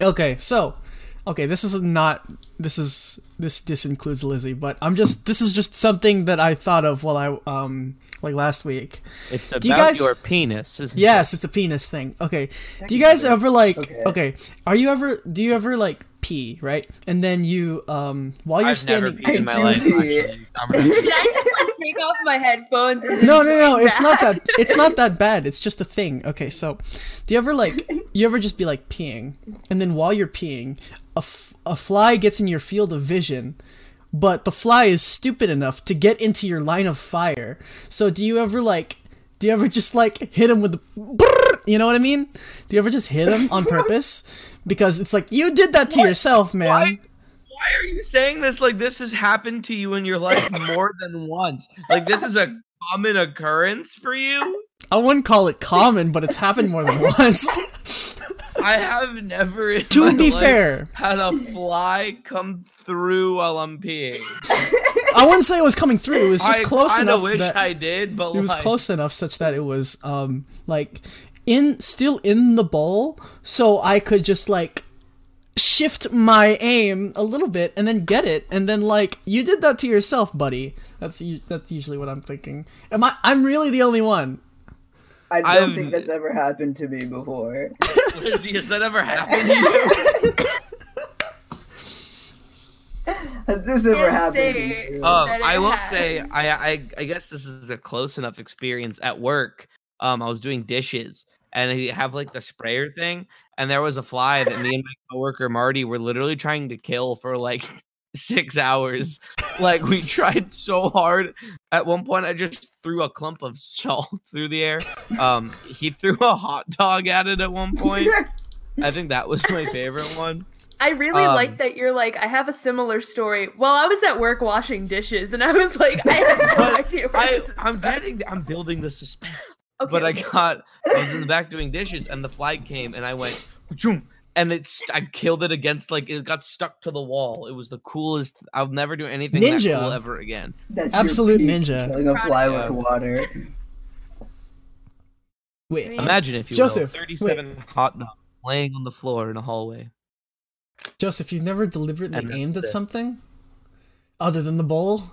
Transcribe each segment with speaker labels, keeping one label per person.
Speaker 1: recording.
Speaker 2: Okay, so okay, this is not this is this this includes Lizzie, but I'm just this is just something that I thought of while I um like last week.
Speaker 3: It's about
Speaker 2: you guys-
Speaker 3: your penis, isn't
Speaker 2: Yes, it's a penis thing. Okay. Do you guys ever like
Speaker 4: Okay.
Speaker 2: okay. Are you ever do you ever like pee, right? And then you um while you're
Speaker 3: I've never
Speaker 2: standing
Speaker 3: peed in my
Speaker 4: I
Speaker 3: life.
Speaker 4: do.
Speaker 3: actually. I'm gonna-
Speaker 5: Did I just like take off my headphones? And
Speaker 2: No,
Speaker 5: then
Speaker 2: no, no, it's not that it's not that bad. It's just a thing. Okay, so do you ever like you ever just be like peeing and then while you're peeing, a, f- a fly gets in your field of vision, but the fly is stupid enough to get into your line of fire. So do you ever like do you ever just like hit him with the you know what I mean? Do you ever just hit him on purpose? Because it's like you did that to yourself, man.
Speaker 3: Why? Why are you saying this like this has happened to you in your life more than once? Like this is a common occurrence for you?
Speaker 2: I wouldn't call it common, but it's happened more than once.
Speaker 3: I have never
Speaker 2: to be fair,
Speaker 3: had a fly come through while I'm peeing.
Speaker 2: I wouldn't say it was coming through. It was just
Speaker 3: I
Speaker 2: close enough
Speaker 3: wish
Speaker 2: that
Speaker 3: I did, but
Speaker 2: it was close enough such that it was um like in still in the bowl, so I could just like shift my aim a little bit and then get it, and then like you did that to yourself, buddy. That's that's usually what I'm thinking. Am I? I'm really the only one.
Speaker 4: I don't
Speaker 3: I've-
Speaker 4: think that's ever happened to me before.
Speaker 3: Lizzie, has that ever happened to you?
Speaker 4: Has this ever
Speaker 5: Can't
Speaker 4: happened to you?
Speaker 3: Um, I will
Speaker 5: has.
Speaker 3: say, I, I I guess this is a close enough experience at work. Um, I was doing dishes, and I have like the sprayer thing, and there was a fly that me and my coworker Marty were literally trying to kill for like six hours. like we tried so hard. At one point, I just threw a clump of salt through the air. Um, he threw a hot dog at it at one point. I think that was my favorite one.
Speaker 5: I really
Speaker 3: Um,
Speaker 5: like that you're like, I have a similar story. Well, I was at work washing dishes, and I was like, I have no idea
Speaker 3: I, I'm getting, I'm building the suspense.
Speaker 5: Okay,
Speaker 3: but I got I was in the back doing dishes and the flag came and I went and it's I killed it against like it got stuck to the wall. It was the coolest. I'll never do anything that
Speaker 2: Ninja.
Speaker 3: cool ever again.
Speaker 4: That's
Speaker 2: Absolute
Speaker 4: peak,
Speaker 2: ninja.
Speaker 4: Killing a
Speaker 5: Proud
Speaker 4: fly
Speaker 5: of
Speaker 4: with
Speaker 3: you.
Speaker 4: water.
Speaker 2: Wait,
Speaker 3: Imagine if you
Speaker 2: Joseph,
Speaker 3: will, 37 hot dogs laying on the floor in a hallway.
Speaker 2: Joseph, you've never deliberately aimed at
Speaker 3: it.
Speaker 2: something other than the bowl.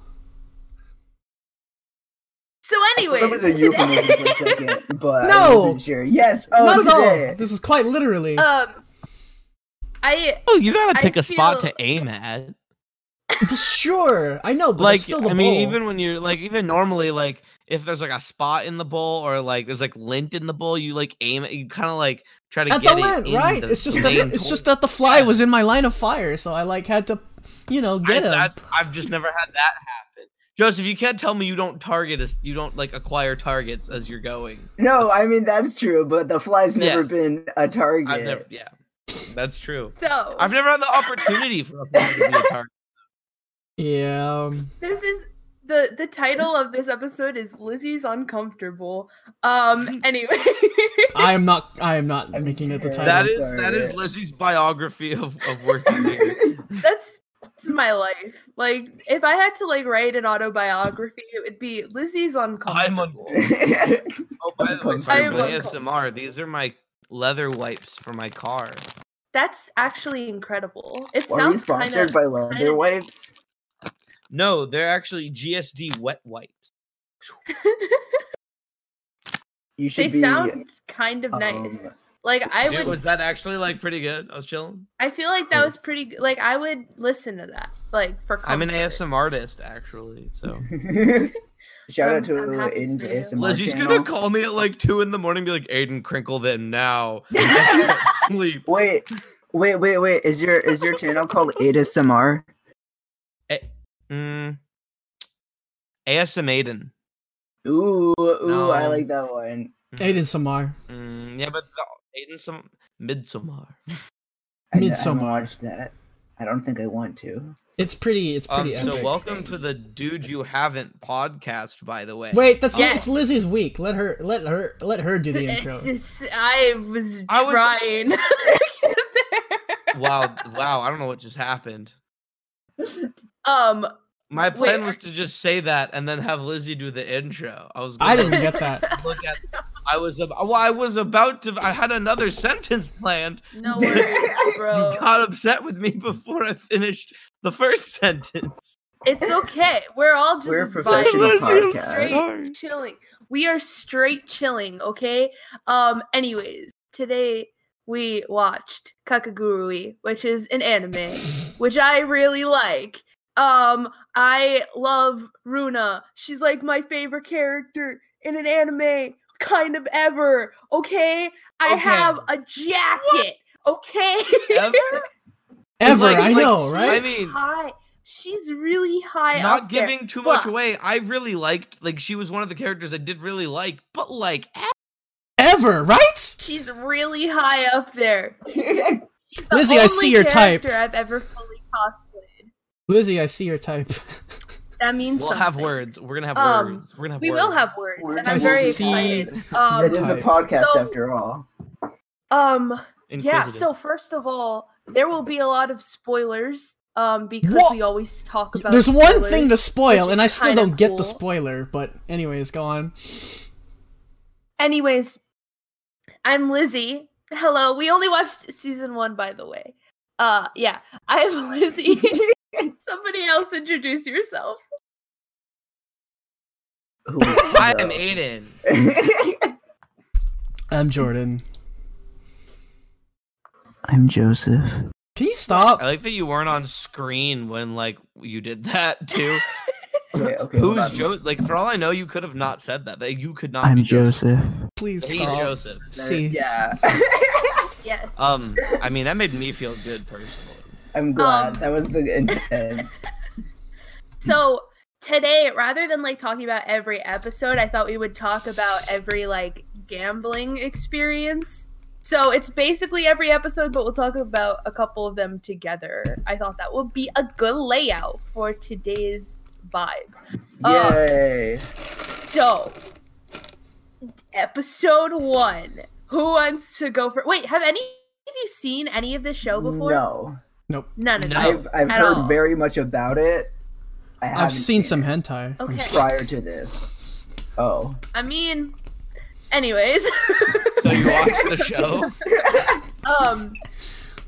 Speaker 5: So, anyway,
Speaker 4: That was a euphemism for a second, but I
Speaker 2: No!
Speaker 4: wasn't sure. Yes. Oh,
Speaker 2: Not at all. This is quite literally.
Speaker 5: um, I
Speaker 3: Oh, you gotta
Speaker 5: I
Speaker 3: pick a spot to aim at.
Speaker 2: sure, I know, but
Speaker 3: like
Speaker 2: still the
Speaker 3: I mean,
Speaker 2: bowl.
Speaker 3: even when you're like even normally like if there's like a spot in the bowl or like there's like lint in the bowl, you like aim it. You kind of like try to
Speaker 2: at
Speaker 3: get
Speaker 2: the
Speaker 3: it
Speaker 2: lint,
Speaker 3: in
Speaker 2: right?
Speaker 3: the
Speaker 2: It's just that it's
Speaker 3: hole.
Speaker 2: just that the fly was in my line of fire, so I like had to, you know,
Speaker 3: I,
Speaker 2: get him.
Speaker 3: I've just never had that happen. Joseph, you can't tell me you don't target us. You don't like acquire targets as you're going.
Speaker 4: No, I mean that's true, but the fly's never
Speaker 3: Yes.
Speaker 4: been a target.
Speaker 3: I've never. Yeah, that's true.
Speaker 5: so
Speaker 3: I've never had the opportunity for a fly to be a target.
Speaker 2: yeah. um,
Speaker 5: this is the the title of this episode is Lizzie's uncomfortable. Um, anyway,
Speaker 2: I am not. I am not
Speaker 4: I'm
Speaker 2: making it the
Speaker 4: sure.
Speaker 2: title.
Speaker 3: That is
Speaker 4: sorry.
Speaker 3: that is Lizzie's biography of of working here.
Speaker 5: that's that's my life. Like, if I had to like write an autobiography, it would be Lizzie's uncomfortable.
Speaker 3: Oh, by the way, sorry
Speaker 5: I
Speaker 3: for the
Speaker 5: am
Speaker 3: ASMR. These are my leather wipes for my car.
Speaker 5: That's actually incredible. It
Speaker 4: Are we
Speaker 5: sounds kind
Speaker 4: sponsored
Speaker 5: of.
Speaker 4: by leather
Speaker 5: kinda-
Speaker 4: wipes?
Speaker 3: No, they're actually GSD wet wipes.
Speaker 4: You
Speaker 5: they
Speaker 4: be.
Speaker 5: sound kind of
Speaker 4: um,
Speaker 5: nice. Like I
Speaker 3: Dude,
Speaker 5: would,
Speaker 3: was that actually like pretty good? I was chilling.
Speaker 5: I feel like that was pretty. good. Like I would listen to that. Like for.
Speaker 3: I'm an
Speaker 5: comfort.
Speaker 3: ASM artist actually, so
Speaker 4: Shout out
Speaker 5: I'm-
Speaker 4: to
Speaker 5: I'm happy
Speaker 4: Aiden's. ASMR
Speaker 3: Lizzie's
Speaker 4: channel.
Speaker 3: gonna call me at like two in the morning, and be like, "Aiden, crinkle them now." I sleep.
Speaker 4: Wait, wait, wait, wait. Is your is your channel called ASMR?
Speaker 3: Mm. ASM Aiden.
Speaker 4: Ooh, ooh, I like that one.
Speaker 2: Aiden Samar.
Speaker 3: Mm, yeah, but the, Aiden some Midsommar.
Speaker 4: I, I
Speaker 2: Midsommar.
Speaker 4: that. I don't think I want to.
Speaker 2: It's pretty. It's
Speaker 3: Um,
Speaker 2: pretty
Speaker 3: so welcome to the Dude You Haven't podcast, by the way.
Speaker 2: Wait, that's
Speaker 5: Yes.
Speaker 2: it's Lizzie's week. Let her. Let her. Let her do the
Speaker 5: It's-
Speaker 2: intro.
Speaker 5: it's- I was
Speaker 3: I was-
Speaker 5: trying.
Speaker 3: Wow, wow, I don't know what just happened.
Speaker 5: um,
Speaker 3: My plan
Speaker 5: Wait,
Speaker 3: was to just say that and then have Lizzie do the intro. I was
Speaker 2: I
Speaker 3: gonna
Speaker 2: didn't get that.
Speaker 3: look at I was ab- well, I was about to. I had another sentence planned.
Speaker 5: No worries, bro.
Speaker 3: You got upset with me before I finished the first sentence.
Speaker 5: It's okay. We're all just
Speaker 4: We're professional
Speaker 3: Lizzie, I'm
Speaker 4: podcast.
Speaker 5: straight chilling. We are straight chilling, okay? Um, anyways, today we watched Kakegurui, which is an anime, which I really like. Um, I love Runa. She's like my favorite character in an anime kind of ever. Okay? I
Speaker 3: Okay.
Speaker 5: have a jacket. Okay?
Speaker 3: Ever?
Speaker 2: Ever,
Speaker 3: Like-
Speaker 2: I
Speaker 3: like-
Speaker 2: know, right?
Speaker 3: I mean,
Speaker 5: high. She's really high
Speaker 3: not
Speaker 5: up there,
Speaker 3: giving too much away. I really liked. Like she was one of the characters I did really like, but like
Speaker 2: Ever, right?
Speaker 5: She's really high up there. She's the
Speaker 2: Lizzie, I see your type.
Speaker 5: I've ever fully cosplayed.
Speaker 2: Lizzie, I see your type.
Speaker 5: That means
Speaker 3: we'll
Speaker 5: something.
Speaker 3: have words. We're gonna have
Speaker 5: Um,
Speaker 3: words. We're gonna have
Speaker 5: We
Speaker 3: words.
Speaker 5: will have words,
Speaker 4: Words.
Speaker 5: and I'm very
Speaker 2: see-
Speaker 5: excited. Um,
Speaker 4: it is a podcast
Speaker 5: So-
Speaker 4: after all.
Speaker 5: um, yeah. So first of all, there will be a lot of spoilers. Um, because
Speaker 2: What?
Speaker 5: we always talk about.
Speaker 2: There's one thing to spoil, and I still don't get the spoiler. But anyways, go on.
Speaker 5: Anyways, I'm Lizzie. Hello. We only watched season one, by the way. Uh, yeah. I'm Lizzie. Somebody else introduce yourself.
Speaker 4: Who
Speaker 3: I am. Aiden.
Speaker 2: I'm Jordan.
Speaker 4: I'm Joseph.
Speaker 2: Can you stop?
Speaker 3: I like that you weren't on screen when like you did that too.
Speaker 4: Okay, okay.
Speaker 3: Who's
Speaker 4: on.
Speaker 3: Joe? Like for all I know, you could have not said that. That you could not.
Speaker 4: I'm
Speaker 3: be Joseph.
Speaker 4: Joseph.
Speaker 2: Please
Speaker 3: He's
Speaker 2: stop.
Speaker 3: Joseph.
Speaker 2: Cease.
Speaker 4: Yeah.
Speaker 5: Yes.
Speaker 3: Um, I mean that made me feel good personally.
Speaker 4: I'm glad.
Speaker 5: Um,
Speaker 4: that was the intent.
Speaker 5: So today, rather than like talking about every episode, I thought we would talk about every like gambling experience. So it's basically every episode, but we'll talk about a couple of them together. I thought that would be a good layout for today's vibe. Uh,
Speaker 4: Yay.
Speaker 5: So, episode one. Who wants to go for? Wait, have any of you seen any of this show before?
Speaker 4: No. Nope.
Speaker 5: None of
Speaker 3: No.
Speaker 5: you.
Speaker 4: I've I've heard
Speaker 5: all.
Speaker 4: very much about it. I haven't
Speaker 2: I've seen
Speaker 4: it
Speaker 2: some hentai. I'm
Speaker 5: Okay.
Speaker 4: prior to this. Oh.
Speaker 5: I mean, anyways.
Speaker 3: So you watched the show?
Speaker 5: um,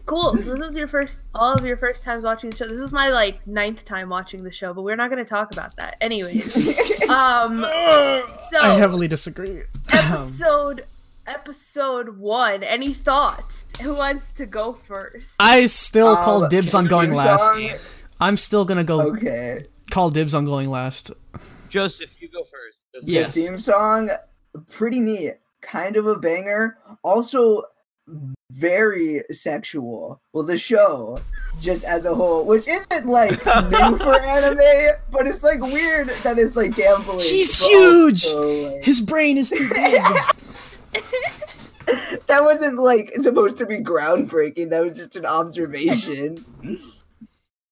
Speaker 5: cool. So this is your first, all of your first times watching the show. This is my like ninth time watching the show, but we're not going to talk about that. Anyways, um, so
Speaker 2: I heavily disagree.
Speaker 5: episode episode one. Any thoughts? Who wants to go first?
Speaker 2: I still call dibs on going last.
Speaker 4: song-
Speaker 2: I'm still gonna go
Speaker 4: Okay.
Speaker 2: Call dibs on going last.
Speaker 3: Joseph, you go first. Joseph.
Speaker 2: Yes.
Speaker 4: The theme song, pretty neat. Kind of a banger. Also, very sexual. Well, the show, just as a whole, which isn't like new for anime, but it's like weird that it's like gambling.
Speaker 2: He's huge!
Speaker 4: also, like-
Speaker 2: His brain is too big.
Speaker 4: that wasn't like supposed to be groundbreaking. That was just an observation.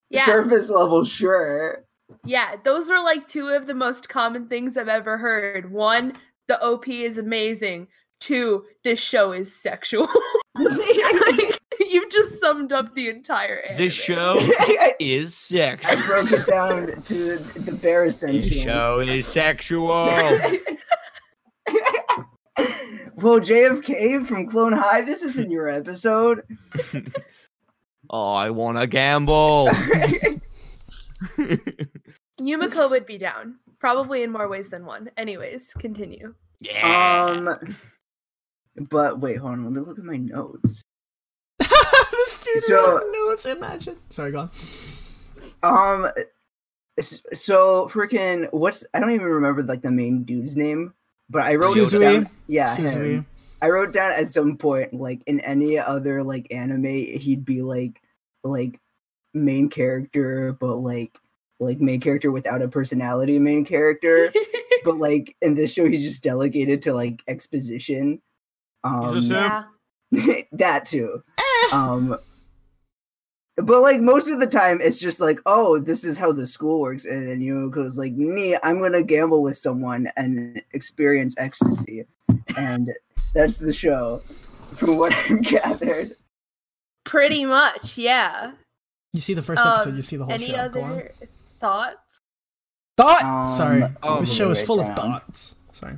Speaker 5: Yeah,
Speaker 4: Surface level, sure.
Speaker 5: Yeah. Those were like two of the most common things I've ever heard. One, the OP is amazing. Two, this show is sexual. like, you've just summed up the entire anime.
Speaker 3: This show is sexual.
Speaker 4: I broke it down to the bare
Speaker 3: This
Speaker 4: essentials.
Speaker 3: show is sexual.
Speaker 4: well, JFK from Clone High, this isn't your episode.
Speaker 3: oh, I want to gamble.
Speaker 5: Yumeko would be down, probably in more ways than one. Anyways, continue.
Speaker 3: yeah.
Speaker 4: Um, but wait, hold on. Let me look at my notes.
Speaker 2: this dude
Speaker 4: So-
Speaker 2: so, notes. Imagine. Sorry, go on.
Speaker 4: Um, so freaking what's I don't even remember like the main dude's name, but I wrote
Speaker 2: Suzui?
Speaker 4: down. Yeah,
Speaker 2: Suzui.
Speaker 4: him. I wrote down at some point like in any other like anime, he'd be like like main character, but like like main character without a personality, main character. but like in this show, he's just delegated to like exposition. Um,
Speaker 3: just a-
Speaker 5: yeah.
Speaker 4: that too. Um, but like most of the time, it's just like, oh, this is how the school works, and then you goes like, me, I'm gonna gamble with someone and experience ecstasy, and that's the show, from what I've gathered.
Speaker 5: Pretty much, yeah.
Speaker 2: You see the first episode,
Speaker 5: Um,
Speaker 2: you see the whole
Speaker 5: Any
Speaker 2: show. Go on.
Speaker 5: other thoughts?
Speaker 2: Thought.
Speaker 4: Um,
Speaker 2: Sorry,
Speaker 3: oh,
Speaker 2: the show is
Speaker 4: wait,
Speaker 2: full of thoughts. Sorry.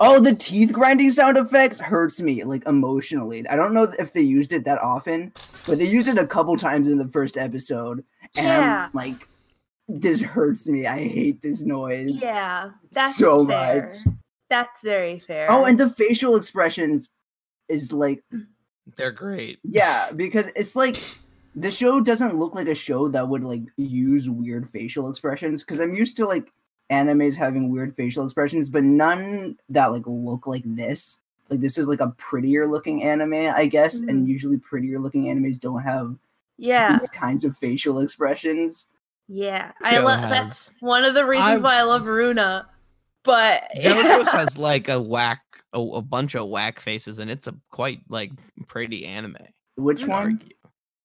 Speaker 4: Oh, the teeth grinding sound effects hurts me like emotionally. I don't know if they used it that often, but they used it a couple times in the first episode, and
Speaker 5: Yeah.
Speaker 4: I'm like, this hurts me. I hate this noise.
Speaker 5: Yeah, that's
Speaker 4: So
Speaker 5: fair.
Speaker 4: much.
Speaker 5: That's very fair.
Speaker 4: Oh, and the facial expressions is like,
Speaker 3: They're great.
Speaker 4: yeah, because it's like the show doesn't look like a show that would like use weird facial expressions. Because I'm used to like animes having weird facial expressions, but none that like look like this. Like this is like a prettier looking anime, I guess, and mm-hmm. usually prettier looking animes don't have
Speaker 5: yeah,
Speaker 4: these kinds of facial expressions.
Speaker 5: yeah. I love that's one of the reasons
Speaker 2: I-
Speaker 5: why I love Runa. But
Speaker 3: JoJo's has like a whack, a, a bunch of whack faces, and it's a quite like pretty anime.
Speaker 4: Which one?
Speaker 3: argue.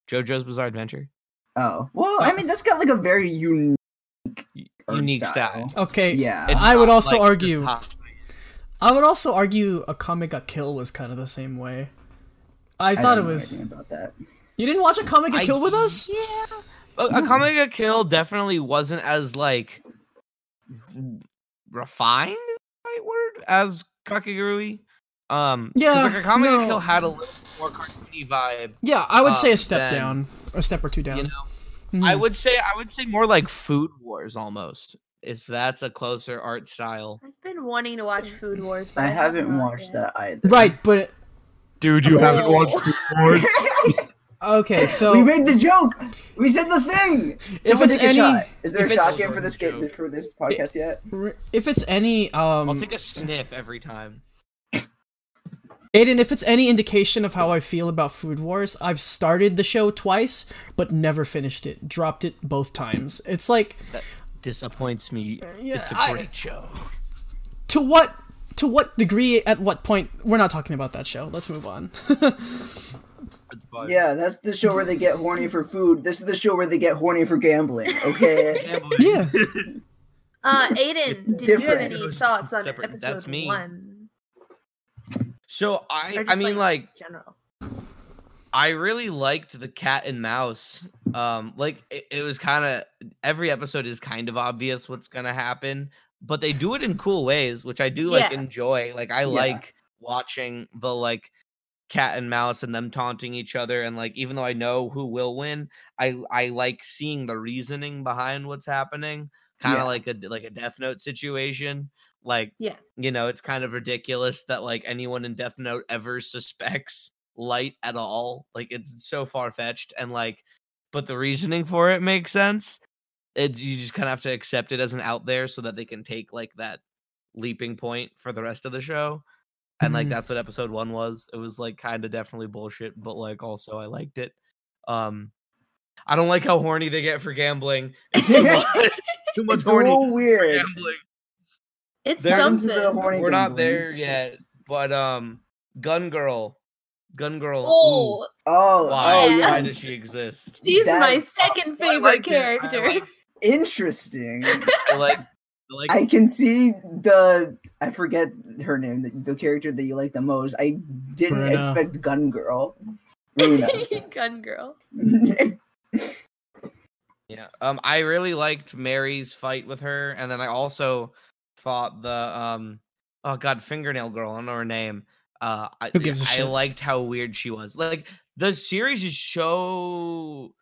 Speaker 3: JoJo's Bizarre Adventure.
Speaker 4: Oh, well, I mean that's got like a very unique,
Speaker 3: Unique style.
Speaker 2: Okay.
Speaker 4: Yeah,
Speaker 3: It's
Speaker 2: I would also
Speaker 3: like
Speaker 2: argue- I would also argue Akame ga Kill was kind of the same way. I,
Speaker 4: I
Speaker 2: thought it was.
Speaker 4: about that.
Speaker 2: You didn't watch Akame
Speaker 3: ga
Speaker 2: Kill with us?
Speaker 3: Yeah. A, comic a Kill definitely wasn't as like refined is the right word as Kakegurui. Um, 'cause,
Speaker 2: Yeah,
Speaker 3: like a Kamega
Speaker 2: no.
Speaker 3: Kill had a little more cartoony vibe.
Speaker 2: Yeah, I would say
Speaker 3: Uh,
Speaker 2: a step
Speaker 3: then,
Speaker 2: down, a step or two down.
Speaker 3: You know,
Speaker 2: Mhm.
Speaker 3: I would say I would say more like Food Wars almost. If that's a closer art style.
Speaker 5: I've been wanting to watch Food Wars, but
Speaker 4: I
Speaker 5: I, have
Speaker 4: haven't watched
Speaker 5: yet.
Speaker 4: that either.
Speaker 2: Right, but
Speaker 3: Dude,
Speaker 5: you haven't watched
Speaker 3: Food Wars?
Speaker 2: okay, so
Speaker 4: we made the joke. We said the thing.
Speaker 2: If it's any-
Speaker 4: shot. is there
Speaker 2: if
Speaker 4: a
Speaker 2: it's-
Speaker 4: shot game for this game for this podcast yet?
Speaker 2: if it's any um,
Speaker 3: I'll
Speaker 2: um
Speaker 3: take a sniff every time.
Speaker 2: Aiden, if it's any indication of how I feel about Food Wars, I've started the show twice, but never finished it. Dropped it both times. It's like
Speaker 3: Disappoints me.
Speaker 2: yeah,
Speaker 3: it's a great show.
Speaker 2: to what to what degree at what point we're not talking about that show. Let's move on.
Speaker 4: Yeah, that's the show where they get horny for food. This is the show where they get horny for gambling. Okay.
Speaker 3: Gambling.
Speaker 2: yeah.
Speaker 5: Uh, Aiden, did you have any thoughts on
Speaker 3: separate-
Speaker 5: episode
Speaker 3: that's me.
Speaker 5: one?
Speaker 3: So I, I mean, like,
Speaker 5: general.
Speaker 3: I really liked the cat and mouse. Um, like it, it was kind of every episode is kind of obvious what's gonna happen, but they do it in cool ways, which I do like
Speaker 5: Yeah.
Speaker 3: enjoy. Like I
Speaker 4: Yeah.
Speaker 3: like watching the like cat and mouse and them taunting each other, and like even though I know who will win, I I like seeing the reasoning behind what's happening, kind of
Speaker 4: Yeah.
Speaker 3: like a like a Death Note situation. Like
Speaker 5: Yeah.
Speaker 3: you know, it's kind of ridiculous that like anyone in Death Note ever suspects light at all. Like it's so far fetched and like but the reasoning for it makes sense. It you just kind of have to accept it as an out there so that they can take like that leaping point for the rest of the show. And like
Speaker 2: Mhm.
Speaker 3: that's what episode 1 was. It was like kind of definitely bullshit, but like also I liked it. Um I don't like how horny they get for gambling. It's too much, too much
Speaker 4: It's
Speaker 3: horny for
Speaker 4: weird.
Speaker 3: gambling
Speaker 5: It's
Speaker 3: They're
Speaker 5: something.
Speaker 4: the horny
Speaker 3: we're not
Speaker 4: gambling.
Speaker 3: there yet, but um, Gun Girl, Gun Girl. ooh,
Speaker 5: oh,
Speaker 4: Oh,
Speaker 3: why?
Speaker 4: oh
Speaker 5: yeah.
Speaker 4: yeah.
Speaker 3: Why does she exist?
Speaker 5: she's my second favorite
Speaker 3: like it, I
Speaker 5: character.
Speaker 3: like-
Speaker 4: Interesting.
Speaker 3: I like, I like.
Speaker 4: I can see the I forget her name, the, the character that you like the most. I didn't
Speaker 2: Runa.
Speaker 4: expect Gun Girl.
Speaker 5: Gun girl.
Speaker 3: yeah. Um, I really liked Mary's fight with her, and then I also thought the um, oh god, fingernail girl. I don't know her name. Uh, I,
Speaker 2: Who gives a
Speaker 3: I
Speaker 2: shit?
Speaker 3: liked how weird she was. Like the series is so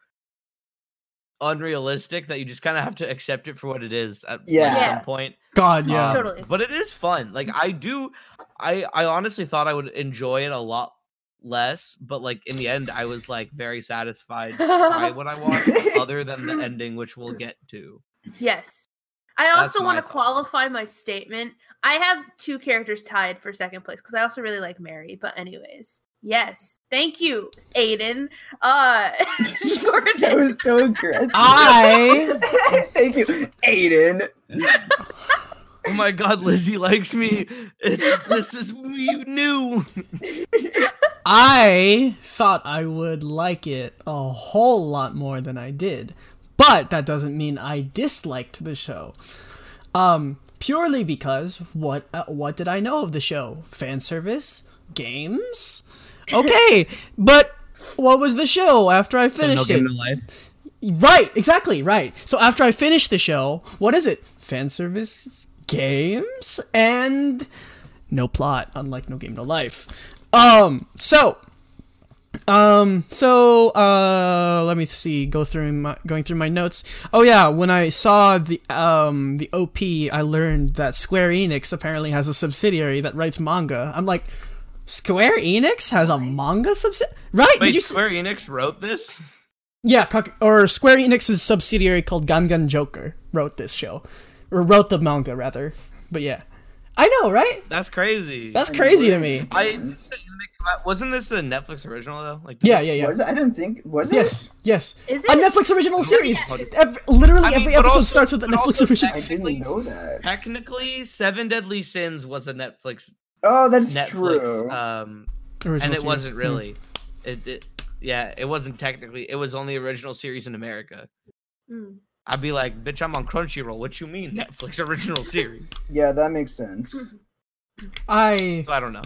Speaker 3: unrealistic that you just kind of have to accept it for what it is at
Speaker 4: Yeah.
Speaker 5: Yeah.
Speaker 3: some point.
Speaker 2: God, yeah.
Speaker 3: Um,
Speaker 5: Totally.
Speaker 3: But it is fun. Like I do I I honestly thought I would enjoy it a lot less, but like in the end I was like very satisfied by what I watched other than the ending which we'll get to.
Speaker 5: Yes. I also want to qualify my statement. I have two characters tied for second place because I also really like Mary. But anyways, yes. Thank you, Aiden. Uh,
Speaker 4: that
Speaker 5: Jordan.
Speaker 4: was so aggressive.
Speaker 2: I
Speaker 4: Thank you, Aiden.
Speaker 3: Oh my god, Lizzie likes me. It's, this is new.
Speaker 2: I thought I would like it a whole lot more than I did. But that doesn't mean I disliked the show. Um purely because what uh, what did I know of the show? Fan service? Games? Okay, but what was the show after I finished it?
Speaker 3: No Game No Life.
Speaker 2: Right, exactly, right. So after I finished the show, what is it? Fan service games and no plot, unlike No Game No Life. Um, so, um, so uh, let me see. Go through my going through my notes. Oh yeah, when I saw the um the OP, I learned that Square Enix apparently has a subsidiary that writes manga. I'm like, Square Enix has a manga subsidiary, right?
Speaker 3: Wait,
Speaker 2: Did you?
Speaker 3: Square Enix wrote this?
Speaker 2: Yeah, or Square Enix's subsidiary called Gangan Joker wrote this show, or wrote the manga rather. But yeah, I know, right?
Speaker 3: That's crazy.
Speaker 2: That's crazy to me.
Speaker 3: I wasn't this a Netflix original though? Like
Speaker 2: Yeah, yeah, yeah.
Speaker 4: Was it? I didn't think. Was it?
Speaker 2: Yes, yes.
Speaker 5: Is
Speaker 2: A? Netflix original series. Ev- literally
Speaker 3: I mean,
Speaker 2: every episode
Speaker 3: also-
Speaker 2: starts with a Netflix
Speaker 3: also
Speaker 2: original.
Speaker 4: I didn't know that.
Speaker 3: Technically, Seven Deadly Sins was a Netflix
Speaker 4: Oh, that's
Speaker 3: Netflix,
Speaker 4: true.
Speaker 3: um,
Speaker 2: Original
Speaker 3: and it
Speaker 2: series.
Speaker 3: wasn't really. It, it, yeah, it wasn't technically. It was only original series in America.
Speaker 5: Hmm.
Speaker 3: I'd be like, bitch, I'm on Crunchyroll. What you mean Netflix original series?
Speaker 4: yeah, that makes sense.
Speaker 2: I
Speaker 3: So I don't know.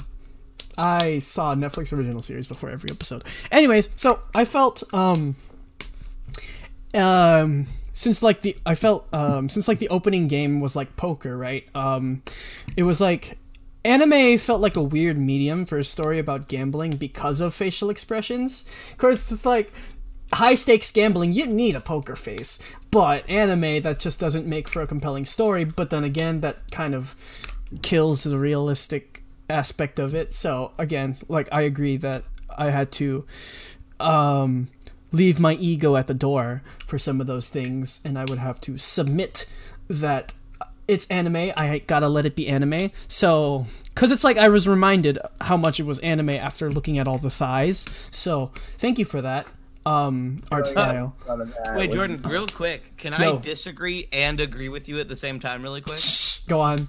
Speaker 2: I saw Netflix original series before every episode. Anyways, so I felt um um since like the I felt um since like the opening game was like poker, right? Um it was like anime felt like a weird medium for a story about gambling because of facial expressions. Of course, it's like high stakes gambling, you need a poker face. But anime, that just doesn't make for a compelling story. But then again, that kind of kills the realistic aspect of it. So again, like I agree that I had to um, leave my ego at the door for some of those things, and I would have to submit that it's anime. I gotta let it be anime. So, because it's like I was reminded how much it was anime after looking at all the thighs. So, thank you for that. Um, art style.
Speaker 4: Thought.
Speaker 3: Wait, Jordan, real quick, can
Speaker 2: Yo.
Speaker 3: I disagree and agree with you at the same time, really quick?
Speaker 2: Go on.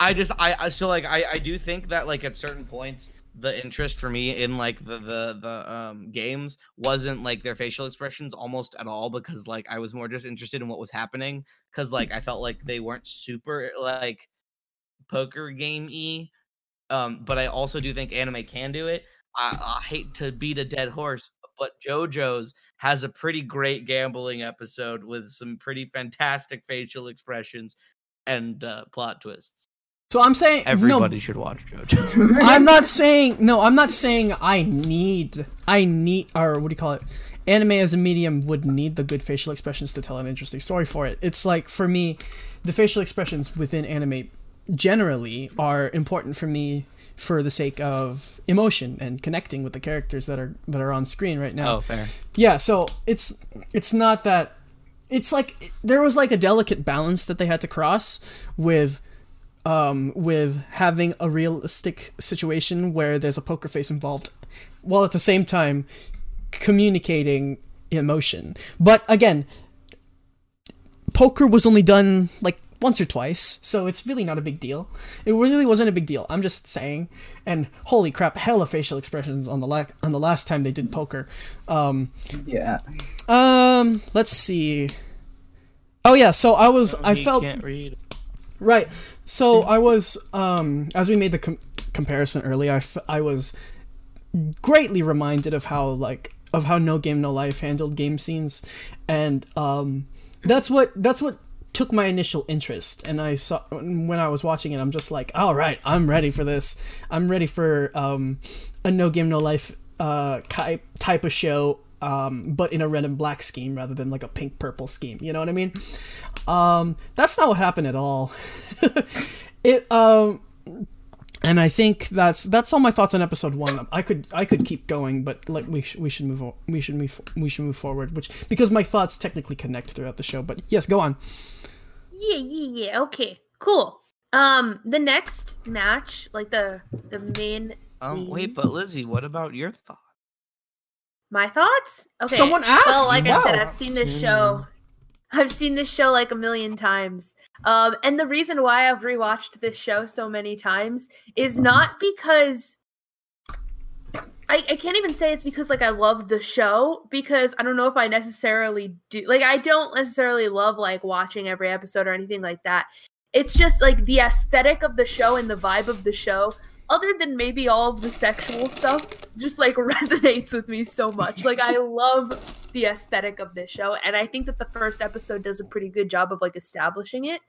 Speaker 3: I just I, so like I I do think that like at certain points the interest for me in like the the the um games wasn't like their facial expressions almost at all because like I was more just interested in what was happening because like I felt like they weren't super like poker game y um but I also do think anime can do it I, I hate to beat a dead horse but JoJo's has a pretty great gambling episode with some pretty fantastic facial expressions and uh, plot twists.
Speaker 2: So I'm saying
Speaker 3: Everybody
Speaker 2: no.
Speaker 3: should watch JoJo.
Speaker 2: I'm not saying no. I'm not saying I need. I need or what do you call it? Anime as a medium would need the good facial expressions to tell an interesting story for it. It's like for me, the facial expressions within anime generally are important for me for the sake of emotion and connecting with the characters that are that are on screen right now.
Speaker 3: Oh, fair.
Speaker 2: Yeah, so it's it's not that it's like there was like a delicate balance that they had to cross with um with having a realistic situation where there's a poker face involved while at the same time communicating emotion. But again, poker was only done like once or twice, so it's really not a big deal. It really wasn't a big deal. I'm just saying. And holy crap, hella facial expressions on the la- on the last time they did poker. Um,
Speaker 4: Yeah.
Speaker 2: um, let's see. Oh yeah, so I was I felt Can't
Speaker 3: read.
Speaker 2: Right. So I was um as we made the com- comparison earlier, I, f- I was greatly reminded of how like of how No Game No Life handled game scenes, and um that's what that's what took my initial interest. And I saw when I was watching it, I'm just like, all right, I'm ready for this. I'm ready for um a No Game No Life uh type type of show. Um, but in a red and black scheme rather than like a pink purple scheme. You know what I mean? Um, that's not what happened at all. it um and I think that's that's all my thoughts on episode one. I could I could keep going, but like we sh- we should move o- we should move we should move forward, which because my thoughts technically connect throughout the show. But yes, go on.
Speaker 5: Yeah, yeah, yeah. Okay, cool. Um, the next match, like the the main,
Speaker 3: Um, wait, but Lizzie, what about your thought?
Speaker 5: My thoughts. Okay.
Speaker 2: Someone asked.
Speaker 5: Well, like I said, I've seen this show. I've seen this show like a million times. Um, and the reason why I've rewatched this show so many times is not because I, I can't even say it's because like I love the show because I don't know if I necessarily do like I don't necessarily love like watching every episode or anything like that. It's just like the aesthetic of the show and the vibe of the show, other than maybe all of the sexual stuff, just like resonates with me so much. Like I love the aesthetic of this show and I think that the first episode does a pretty good job of like establishing it.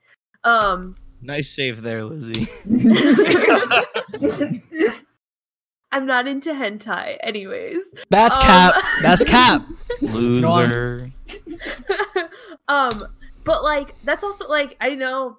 Speaker 5: Um
Speaker 3: Nice save there, Lizzie.
Speaker 5: I'm not into hentai, anyways.
Speaker 2: That's
Speaker 5: Um,
Speaker 2: cap. That's cap.
Speaker 3: Loser.
Speaker 5: um, but like that's also like I know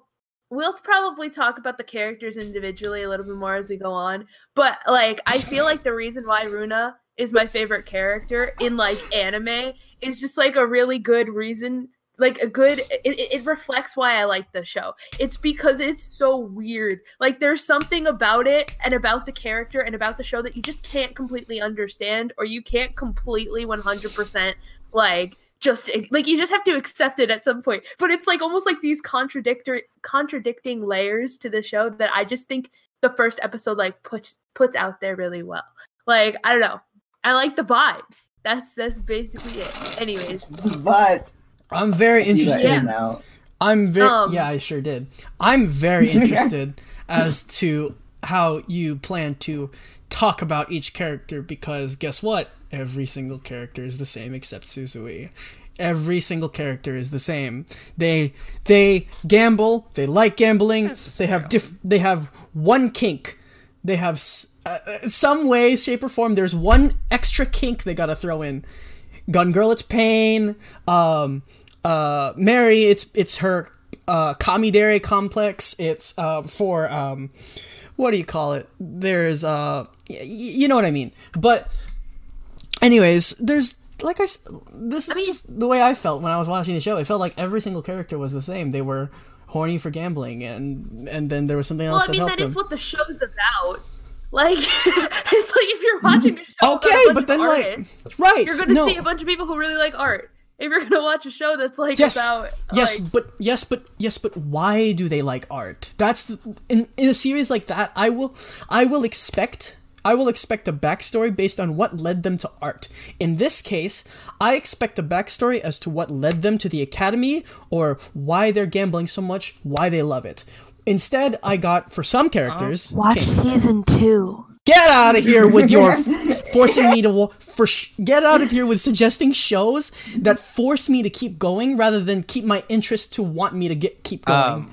Speaker 5: we'll probably talk about the characters individually a little bit more as we go on. But like I feel like the reason why Runa is my favorite character in like anime is just like a really good reason like a good it, it reflects why i like the show it's because it's so weird like there's something about it and about the character and about the show that you just can't completely understand or you can't completely 100% like just like you just have to accept it at some point but it's like almost like these contradictory contradicting layers to the show that i just think the first episode like puts puts out there really well like i don't know i like the vibes that's that's basically it anyways
Speaker 4: Vibes.
Speaker 2: I'm very interested.
Speaker 5: Yeah.
Speaker 4: now.
Speaker 2: I'm very
Speaker 5: Um,
Speaker 2: yeah, I sure did. I'm very interested as to how you plan to talk about each character because guess what? Every single character is the same except Suzui. Every single character is the same. They they gamble. They like gambling. They have diff. They have one kink. They have s- uh, uh, some way, shape, or form. There's one extra kink they gotta throw in. Gun Girl, it's pain. Um, uh, Mary, it's it's her uh, Kamidare complex. It's uh, for um, what do you call it? There's uh, y- you know what I mean. But anyways, there's like I this is
Speaker 5: mean-
Speaker 2: just the way I felt when I was watching the show. It felt like every single character was the same. They were horny for gambling, and and then there was something else
Speaker 5: well i mean
Speaker 2: that
Speaker 5: that is what the show's about like it's like if you're watching a show
Speaker 2: Okay,
Speaker 5: a
Speaker 2: but then like right,
Speaker 5: you're gonna
Speaker 2: no.
Speaker 5: see a bunch of people who really like art if you're gonna watch a show that's like
Speaker 2: yes,
Speaker 5: about
Speaker 2: yes,
Speaker 5: like,
Speaker 2: but yes, but yes, but why do they like art? That's the, in in a series like that. I will, I will expect, I will expect a backstory based on what led them to art. In this case, I expect a backstory as to what led them to the academy or why they're gambling so much, why they love it. Instead, I got for some characters.
Speaker 1: Watch
Speaker 2: kinks.
Speaker 1: season two.
Speaker 2: Get out of here with your forcing me to wa- for sh- get out of here with suggesting shows that force me to keep going rather than keep my interest to want me to get keep going.
Speaker 3: Um,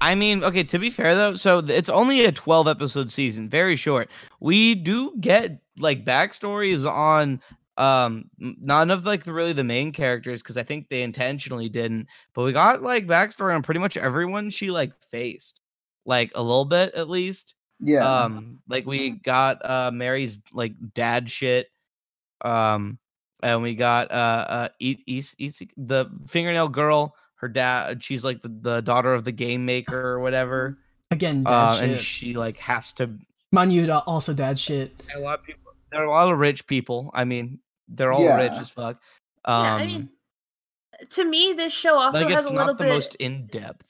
Speaker 3: I mean, okay, to be fair though, so it's only a 12 episode season, very short. We do get like backstories on um none of like the really the main characters because I think they intentionally didn't, but we got like backstory on pretty much everyone she like faced. Like a little bit at least.
Speaker 4: Yeah.
Speaker 3: Um like we got uh Mary's like dad shit. Um and we got uh uh e- e- e- the fingernail girl her dad she's like the, the daughter of the game maker or whatever
Speaker 2: Again, dad
Speaker 3: uh,
Speaker 2: shit.
Speaker 3: and she like has to
Speaker 2: Manuda also dad shit.
Speaker 3: a lot of people there are a lot of rich people i mean they're all rich as fuck um
Speaker 5: yeah, I mean, to me, this show also
Speaker 3: like
Speaker 5: has
Speaker 3: it's
Speaker 5: a little
Speaker 3: the
Speaker 5: bit.
Speaker 3: most in-depth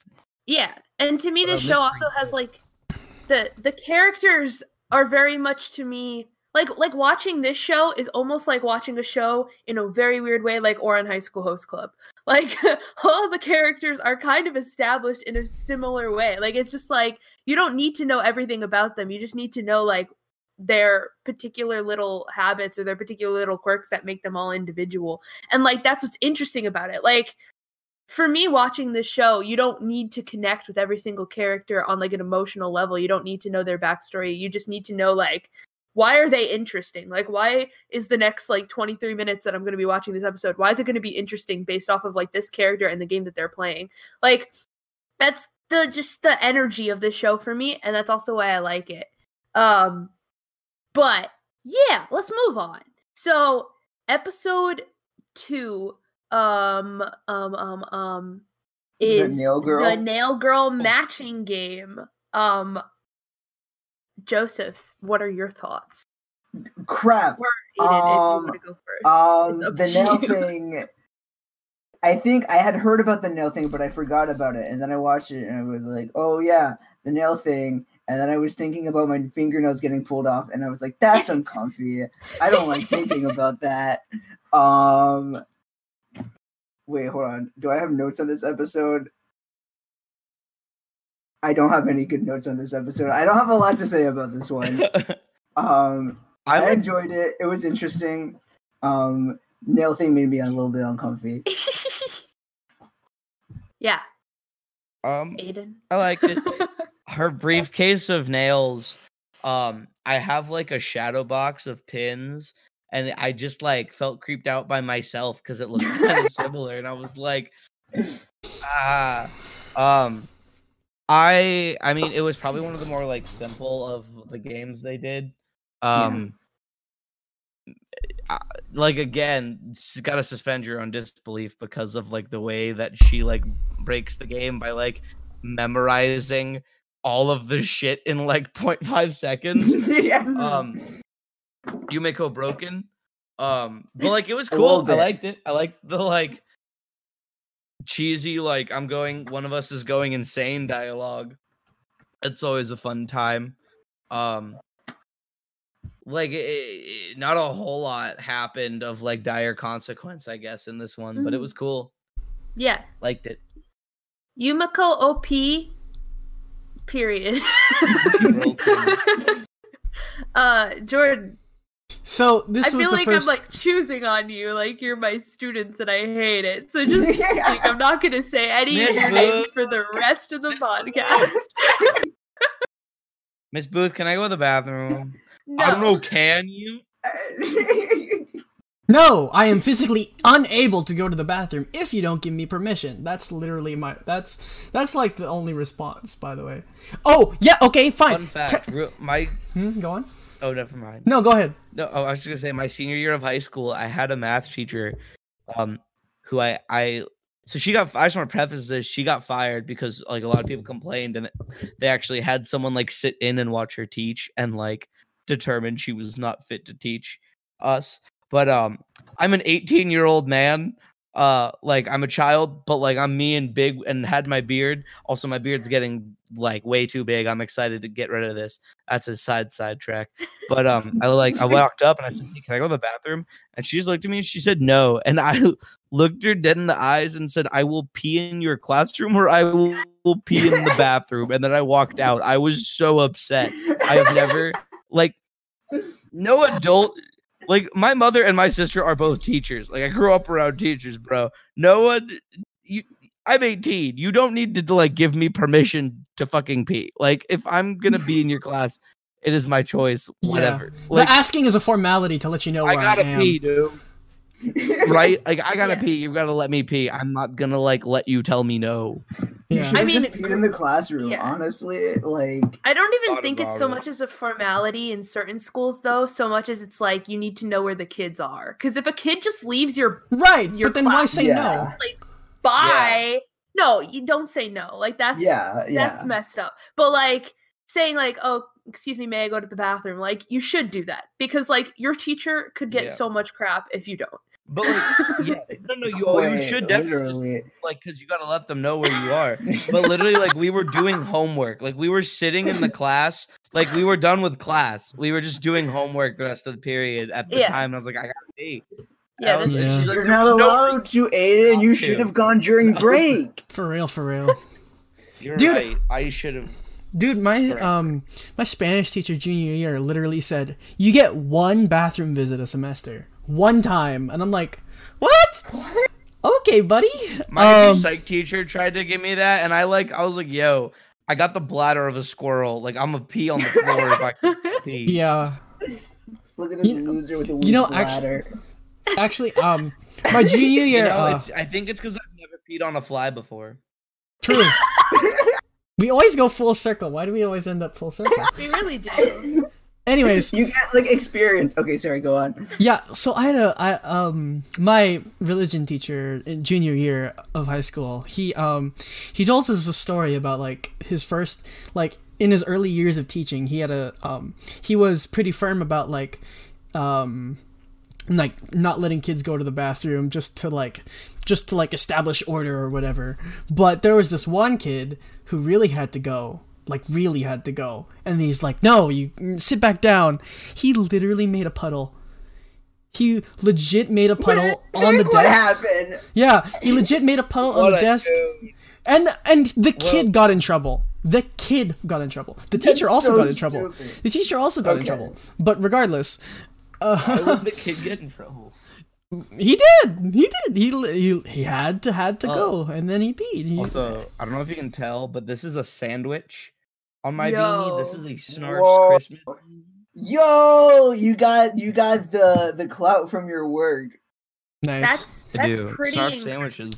Speaker 5: Yeah, and to me, this show also has like the the characters are very much to me like like watching this show is almost like watching a show in a very weird way, like Ouran High School Host Club. Like all the characters are kind of established in a similar way. Like it's just like you don't need to know everything about them. You just need to know like their particular little habits or their particular little quirks that make them all individual. And like that's what's interesting about it. Like for me watching this show, you don't need to connect with every single character on like an emotional level. You don't need to know their backstory. You just need to know like why are they interesting? Like why is the next like 23 minutes that I'm going to be watching this episode, why is it going to be interesting based off of like this character and the game that they're playing? Like that's the just the energy of this show for me and that's also why I like it. Um but yeah, let's move on. So, episode 2 um um um um is The
Speaker 4: Nail Girl?
Speaker 5: the nail girl matching game. Um Joseph, what are your thoughts?
Speaker 4: Crap.
Speaker 5: Or Aiden, if you
Speaker 4: Um,
Speaker 5: want to go first.
Speaker 4: Um, the nail
Speaker 5: you.
Speaker 4: thing. I think I had heard about the nail thing, but I forgot about it. And then I watched it, and I was like, "Oh yeah, the nail thing." And then I was thinking about my fingernails getting pulled off, and I was like, "That's uncomfy. I don't like thinking about that." Um, wait, hold on. Do I have notes on this episode? I don't have any good notes on this episode. I don't have a lot to say about this one. Um,
Speaker 3: i
Speaker 4: I, enjoyed it. It was interesting. Um, nail thing made me a little bit uncomfy.
Speaker 5: yeah.
Speaker 3: Um,
Speaker 5: Aiden.
Speaker 3: I liked it. Her briefcase of nails. Um, I have like a shadow box of pins, and I just like felt creeped out by myself because it looked kind of similar, and I was like, ah, um, I, I mean, it was probably one of the more like simple of the games they did. Um, uh, like again, you got to suspend your own disbelief because of like the way that she like breaks the game by like memorizing all of the shit in like 0.5 seconds.
Speaker 4: yeah.
Speaker 3: um Yumeko broken. Um but like it was cool. I liked it. I liked the like cheesy like I'm going one of us is going insane dialogue. It's always a fun time. Um like it, it- not a whole lot happened of like dire consequence I guess in this one, but it was cool.
Speaker 5: Yeah.
Speaker 3: Liked it.
Speaker 5: Yumeko OP. Period. Uh, Jordan,
Speaker 2: So this is the.
Speaker 5: I
Speaker 2: was
Speaker 5: feel
Speaker 2: the
Speaker 5: like
Speaker 2: first.
Speaker 5: I'm like choosing on you, like you're my students and I hate it. So just like I'm not gonna say any of your names for the rest of the
Speaker 3: Miss Booth.
Speaker 5: podcast.
Speaker 3: Miss Booth, can I go to the bathroom?
Speaker 5: No.
Speaker 3: I don't know, can you?
Speaker 2: No, I am physically unable to go to the bathroom if you don't give me permission. That's literally my. That's that's like the only response, by the way. Oh yeah, okay, fine.
Speaker 3: Fun
Speaker 2: Te-
Speaker 3: fact. real- my
Speaker 2: Hmm, go on.
Speaker 3: Oh, never mind.
Speaker 2: No, go ahead.
Speaker 3: No, oh, I was just gonna say my senior year of high school, I had a math teacher, um, who I I so she got. I just want to preface this. She got fired because like a lot of people complained, and they actually had someone like sit in and watch her teach, and like determined she was not fit to teach us. But um, I'm an 18 year old man. Uh, like I'm a child, but like I'm me and big and had my beard. Also, my beard's getting like way too big. I'm excited to get rid of this. That's a side side track. But um, I like I walked up and I said, hey, "Can I go to the bathroom?" And she just looked at me and she said, "No." And I looked her dead in the eyes and said, "I will pee in your classroom or I will, will pee in the bathroom." And then I walked out. I was so upset. I have never like no adult like my mother and my sister are both teachers. Like I grew up around teachers, bro. No one you I'm 18. You don't need to like give me permission to fucking pee. Like if I'm gonna be in your class, it is my choice.
Speaker 2: Yeah.
Speaker 3: Whatever. Like
Speaker 2: the asking is a formality to let you know
Speaker 3: I
Speaker 2: where I,
Speaker 3: gotta
Speaker 2: am.
Speaker 3: pee, dude. Right? Like I gotta
Speaker 5: Yeah.
Speaker 3: pee. You gotta let me pee. I'm not gonna like let you tell me no.
Speaker 4: You
Speaker 2: Yeah.
Speaker 4: should
Speaker 5: I mean,
Speaker 4: just peed in the classroom.
Speaker 5: yeah.
Speaker 4: Honestly, like
Speaker 5: I don't even think it's so
Speaker 3: it.
Speaker 5: much as a formality in certain schools, though, so much as it's like you need to know where the kids are. Because if a kid just leaves your
Speaker 2: Right,
Speaker 5: Your
Speaker 2: but then why
Speaker 5: class-
Speaker 2: say
Speaker 4: Yeah.
Speaker 5: bye, no, you don't say no. Like that's
Speaker 4: yeah, yeah.
Speaker 5: that's messed up. But like saying like, oh, excuse me, may I go to the bathroom? Like you should do that because like your teacher could get
Speaker 3: Yeah.
Speaker 5: so much crap if you don't.
Speaker 3: But like, yeah, no, no, you, oh, you should definitely just,
Speaker 4: literally.
Speaker 3: like because you gotta let them know where you are. But literally, like we were doing homework. Like we were sitting in the class. Like we were done with class. We were just doing homework the rest of the period at the
Speaker 5: Yeah.
Speaker 3: time. And I was like, I gotta pee.
Speaker 5: Yeah,
Speaker 3: was-
Speaker 5: this
Speaker 2: is-
Speaker 3: she's like,
Speaker 4: You're
Speaker 3: "There's
Speaker 4: not
Speaker 3: no
Speaker 4: allowed to, Aiden. You should have gone during break.
Speaker 2: For real, for real.
Speaker 3: You're
Speaker 2: Dude.
Speaker 3: right. I should have.
Speaker 2: Dude, my
Speaker 3: Correct.
Speaker 2: um my Spanish teacher junior year literally said, "You get one bathroom visit a semester. One time." And I'm like, "What?" Okay, buddy.
Speaker 3: My
Speaker 2: Um,
Speaker 3: psych teacher tried to give me that, and I like. I was like, "Yo, I got the bladder of a squirrel. Like I'm a pee on the floor if I can pee."
Speaker 2: yeah.
Speaker 4: Look at this
Speaker 2: You know-
Speaker 4: loser with a weak
Speaker 2: you know,
Speaker 4: bladder.
Speaker 2: Actually, um my junior
Speaker 3: You
Speaker 2: year
Speaker 3: know,
Speaker 2: uh,
Speaker 3: I think it's because I've never peed on a fly before.
Speaker 2: true. we always go full circle. Why do we always end up full circle?
Speaker 5: we really do.
Speaker 2: Anyways,
Speaker 4: you get like experience. Okay, sorry, go on.
Speaker 2: Yeah, so I had a I um my religion teacher in junior year of high school. He um he told us a story about like his first like in his early years of teaching, he had a um he was pretty firm about like um like not letting kids go to the bathroom just to like just to like establish order or whatever. But there was this one kid who really had to go. Like really had to go. And he's like, "No, you sit back down." He literally made a puddle. He legit made a puddle on the
Speaker 4: Think what
Speaker 2: desk.
Speaker 4: happened?
Speaker 2: Yeah, he legit made a puddle on the desk.
Speaker 3: dude.
Speaker 2: And and the kid got in trouble. The kid got in trouble. The teacher also
Speaker 4: so
Speaker 2: got in trouble.
Speaker 4: stupid.
Speaker 2: The teacher also got in trouble. But regardless, uh,
Speaker 3: Why would the kid get in trouble?
Speaker 2: He did. He did. He he, he had to had to
Speaker 3: Oh.
Speaker 2: go, and then he did. He,
Speaker 3: Also, I don't know if you can tell, but this is a sandwich on my
Speaker 5: Yo.
Speaker 3: beanie. This is a Snarf's
Speaker 4: Whoa.
Speaker 3: Christmas.
Speaker 4: Yo, you got you got the the clout from your work.
Speaker 2: nice.
Speaker 5: That's
Speaker 3: I
Speaker 5: that's
Speaker 3: do.
Speaker 5: pretty.
Speaker 3: Snarf sandwiches.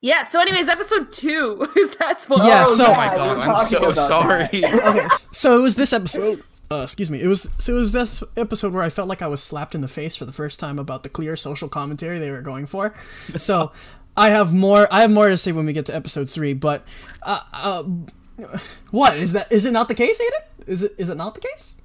Speaker 5: Yeah. So, anyways, episode two. is that's what.
Speaker 2: Yeah,
Speaker 4: Oh,
Speaker 2: so-
Speaker 3: Oh
Speaker 2: Oh
Speaker 3: my god, I'm
Speaker 4: talking
Speaker 3: so
Speaker 4: about
Speaker 3: sorry.
Speaker 2: okay, so it was this episode. Uh, excuse me. It was so it was this episode where I felt like I was slapped in the face for the first time about the clear social commentary they were going for. So I have more. I have more to say when we get to episode three. But uh, uh, what is that? Is it not the case, Aiden? Is it? Is it not the case?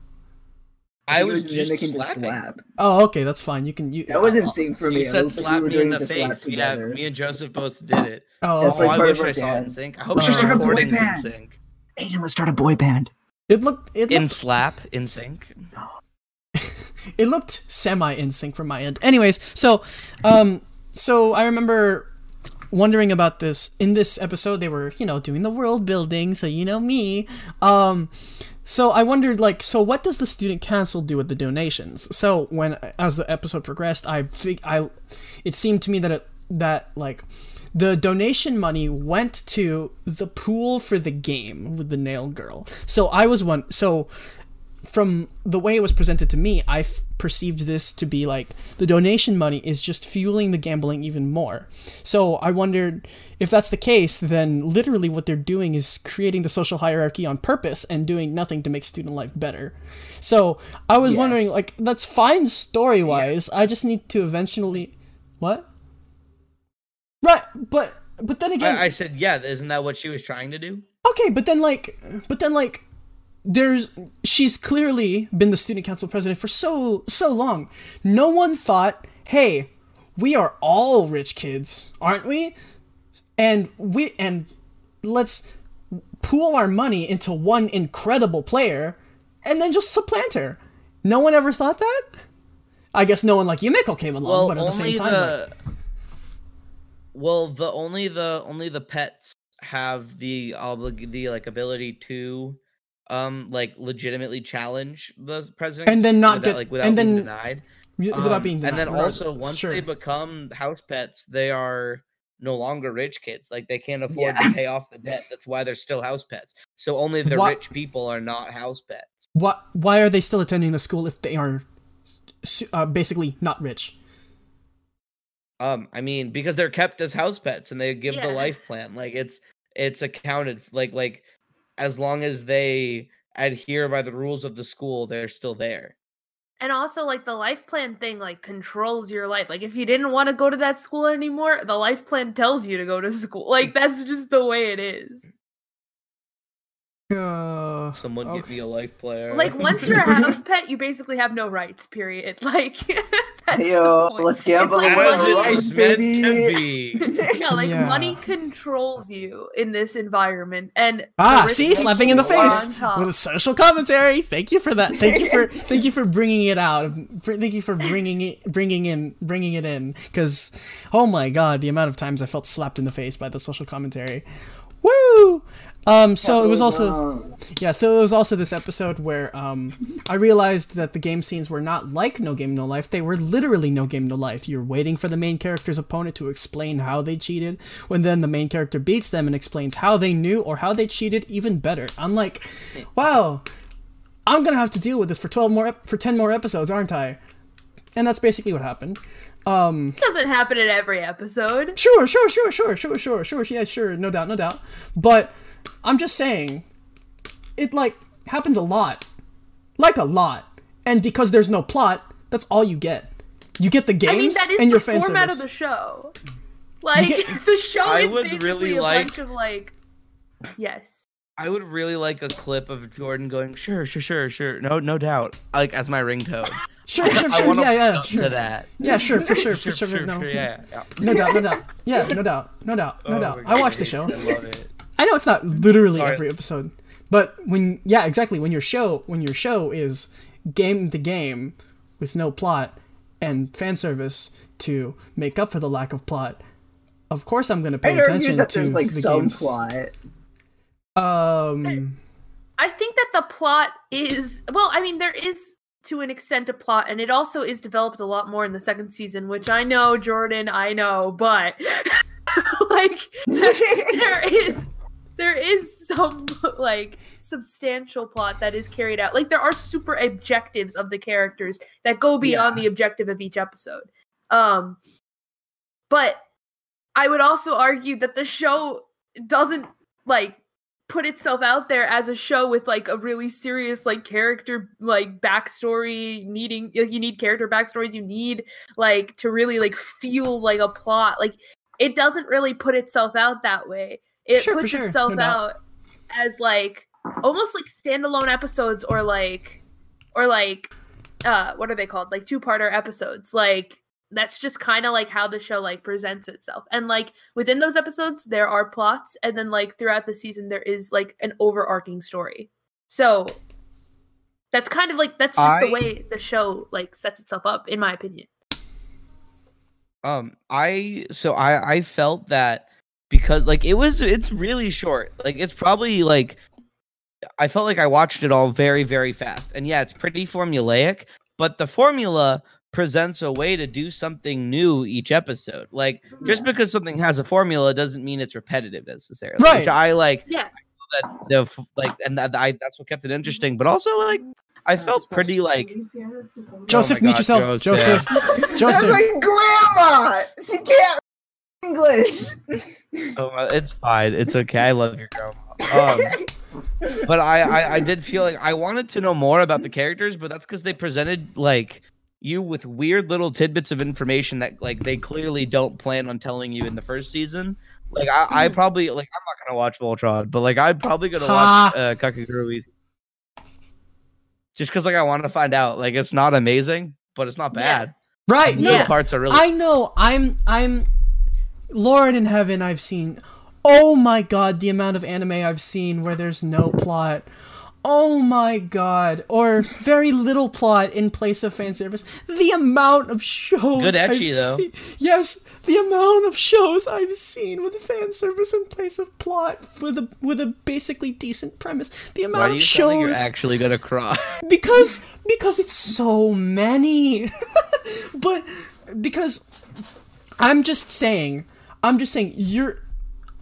Speaker 3: I
Speaker 4: You
Speaker 3: was just
Speaker 4: mimicking the
Speaker 3: slapping.
Speaker 4: slap.
Speaker 2: Oh, okay, that's fine. You can. You.
Speaker 4: That wasn't sync for me.
Speaker 3: You
Speaker 4: It
Speaker 3: said
Speaker 4: looked like
Speaker 3: slap
Speaker 4: we were
Speaker 3: me in
Speaker 4: doing
Speaker 3: the
Speaker 4: slap
Speaker 3: face. Yeah, me and Joseph both did it.
Speaker 2: Oh,
Speaker 4: That's
Speaker 3: Oh,
Speaker 4: like
Speaker 3: I wish I saw it in sync. I hope
Speaker 2: We should
Speaker 3: the
Speaker 2: start a
Speaker 4: boy
Speaker 3: recording's in sync.
Speaker 4: Aiden, let's start a boy band.
Speaker 2: it looked. It
Speaker 3: In
Speaker 2: looked.
Speaker 3: slap, in sync.
Speaker 2: it looked semi in sync from my end. Anyways, so um so I remember wondering about this in this episode they were, you know, doing the world building, so you know me. Um so I wondered like so what does the student council do with the donations? So when as the episode progressed, I think I it seemed to me that it that like the donation money went to the pool for the game with the nail girl. So I was one so from the way it was presented to me, I f- perceived this to be like the donation money is just fueling the gambling even more. So I wondered if that's the case, then literally what they're doing is creating the social hierarchy on purpose and doing nothing to make student life better. So I was
Speaker 4: Yes.
Speaker 2: wondering, like, that's fine story wise. I just need to eventually. What? Right, but but then again,
Speaker 3: I, I said, yeah, isn't that what she was trying to do?
Speaker 2: okay but then like but then like there's she's clearly been the student council president for so so long. No one thought hey we are all rich kids aren't we? And we and let's pool our money into one incredible player and then just supplant her. No one ever thought that? I guess no one like Yumeko came along
Speaker 3: Well,
Speaker 2: but at the same time like.
Speaker 3: Well, the only the only the pets have the oblig the like ability to, um, like legitimately challenge the president
Speaker 2: And then not
Speaker 3: without,
Speaker 2: get-
Speaker 3: like without
Speaker 2: and
Speaker 3: being
Speaker 2: then-
Speaker 3: denied.
Speaker 2: without
Speaker 3: Um,
Speaker 2: being
Speaker 3: and then also once
Speaker 2: Sure.
Speaker 3: they become house pets, they are no longer rich kids. Like they can't afford
Speaker 4: Yeah.
Speaker 3: to pay off the debt. That's why they're still house pets. So only the
Speaker 2: What-
Speaker 3: rich people are not house pets.
Speaker 2: Why, why are they still attending the school if they are uh, basically not rich?
Speaker 3: Um, I mean, because they're kept as house pets and they give the life plan. Like it's it's accounted like like as long as they adhere by the rules of the school, they're still there.
Speaker 5: And also, like the life plan thing, like controls your life. Like if you didn't want to go to that school anymore, the life plan tells you to go to school. Like mm. that's just the way it is.
Speaker 2: Uh,
Speaker 3: Someone get
Speaker 2: okay.
Speaker 3: me a life player.
Speaker 5: Like once you're a house pet, you basically have no rights. Period. Like that's the
Speaker 4: Yo,
Speaker 5: point.
Speaker 4: let's gamble
Speaker 5: like
Speaker 3: as
Speaker 5: money-
Speaker 3: it
Speaker 4: Right,
Speaker 3: was meant
Speaker 4: baby.
Speaker 3: to be.
Speaker 5: yeah, like
Speaker 2: Yeah.
Speaker 5: money controls you in this environment. And the
Speaker 2: Ah,
Speaker 5: rich
Speaker 2: see, slapping in the face
Speaker 5: on
Speaker 2: with a social commentary. Thank you for that. Thank you for thank you for bringing it out. For- Thank you for bringing it bringing in bringing it in. Because oh my god, the amount of times I felt slapped in the face by the social commentary. Woo! Um, so it was also yeah, so it was also this episode where um, I realized that the game scenes were not like No Game No Life. They were literally No Game No Life. You're waiting for the main character's opponent to explain how they cheated, when then the main character beats them and explains how they knew or how they cheated even better. I'm like, wow, I'm gonna have to deal with this for 12 more, ep- for 10 more episodes, aren't I? And that's basically what happened. Um,
Speaker 5: doesn't happen in every episode.
Speaker 2: Sure, sure, sure, sure, sure, sure, sure. Yeah, sure. No doubt, no doubt. But I'm just saying, it like happens a lot, like a lot. And because there's no plot, that's all you get. You get the games
Speaker 5: I mean, that is
Speaker 2: and
Speaker 5: the
Speaker 2: your fan
Speaker 5: format
Speaker 2: service.
Speaker 5: of the show. Like
Speaker 2: get-
Speaker 5: the show
Speaker 3: I
Speaker 5: is
Speaker 3: would
Speaker 5: basically
Speaker 3: really
Speaker 5: a
Speaker 3: like-
Speaker 5: bunch of like, yes.
Speaker 3: I would really like a clip of Jordan going, sure, sure, sure, sure. No, no doubt. Like as my ringtone.
Speaker 2: Sure, sure, sure.
Speaker 3: want
Speaker 2: Yeah, yeah, sure.
Speaker 3: to that.
Speaker 2: Yeah, sure, for sure, for
Speaker 3: Sure,
Speaker 2: sure.
Speaker 3: sure,
Speaker 2: no,
Speaker 3: sure, yeah, yeah.
Speaker 2: no doubt, no doubt. Yeah, no doubt, no doubt, no
Speaker 3: Oh
Speaker 2: doubt. I watched the show.
Speaker 3: I love it.
Speaker 2: I know it's not literally
Speaker 3: Sorry.
Speaker 2: every episode, but when yeah, exactly when your show when your show is game to game with no plot and fan service to make up for the lack of plot, of course I'm going to pay
Speaker 4: I'd argue
Speaker 2: attention
Speaker 4: that
Speaker 2: to
Speaker 4: there's like
Speaker 2: the
Speaker 4: some
Speaker 2: games.
Speaker 4: plot.
Speaker 2: Um,
Speaker 5: I think that the plot is well, I mean, there is to an extent a plot, and it also is developed a lot more in the second season, which I know, Jordan, I know, but like there is there is some like substantial plot that is carried out. Like there are super objectives of the characters that go beyond
Speaker 4: Yeah.
Speaker 5: the objective of each episode. Um but I would also argue that the show doesn't like put itself out there as a show with like a really serious like character like backstory needing you need character backstories you need like to really like feel like a plot. Like it doesn't really put itself out that way. It
Speaker 2: Sure,
Speaker 5: puts
Speaker 2: sure,
Speaker 5: itself
Speaker 2: no doubt.
Speaker 5: out as like almost like standalone episodes or like or like uh what are they called? Like two-parter episodes. Like that's just kind of like how the show like presents itself and like within those episodes there are plots and then like throughout the season there is like an overarching story so that's kind of like that's just the way the show like sets itself up in my opinion
Speaker 3: Um, I so I I felt that because like it was it's really short. Like it's probably like I felt like I watched it all very very fast. And yeah, it's pretty formulaic, but the formula presents a way to do something new each episode. Like just because something has a formula doesn't mean it's repetitive necessarily.
Speaker 2: Right.
Speaker 3: Which I like
Speaker 5: yeah
Speaker 3: that the like and that I that's what kept it interesting, but also like I felt pretty like
Speaker 2: Joseph,
Speaker 3: Oh my
Speaker 2: meet
Speaker 3: God,
Speaker 2: yourself.
Speaker 3: Joseph.
Speaker 2: Joseph.
Speaker 4: That's
Speaker 2: Joseph.
Speaker 4: my grandma. She can't English.
Speaker 3: oh, it's fine. It's okay. I love your grandma. Um, but I, I I did feel like I wanted to know more about the characters, but that's because they presented like you with weird little tidbits of information that like they clearly don't plan on telling you in the first season. Like I, I probably like I'm not gonna watch Voltron, but like I'm probably gonna
Speaker 2: Ha.
Speaker 3: watch uh, Kakegurui. Just because like I want to find out. Like it's not amazing, but it's not
Speaker 5: Yeah.
Speaker 3: bad.
Speaker 2: Right.
Speaker 3: The
Speaker 2: No.
Speaker 5: Yeah.
Speaker 3: parts are really
Speaker 2: I know. I'm. I'm. Lord in heaven. I've seen. Oh my god, the amount of anime I've seen where there's no plot. Oh my god, or very little plot in place of fan service. The amount of shows.
Speaker 3: Good
Speaker 2: I've
Speaker 3: though.
Speaker 2: seen- Yes, the amount of shows I've seen with fan service in place of plot, with a with a basically decent premise. The amount
Speaker 3: Why do
Speaker 2: of
Speaker 3: you sound like you're
Speaker 2: shows
Speaker 3: actually gonna cry?
Speaker 2: because because it's so many but because i'm just saying i'm just saying you're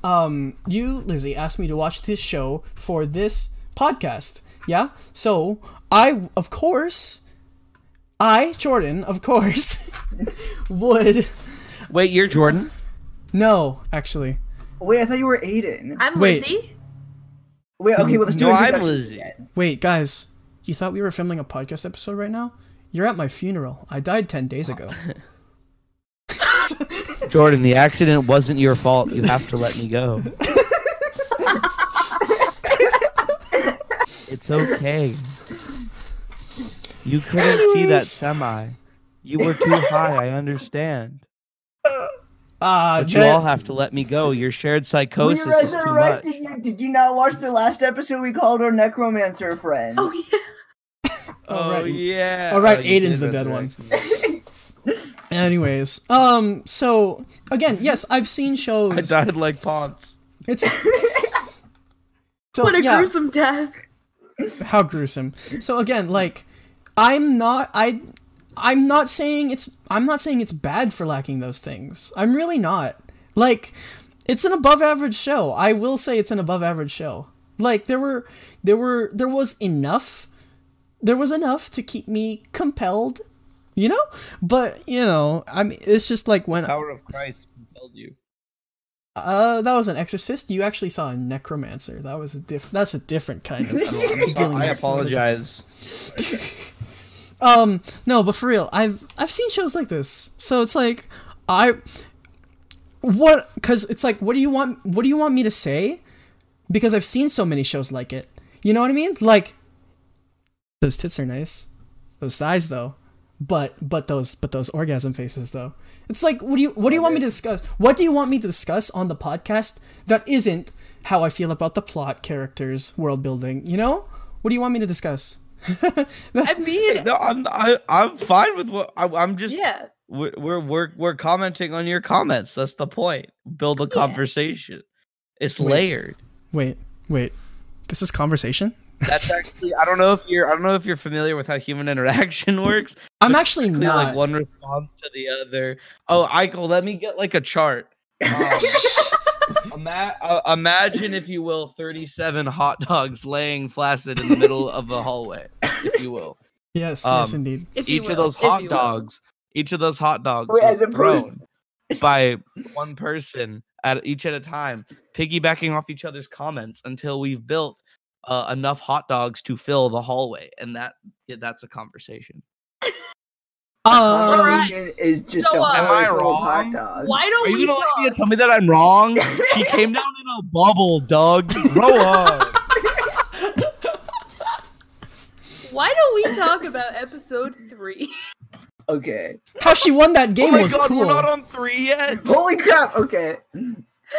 Speaker 2: um you lizzie asked me to watch this show for this podcast yeah so i of course i jordan of course would
Speaker 3: Wait, you're Jordan.
Speaker 2: no actually
Speaker 4: Wait, I thought you were Aiden.
Speaker 5: i'm
Speaker 2: Wait.
Speaker 5: lizzie
Speaker 4: Wait, okay, well let's do
Speaker 3: No, I'm
Speaker 4: introductions
Speaker 3: Lizzie.
Speaker 2: wait guys you thought we were filming a podcast episode right now you're at my funeral i died 10 days ago
Speaker 3: Jordan, the accident wasn't your fault. You have to let me go. it's okay. You couldn't see that semi. You were too high, I understand.
Speaker 2: Ah,
Speaker 3: But you all have to let me go. Your shared psychosis
Speaker 4: we
Speaker 3: is too much.
Speaker 4: you. Did you not watch the last episode we called our necromancer friend?
Speaker 5: oh yeah
Speaker 3: Oh
Speaker 2: Alright.
Speaker 3: yeah.
Speaker 2: Alright,
Speaker 3: Oh,
Speaker 2: Aiden's the dead one. Anyways, um, so again, yes, I've seen shows.
Speaker 3: I died like Ponce.
Speaker 2: It's so
Speaker 5: what a
Speaker 2: yeah,
Speaker 5: gruesome death
Speaker 2: how gruesome. So again, like, I'm not, I, I'm not saying it's, I'm not saying it's bad for lacking those things. I'm really not. Like, it's an above average show. I will say it's an above average show. Like there were, there were, there was enough, there was enough to keep me compelled. You know, but you know, I mean, it's just like when
Speaker 3: Power of Christ.
Speaker 2: Uh, that was an exorcist. You actually saw a necromancer. That was a diff. That's a different kind of. I'm dealing
Speaker 3: I apologize.
Speaker 2: Um, no, but for real, I've I've seen shows like this. So it's like, I, what? Because it's like, what do you want? What do you want me to say? Because I've seen so many shows like it. You know what I mean? Like, those tits are nice. Those thighs, though. But but those but those orgasm faces though. It's like what do you what do you want me to discuss? What do you want me to discuss on the podcast that isn't how I feel about the plot, characters, world building? You know? What do you want me to discuss?
Speaker 5: i mean
Speaker 3: No, I'm I, I'm fine with what I, I'm just
Speaker 5: yeah
Speaker 3: we're, we're we're we're commenting on your comments. That's the point. Build a
Speaker 5: Yeah.
Speaker 3: conversation. It's
Speaker 2: Wait.
Speaker 3: layered.
Speaker 2: Wait, wait. This is conversation?
Speaker 3: That's actually I don't know if you're I don't know if you're familiar with how human interaction works.
Speaker 2: I'm actually not.
Speaker 3: like one responds to the other. Oh, Eichel, let me get like a chart. Um, ima- uh, imagine, if you will, 37 hot dogs laying flaccid in the middle of a hallway, if you will.
Speaker 2: yes, yes,
Speaker 3: um,
Speaker 2: indeed.
Speaker 5: If you
Speaker 3: Each of those hot
Speaker 5: you will.
Speaker 3: dogs, each of those hot dogs
Speaker 4: Wait,
Speaker 3: was
Speaker 4: as opposed-
Speaker 3: thrown by one person at each at a time, piggybacking off each other's comments until we've built uh, enough hot dogs to fill the hallway, and that yeah, that's a conversation.
Speaker 2: Uh,
Speaker 4: Conversation is just
Speaker 5: So,
Speaker 4: a
Speaker 5: uh,
Speaker 3: Am I
Speaker 4: hallway hot
Speaker 3: wrong?
Speaker 5: Why don't
Speaker 3: Are you
Speaker 5: we
Speaker 3: gonna
Speaker 5: talk?
Speaker 3: let me tell me that I'm wrong? she came down in a bubble, Doug. Grow up.
Speaker 5: Why don't we talk about episode three?
Speaker 4: Okay.
Speaker 2: how she won that
Speaker 3: oh
Speaker 2: game
Speaker 3: my
Speaker 2: was
Speaker 3: god,
Speaker 2: cool.
Speaker 3: we're not on three yet.
Speaker 4: Holy crap. Okay.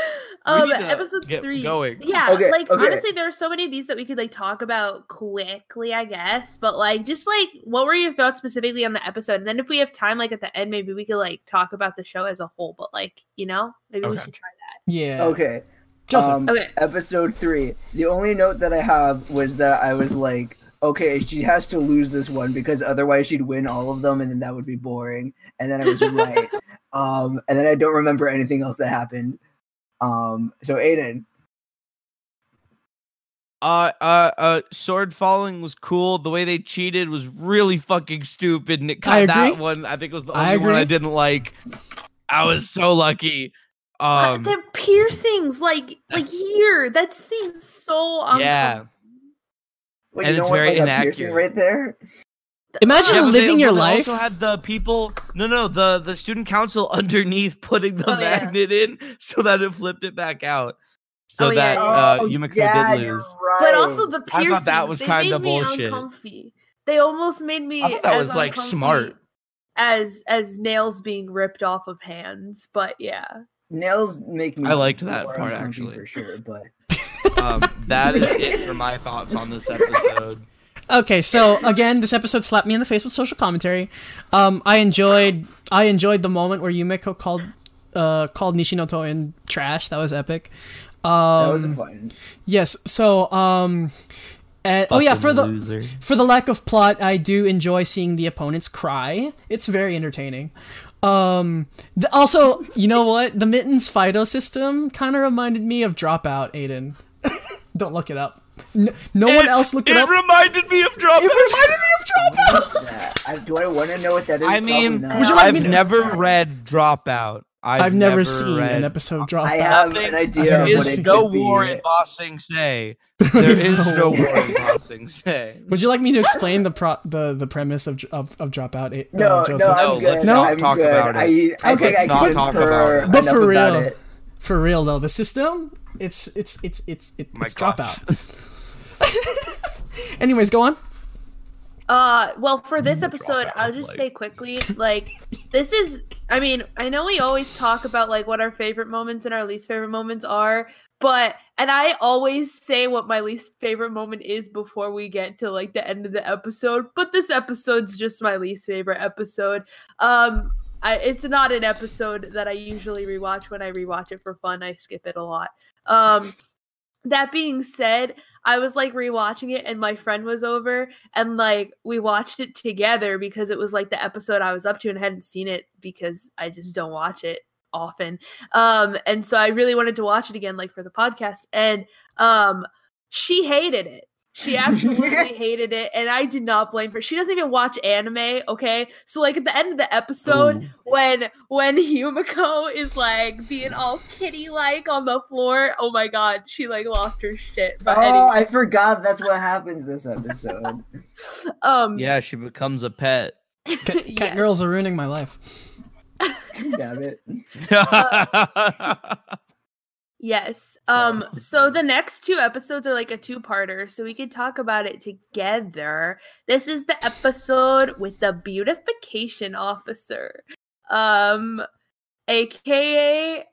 Speaker 5: Um, episode
Speaker 3: get
Speaker 5: three.
Speaker 3: going.
Speaker 5: Yeah,
Speaker 4: Okay,
Speaker 5: like
Speaker 4: okay.
Speaker 5: honestly, there are so many of these that we could like talk about quickly, I guess. But like, just like, what were your thoughts specifically on the episode? And then if we have time, like at the end, maybe we could like talk about the show as a whole. But like, you know, maybe we should try that.
Speaker 2: yeah.
Speaker 4: Okay.
Speaker 2: Joseph.
Speaker 4: Um,
Speaker 5: Okay.
Speaker 4: Episode three. The only note that I have was that I was like, okay, she has to lose this one because otherwise she'd win all of them, and then that would be boring. And then I was right. um, and then I don't remember anything else that happened. Um, so Aiden,
Speaker 3: Uh, uh, uh, sword falling was cool. The way they cheated was really fucking stupid, and it
Speaker 2: I
Speaker 3: cut that one. I think was the
Speaker 2: I
Speaker 3: only one I didn't like. I was so lucky. Um,
Speaker 5: the piercings, like like here, that seems so uncomfortable.
Speaker 3: yeah,
Speaker 4: Wait,
Speaker 3: And
Speaker 4: you
Speaker 3: it's
Speaker 4: don't want,
Speaker 3: very
Speaker 4: like,
Speaker 3: inaccurate.
Speaker 4: right there.
Speaker 2: Imagine
Speaker 3: Yeah,
Speaker 2: living
Speaker 3: they,
Speaker 2: your
Speaker 3: but they
Speaker 2: life.
Speaker 3: Also had the people. No, no, the the student council underneath putting the
Speaker 5: Oh, yeah.
Speaker 3: magnet in so that it flipped it back out, so
Speaker 5: Oh,
Speaker 3: that
Speaker 5: yeah.
Speaker 3: uh,
Speaker 4: Oh,
Speaker 3: Yumeko
Speaker 4: yeah,
Speaker 3: did lose.
Speaker 4: right.
Speaker 5: But also the
Speaker 3: I
Speaker 5: piercings,
Speaker 3: thought that was
Speaker 5: they
Speaker 3: kinda
Speaker 5: made me
Speaker 3: bullshit.
Speaker 5: uncomfy. They almost made me.
Speaker 3: I thought that
Speaker 5: as
Speaker 3: was, like, smart.
Speaker 5: As as nails being ripped off of hands, but yeah.
Speaker 4: nails make me.
Speaker 3: I liked that part, actually.
Speaker 4: for sure. But
Speaker 3: Um, that is it for my thoughts on this episode.
Speaker 2: Okay, so again, this episode slapped me in the face with social commentary. Um, I enjoyed I enjoyed the moment where Yumeko called uh called Nishinotouin trash. That was epic. Um,
Speaker 4: that was fun.
Speaker 2: yes. So um, and, oh yeah, for the
Speaker 3: loser.
Speaker 2: for the lack of plot, I do enjoy seeing the opponents cry. It's very entertaining. Um, th- also, you know what? The Mittens Fido system kind of reminded me of Dropout, Aiden. Don't look it up. No, no one else look it,
Speaker 3: It
Speaker 2: up.
Speaker 3: reminded me of Dropout.
Speaker 2: it reminded me of Dropout.
Speaker 4: I, do I want to know what that is?
Speaker 3: I mean,
Speaker 2: Would you like
Speaker 3: I've
Speaker 2: me to-
Speaker 3: never read Dropout. I've,
Speaker 2: I've, never, seen
Speaker 3: read
Speaker 2: an episode of Dropout.
Speaker 4: I have
Speaker 3: Nothing-
Speaker 4: an idea
Speaker 2: There
Speaker 4: of
Speaker 3: There
Speaker 4: what
Speaker 3: is
Speaker 4: it
Speaker 3: no
Speaker 4: could be.
Speaker 3: war in Ba Sing Se. There is no war in Ba Sing Se.
Speaker 2: Would you like me to explain the pro- the the premise of of, of Dropout? A- uh,
Speaker 4: No, no,
Speaker 2: Joseph?
Speaker 4: I'm
Speaker 3: No,
Speaker 4: good.
Speaker 3: let's
Speaker 2: not
Speaker 4: I'm
Speaker 3: talk
Speaker 4: good.
Speaker 3: about it.
Speaker 4: I, I
Speaker 2: Okay,
Speaker 4: think I
Speaker 3: not
Speaker 4: can
Speaker 3: talk about it.
Speaker 2: But for real. For real though, the system, it's it's it's it's it,
Speaker 3: My
Speaker 2: it's. Dropout. Anyways, go on.
Speaker 5: Uh, well, for this episode, I'll just
Speaker 3: like-
Speaker 5: say quickly, like, this is, I mean, I know we always talk about like what our favorite moments and our least favorite moments are, but, and I always say what my least favorite moment is before we get to like the end of the episode, but this episode's just my least favorite episode. Um, I, it's not an episode that I usually rewatch when I rewatch it for fun. I skip it a lot. Um, that being said, I was like rewatching it and my friend was over and like we watched it together because it was like the episode I was up to and hadn't seen it because I just don't watch it often. Um and so I really wanted to watch it again like for the podcast and um she hated it. She absolutely hated it and I did not blame her. She doesn't even watch anime, okay? So like at the end of the episode
Speaker 3: Ooh.
Speaker 5: when when Yumeko is like being all kitty like on the floor, oh my god, she like lost her shit. But
Speaker 4: Oh,
Speaker 5: anyway,
Speaker 4: I forgot that's what happens this episode.
Speaker 5: um
Speaker 3: Yeah, she becomes a pet.
Speaker 2: Cat, cat
Speaker 5: yes.
Speaker 2: girls are ruining my life.
Speaker 4: Damn it.
Speaker 5: Yes. Um
Speaker 4: So-
Speaker 5: the next two episodes are like a two-parter, so we could talk about it together. This is the episode with the beautification officer. Um aka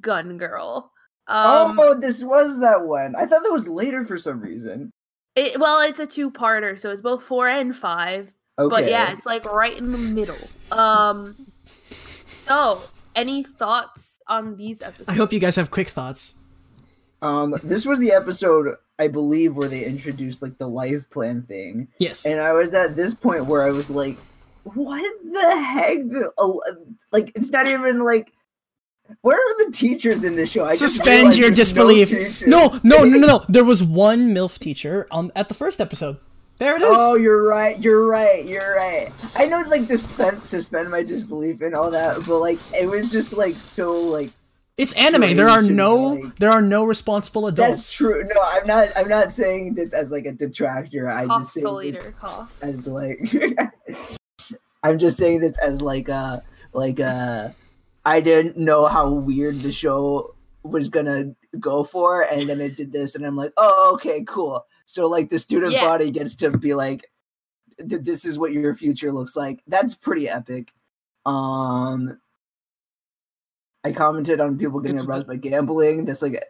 Speaker 5: Gun Girl. Um
Speaker 4: oh, this was that one. I thought that was later for some reason.
Speaker 5: it, well, it's a two-parter, so it's both 4 and 5.
Speaker 4: Okay.
Speaker 5: But yeah, it's like right in the middle. Um so any thoughts on these episodes?
Speaker 2: I hope you guys have quick thoughts.
Speaker 4: Um, this was the episode I believe, where they introduced like the life plan thing,
Speaker 2: Yes.
Speaker 4: and I was at this point where I was like, "What the heck?" The, oh, like, it's not even like. Where are the teachers in this show? I
Speaker 2: Suspend
Speaker 4: realized
Speaker 2: your disbelief. No, no, no, no, no. There was one MILF teacher on at the first episode. There it is.
Speaker 4: Oh, you're right. You're right. You're right. I know, like, to suspend, suspend my disbelief and all that, but like, it was just like so like
Speaker 2: it's anime. There are no
Speaker 4: like-
Speaker 2: there are no responsible adults.
Speaker 4: That's true. No, I'm not. I'm not saying this as like a detractor. I just say this
Speaker 5: cough.
Speaker 4: as like. I'm just saying this as like a like a. I didn't know how weird the show was gonna go for, and then it did this, and I'm like, oh, okay, cool. So like the student
Speaker 5: Yeah.
Speaker 4: body gets to be like, this is what your future looks like. That's pretty epic. Um, I commented on people getting
Speaker 3: It's the-
Speaker 4: aroused by gambling. That's like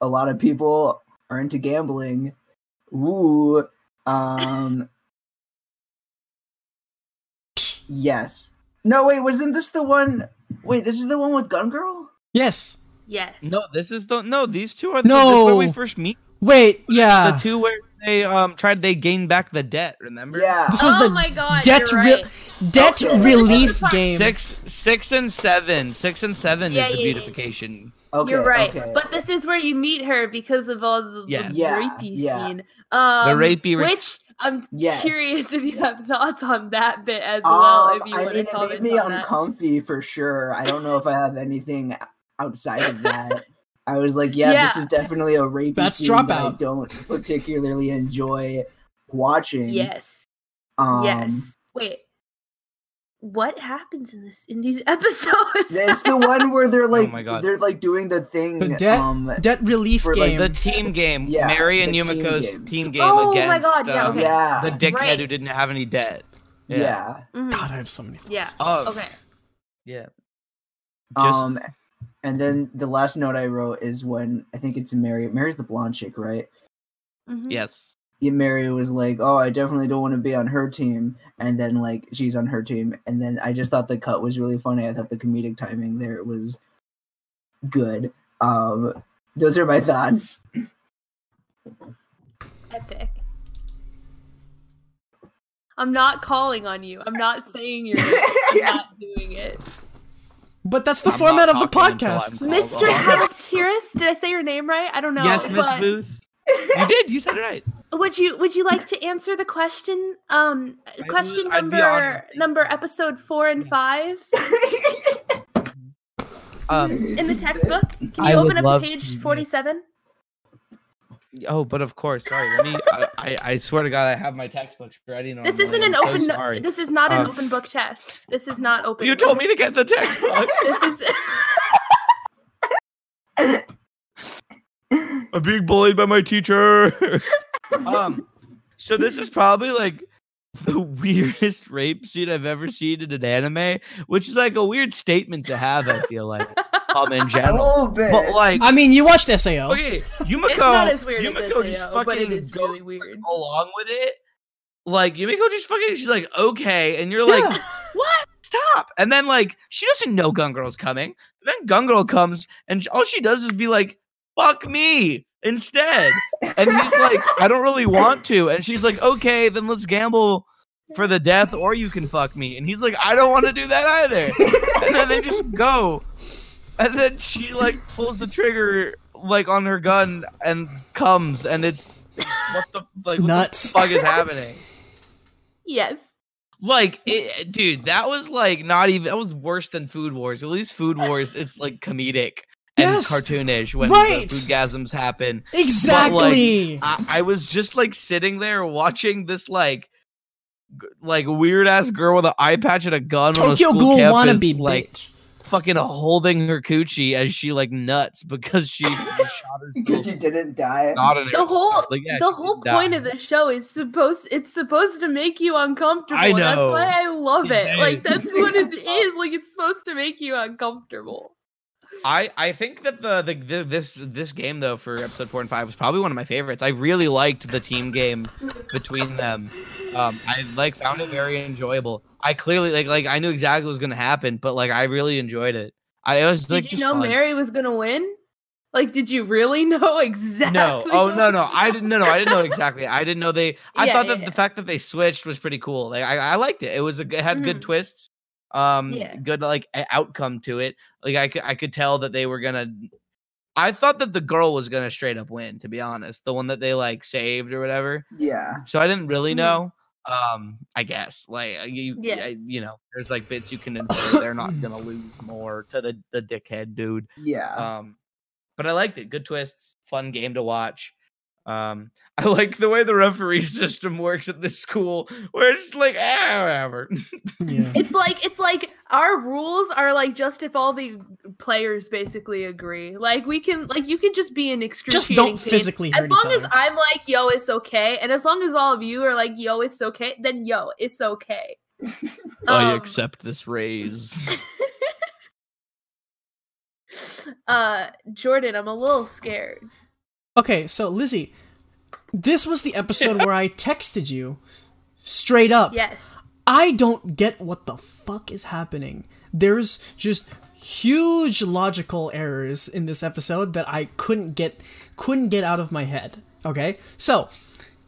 Speaker 4: a lot of people are into gambling. Ooh. Um. yes. No, wait. Wasn't this the one? Wait, this is the one with Gun Girl.
Speaker 2: Yes.
Speaker 5: Yes.
Speaker 3: No, this is the no. These two are the, this is
Speaker 2: No.
Speaker 3: where we first meet.
Speaker 2: Wait. Yeah.
Speaker 3: the two where they um tried they gained back the debt. Remember?
Speaker 4: Yeah.
Speaker 2: This was
Speaker 5: oh
Speaker 2: the
Speaker 5: my god,
Speaker 2: debt
Speaker 5: you're
Speaker 2: re-
Speaker 5: right.
Speaker 2: debt
Speaker 4: Okay.
Speaker 2: relief game.
Speaker 3: Six, six and seven. Six and seven
Speaker 5: Yeah,
Speaker 3: is the
Speaker 5: yeah, yeah.
Speaker 3: beautification.
Speaker 4: Okay.
Speaker 5: You're right.
Speaker 4: Okay.
Speaker 5: But this is where you meet her because of all the, the
Speaker 3: Yes.
Speaker 4: Yeah,
Speaker 5: rapey
Speaker 4: yeah.
Speaker 5: scene. Um, the
Speaker 3: rapey ra-
Speaker 5: which I'm
Speaker 4: Yes.
Speaker 5: curious if you have thoughts on that bit as
Speaker 4: Um,
Speaker 5: well. If you
Speaker 4: I
Speaker 5: want
Speaker 4: mean,
Speaker 5: to
Speaker 4: it
Speaker 5: comment
Speaker 4: made me
Speaker 5: on that.
Speaker 4: uncomfy for sure. I don't know if I have anything outside of that. I was like, yeah, this is definitely a rapey
Speaker 2: That's
Speaker 4: scene that I don't particularly enjoy watching.
Speaker 5: Yes.
Speaker 4: Um,
Speaker 5: yes. Wait. What happens in this in these episodes?
Speaker 4: It's the one where they're like, oh
Speaker 3: my God.
Speaker 4: they're like doing the thing.
Speaker 2: The debt
Speaker 4: um,
Speaker 2: debt relief
Speaker 4: for, like,
Speaker 2: game.
Speaker 3: The team game.
Speaker 4: Yeah,
Speaker 3: Mary and
Speaker 4: the team
Speaker 3: Yumeko's
Speaker 4: game.
Speaker 3: team game
Speaker 5: Oh my
Speaker 3: against
Speaker 5: God, yeah,
Speaker 3: um,
Speaker 5: okay.
Speaker 4: yeah,
Speaker 3: the dickhead
Speaker 5: Right.
Speaker 3: who didn't have any debt.
Speaker 4: yeah.
Speaker 5: Mhm.
Speaker 2: God, I have so many. Thoughts.
Speaker 5: Yeah.
Speaker 3: Oh,
Speaker 5: Okay.
Speaker 3: yeah. Just
Speaker 4: Um, and then the last note I wrote is when I think it's Mary. Mary's the blonde chick, right?
Speaker 5: Mhm.
Speaker 3: yes.
Speaker 4: yeah, Mary was like, "Oh, I definitely don't want to be on her team," and then like she's on her team, and then I just thought the cut was really funny. I thought the comedic timing there was good. Um, those are my thoughts.
Speaker 5: Epic. I'm not calling on you. I'm not saying you're. I'm not doing it.
Speaker 2: But that's the
Speaker 3: I'm
Speaker 2: format of the podcast.
Speaker 5: Mr.
Speaker 3: Hold
Speaker 5: did I say your name right? I don't know.
Speaker 3: yes, Miss
Speaker 5: but
Speaker 3: Booth. You did. You said it right.
Speaker 5: Would you Would you like to answer the question? Um,
Speaker 3: would-
Speaker 5: question
Speaker 3: I'd
Speaker 5: number number episode four and five
Speaker 3: Um.
Speaker 5: in the textbook. Can you
Speaker 3: I
Speaker 5: open up
Speaker 3: love
Speaker 5: page forty-seven?
Speaker 3: Oh, but of course. Sorry. Let me. I, I, I swear to God, I have my textbooks ready.
Speaker 5: This
Speaker 3: normally.
Speaker 5: isn't an
Speaker 3: I'm so
Speaker 5: open.
Speaker 3: sorry.
Speaker 5: this is not an
Speaker 3: Um,
Speaker 5: open book test. This is not open.
Speaker 3: You
Speaker 5: book.
Speaker 3: told me to get the textbook.
Speaker 5: This is.
Speaker 3: I'm being bullied by my teacher. um, so this is probably like the weirdest rape scene I've ever seen in an anime, which is like a weird statement to have. I feel like, um, in
Speaker 4: A
Speaker 3: general,
Speaker 4: little bit.
Speaker 3: but like,
Speaker 2: I mean, you watched Sao.
Speaker 3: okay, Yumeko,
Speaker 5: it's not as weird
Speaker 3: Yumeko
Speaker 5: as
Speaker 3: just
Speaker 5: SAO, but it
Speaker 3: fucking
Speaker 5: really weird.
Speaker 3: along with it. Like Yumeko just fucking, she's like, okay, and you're like,
Speaker 2: Yeah.
Speaker 3: what? Stop! And then like she doesn't know Gun Girl's coming. Then Gun Girl comes, and all she does is be like, "Fuck me." Instead, and he's like, I don't really want to. And she's like, okay, then let's gamble for the death, or you can fuck me. And he's like, I don't want to do that either. And then they just go. And then she like pulls the trigger like on her gun and comes, and it's what the like what
Speaker 2: Nuts.
Speaker 3: the fuck is happening?
Speaker 5: Yes.
Speaker 3: Like, it, dude, that was like not even that was worse than Food Wars. At least Food Wars, it's like comedic and
Speaker 2: Yes,
Speaker 3: cartoonish when
Speaker 2: right.
Speaker 3: the foodgasms happen.
Speaker 2: Exactly.
Speaker 3: I, I was just like sitting there watching this like g- like weird ass girl with an eye patch and a gun on a
Speaker 2: Tokyo
Speaker 3: school
Speaker 2: Ghoul
Speaker 3: campus,
Speaker 2: wannabe
Speaker 3: like
Speaker 2: bitch.
Speaker 3: Fucking holding her coochie as she like nuts because she just shot
Speaker 4: because she didn't die.
Speaker 3: Not in
Speaker 5: The whole
Speaker 3: like, yeah,
Speaker 5: the whole point
Speaker 3: die.
Speaker 5: of the show is supposed it's supposed to make you uncomfortable.
Speaker 3: I know.
Speaker 5: That's why I love
Speaker 3: It
Speaker 5: it. Like that's what it is. Like it's supposed to make you uncomfortable.
Speaker 3: I I think that the, the the this this game though for episode four and five was probably one of my favorites. I really liked the team game between them. Um, I like found it very enjoyable. I clearly like like I knew exactly what was gonna happen, but like I really enjoyed it. I it was
Speaker 5: Did
Speaker 3: like
Speaker 5: you
Speaker 3: just
Speaker 5: know
Speaker 3: fun.
Speaker 5: Mary was gonna win? Like, did you really know exactly?
Speaker 3: No. Oh no, no. I didn't. No, no. I didn't know exactly. I didn't know they. I
Speaker 5: Yeah,
Speaker 3: thought that
Speaker 5: yeah.
Speaker 3: the fact that they switched was pretty cool. Like I, I liked it. It was a, it had good
Speaker 5: Mhm.
Speaker 3: twists. Um,
Speaker 5: Yeah.
Speaker 3: good like outcome to it. Like I could, I could tell that they were gonna. I thought that the girl was gonna straight up win. To be honest, the one that they like saved or whatever.
Speaker 4: yeah.
Speaker 3: So I didn't really
Speaker 5: Mhm.
Speaker 3: know. Um, I guess like uh, you,
Speaker 5: Yeah.
Speaker 3: yeah, you know, there's like bits you can infer they're not gonna lose more to the the dickhead dude.
Speaker 4: Yeah.
Speaker 3: Um, but I liked it. Good twists, fun game to watch. Um, I like the way the referee system works at this school, where it's like, ah, whatever.
Speaker 2: Yeah.
Speaker 5: It's like it's like our rules are like just if all the players basically agree. Like we can like you can just be an excruciating Just
Speaker 2: don't
Speaker 5: pain.
Speaker 2: physically
Speaker 5: As
Speaker 2: hurt
Speaker 5: long
Speaker 2: each
Speaker 5: as. I'm like yo, it's okay, and as long as all of you are like yo, it's okay, then yo, it's okay.
Speaker 3: I
Speaker 5: Um,
Speaker 3: accept this raise.
Speaker 5: Uh, Jordan, I'm a little scared.
Speaker 2: Okay, so Lizzie, this was the episode where I texted you straight up.
Speaker 5: Yes.
Speaker 2: I don't get what the fuck is happening. There's just huge logical errors in this episode that I couldn't get couldn't get out of my head. Okay? So,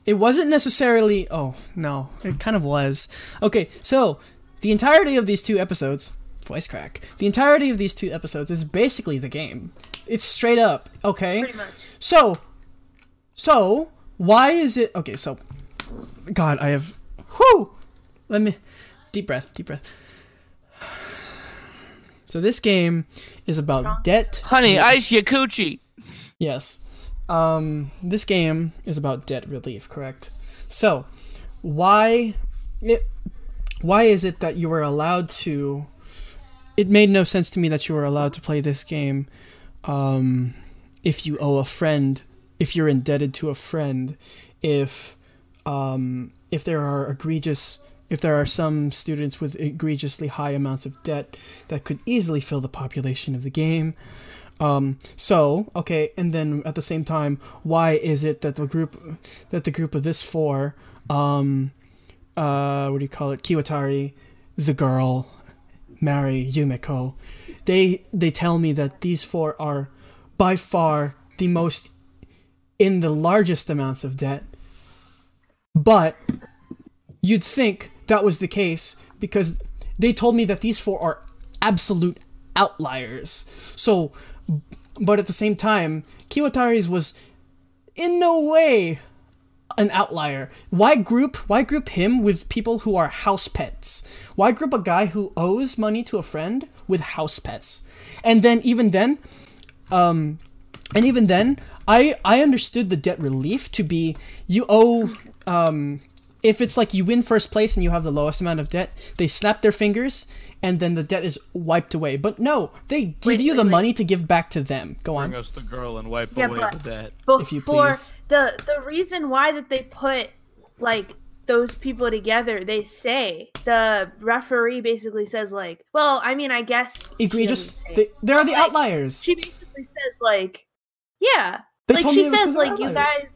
Speaker 2: it wasn't necessarily oh, no, it kind of was. Okay, so the entirety of these two episodes, voice crack. The entirety of these two episodes is basically the game. It's straight up, okay?
Speaker 5: Pretty much.
Speaker 2: So, so why is it okay? So, God, I have. Whoo! Let me deep breath, deep breath. So this game is about debt.
Speaker 3: Honey, ice your coochie.
Speaker 2: Yes. Um, this game is about debt relief, correct? So, why it, why is it that you were allowed to it made no sense to me that you were allowed to play this game um, if you owe a friend, if you're indebted to a friend, if um, if there are egregious if there are some students with egregiously high amounts of debt that could easily fill the population of the game. Um, so okay, and then at the same time, why is it that the group that the group of this four, um, uh, what do you call it, Kiwatari, the girl, Mary, Yumeko, they they tell me that these four are by far the most in the largest amounts of debt. But you'd think that was the case because they told me that these four are absolute outliers. So, but at the same time, Kiwatari's was in no way an outlier. Why group why group him with people who are house pets? Why group a guy who owes money to a friend with house pets? And then even then, um and even then, I I understood the debt relief to be you owe um if it's like you win first place and you have the lowest amount of debt, they snap their fingers and then the debt is wiped away. But no, they give
Speaker 5: Wait,
Speaker 2: you
Speaker 5: wait,
Speaker 2: the
Speaker 5: wait.
Speaker 2: money to give back to them. Go on.
Speaker 3: Bring us the girl and wipe
Speaker 5: Yeah,
Speaker 3: away the debt.
Speaker 2: If you
Speaker 5: Before
Speaker 2: please.
Speaker 5: the the reason why that they put like those people together, they say the referee basically says like, well, I mean, I guess she
Speaker 2: Egregious.
Speaker 5: doesn't.
Speaker 2: They, they are the
Speaker 5: Like,
Speaker 2: outliers.
Speaker 5: She basically says like, yeah,
Speaker 2: They
Speaker 5: like
Speaker 2: told
Speaker 5: she
Speaker 2: it
Speaker 5: says like you guys,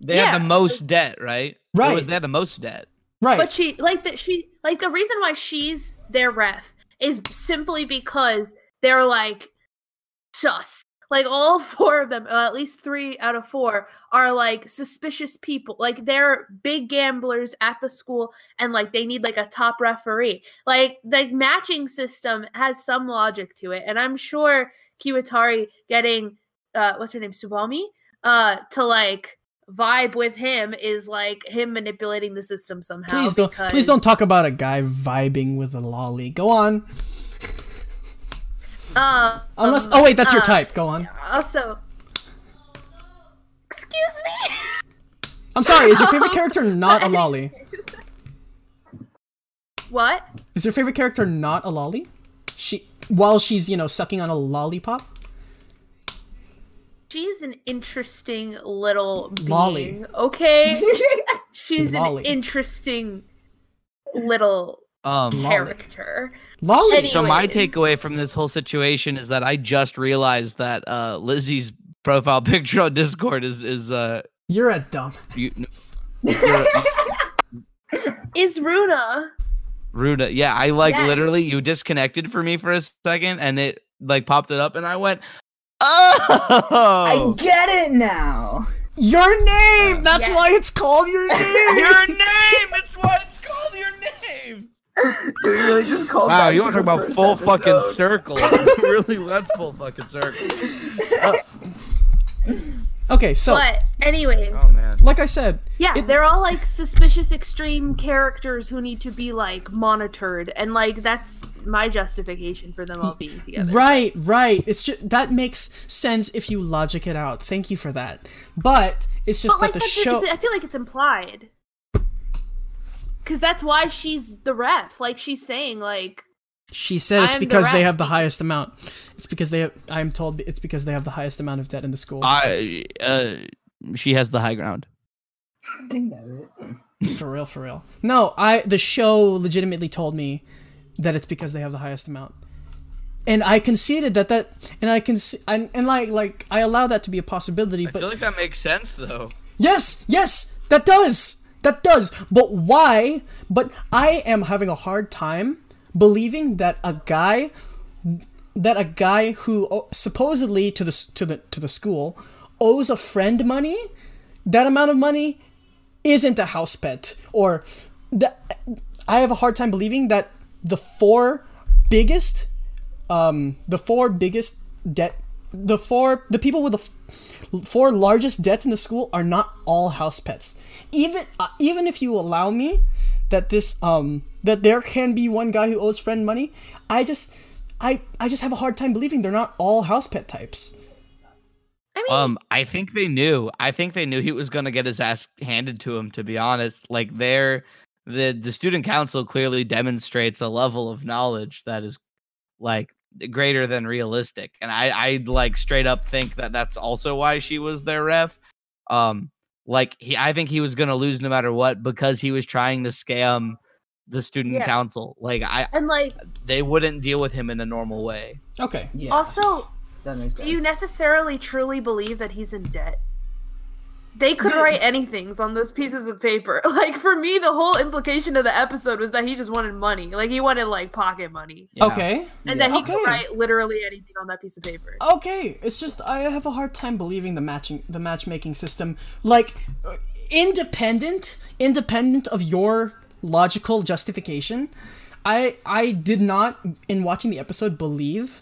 Speaker 3: They had
Speaker 5: Yeah.
Speaker 3: the most debt, right? It
Speaker 2: Right.
Speaker 3: was, they have the most debt.
Speaker 2: Right.
Speaker 5: but she like that she like the reason why she's their ref is simply because they're like sus. Like all four of them, uh, at least three out of four, are like suspicious people. Like they're big gamblers at the school, and like they need like a top referee. Like the matching system has some logic to it, and I'm sure Kiwatari getting uh what's her name Subami uh to like vibe with him is like him manipulating the system somehow.
Speaker 2: please don't
Speaker 5: because-
Speaker 2: please don't talk about a guy vibing with a lolly. Go on.
Speaker 5: Uh,
Speaker 2: Unless
Speaker 5: um,
Speaker 2: oh wait, that's your
Speaker 5: uh,
Speaker 2: type. Go on.
Speaker 5: Also, excuse me.
Speaker 2: I'm sorry. Is your favorite character not a lolly?
Speaker 5: What?
Speaker 2: Is your favorite character not a lolly? She while she's you know sucking on a lollipop.
Speaker 5: She's an interesting little being.
Speaker 2: Lolly.
Speaker 5: Okay, she's
Speaker 2: Lolly.
Speaker 5: an interesting little
Speaker 3: Um,
Speaker 5: character.
Speaker 2: Lolly.
Speaker 5: Any-
Speaker 3: so my takeaway from this whole situation is that I just realized that uh, Lizzie's profile picture on Discord is is uh
Speaker 2: You're a dumb.
Speaker 3: you, you're-
Speaker 5: Is Runa?
Speaker 3: Ruda. Yeah, I like
Speaker 5: Yes.
Speaker 3: literally you disconnected for me for a second and it like popped it up and I went, oh, I
Speaker 4: get it now.
Speaker 2: Your name. That's
Speaker 5: Yes.
Speaker 2: why it's called your name.
Speaker 3: your name. It's why
Speaker 4: we really just call
Speaker 3: Wow, you
Speaker 4: to
Speaker 3: want to talk about
Speaker 4: first
Speaker 3: full fucking
Speaker 4: episode?
Speaker 3: circle? really, that's full fucking circle.
Speaker 2: Uh, okay, so
Speaker 5: but anyways,
Speaker 3: Oh man.
Speaker 2: like I said,
Speaker 5: yeah,
Speaker 2: it-
Speaker 5: they're all like suspicious extreme characters who need to be like monitored, and like that's my justification for them all being together.
Speaker 2: Right, right. It's just that makes sense if you logic it out. Thank you for that. But it's just
Speaker 5: But like
Speaker 2: the show.
Speaker 5: I feel like it's implied. Cause that's why she's the ref. Like she's saying, like
Speaker 2: She said it's
Speaker 5: I'm the
Speaker 2: because they have the highest amount. It's because they. Have, I'm told it's because they have the highest amount of debt in the school.
Speaker 3: I uh, she has the high ground.
Speaker 4: Dang it.
Speaker 2: for real, for real. No, I. The show legitimately told me that it's because they have the highest amount, and I conceded that that, and I can, and, and like like I allow that to be a possibility.
Speaker 3: I
Speaker 2: But
Speaker 3: feel like that makes sense though.
Speaker 2: Yes, yes, that does. That does. But why? But I am having a hard time believing that a guy that a guy who oh, supposedly to the to the to the school owes a friend money, that amount of money isn't a house pet or that I have a hard time believing that the four biggest um the four biggest debt the four the people with the f- four largest debts in the school are not all house pets even uh, even if you allow me that this um that there can be one guy who owes friend money i just i i just have a hard time believing they're not all house pet types
Speaker 5: I mean,
Speaker 3: Um, I think they knew. I think they knew he was gonna get his ass handed to him. To be honest, like they're the the student council clearly demonstrates a level of knowledge that is like greater than realistic, and I I like straight up think that that's also why she was their ref. Um, like he, I think he was gonna lose no matter what because he was trying to scam the student
Speaker 5: Yeah.
Speaker 3: council. Like I,
Speaker 5: and like
Speaker 3: they wouldn't deal with him in a normal way.
Speaker 2: okay
Speaker 4: Yeah,
Speaker 5: also,
Speaker 4: that makes
Speaker 5: do you necessarily truly believe that he's in debt? They could
Speaker 2: The-
Speaker 5: write anything on those pieces of paper. Like for me, the whole implication of the episode was that he just wanted money. Like he wanted like pocket money,
Speaker 3: Yeah.
Speaker 2: okay
Speaker 5: and
Speaker 4: Yeah.
Speaker 5: that he
Speaker 2: Okay.
Speaker 5: could write literally anything on that piece of paper.
Speaker 2: okay it's just i have a hard time believing the matching the matchmaking system like uh, independent independent of your logical justification i i did not in watching the episode believe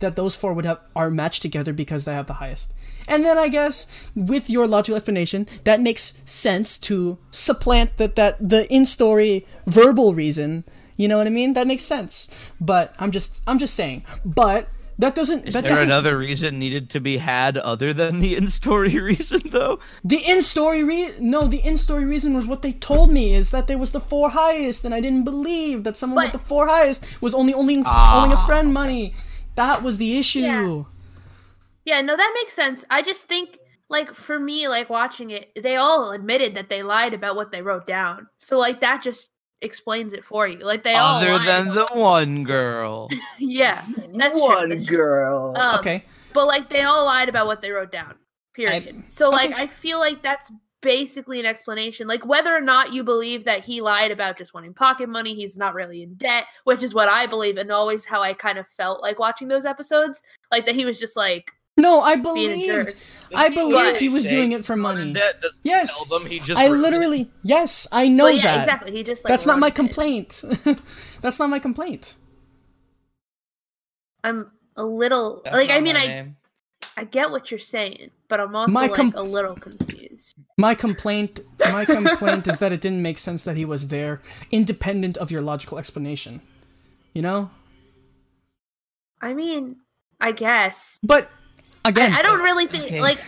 Speaker 2: that those four would have are matched together because they have the highest. And then i guess with your logical explanation that makes sense to supplant that that the in-story verbal reason. You know what i mean? That makes sense. But i'm just i'm just saying. But that doesn't
Speaker 3: Is
Speaker 2: that
Speaker 3: there
Speaker 2: doesn't
Speaker 3: another reason needed to be had other than the in-story reason, though?
Speaker 2: The in-story re- no, the in-story reason was what they told me is that there was the four highest, and I didn't believe that someone with the four highest was only only
Speaker 3: Ah,
Speaker 2: owing a friend money. That was the issue.
Speaker 5: Yeah. Yeah, no, that makes sense. I just think, like, for me, like watching it, they all admitted that they lied about what they wrote down. So, like, that just explains it for you. Like, they all
Speaker 3: Other
Speaker 5: lied
Speaker 3: than
Speaker 5: about-
Speaker 3: the one girl.
Speaker 5: yeah, that's true,
Speaker 4: One
Speaker 5: that's true.
Speaker 4: girl.
Speaker 5: Um,
Speaker 2: Okay.
Speaker 5: but like, they all lied about what they wrote down. Period. so, like. I feel like that's basically an explanation. Like, whether or not you believe that he lied about just wanting pocket money, he's not really in debt, which is what I believe, and always how I kind of felt like watching those episodes. Like that he was just like
Speaker 2: No, I
Speaker 5: being a jerk.
Speaker 2: believed. I believe he was doing it for money.
Speaker 3: debt
Speaker 2: Yes.
Speaker 3: tell them he just
Speaker 2: I
Speaker 3: wrote it.
Speaker 2: literally yes, I know
Speaker 5: But yeah,
Speaker 2: that.
Speaker 5: exactly. He just like
Speaker 2: That's not my complaint. That's not my complaint.
Speaker 5: I'm a little
Speaker 3: That's
Speaker 5: like I mean I
Speaker 3: name.
Speaker 5: I get what you're saying, but I'm also
Speaker 2: My
Speaker 5: like
Speaker 2: com-
Speaker 5: a little confused.
Speaker 2: My complaint my complaint is that it didn't make sense that he was there independent of your logical explanation. You know?
Speaker 5: I mean, I guess
Speaker 2: But again,
Speaker 5: I, I don't really think
Speaker 3: Okay.
Speaker 5: like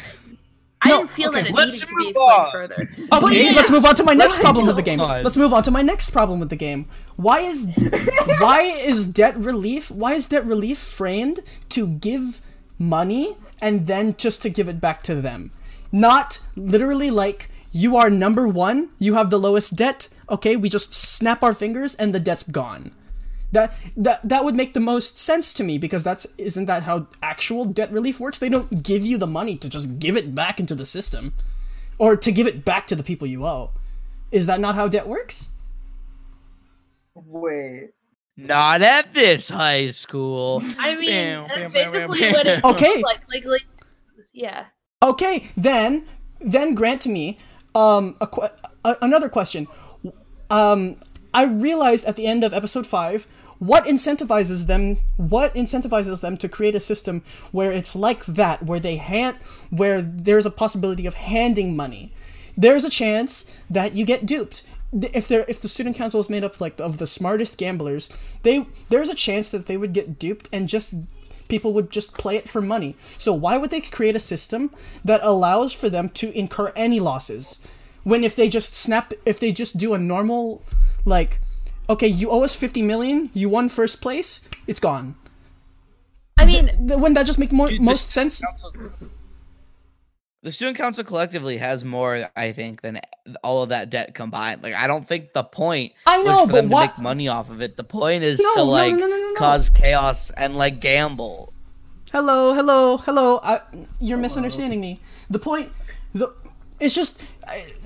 Speaker 5: I
Speaker 2: No,
Speaker 5: didn't feel
Speaker 2: okay.
Speaker 5: that it
Speaker 3: Let's
Speaker 5: needed to be explained
Speaker 3: on.
Speaker 5: further. But
Speaker 2: Okay,
Speaker 5: yeah,
Speaker 2: let's move on to my next problem with the game. Let's move on to my next problem with the game. Why is why is debt relief? Why is debt relief framed to give money and then just to give it back to them? Not literally like you are number 1, you have the lowest debt. Okay, we just snap our fingers and the debt's gone. That that that would make the most sense to me because that's isn't that how actual debt relief works? They don't give you the money to just give it back into the system or to give it back to the people you owe. Is that not how debt works?
Speaker 4: Wait.
Speaker 3: Not at this high school.
Speaker 5: I mean,
Speaker 3: Bam,
Speaker 5: that's
Speaker 3: bam, bam,
Speaker 5: basically
Speaker 3: bam,
Speaker 5: what it.
Speaker 2: Okay.
Speaker 5: looks like. Like, like, yeah.
Speaker 2: Okay, then then grant to me um a, que- a another question. Um I realized at the end of episode 5 what incentivizes them what incentivizes them to create a system where it's like that where they hand where there's a possibility of handing money. There's a chance that you get duped. If they're if the student council is made up like of the smartest gamblers, they there's a chance that they would get duped and just people would just play it for money. So why would they create a system that allows for them to incur any losses? When if they just snap if they just do a normal like okay, you owe us 50 million, you won first place, it's gone.
Speaker 5: I mean,
Speaker 2: Th- Wouldn't that just make more most
Speaker 3: this
Speaker 2: sense?
Speaker 3: The student council collectively has more, I think, than all of that debt combined. Like, I don't think the point
Speaker 2: I know,
Speaker 3: was for
Speaker 2: but
Speaker 3: them to make money off of it. The point is
Speaker 2: No,
Speaker 3: to like
Speaker 2: no, no,
Speaker 3: cause chaos and like gamble.
Speaker 2: Hello, hello, hello. I, you're misunderstanding me. The point, the it's just,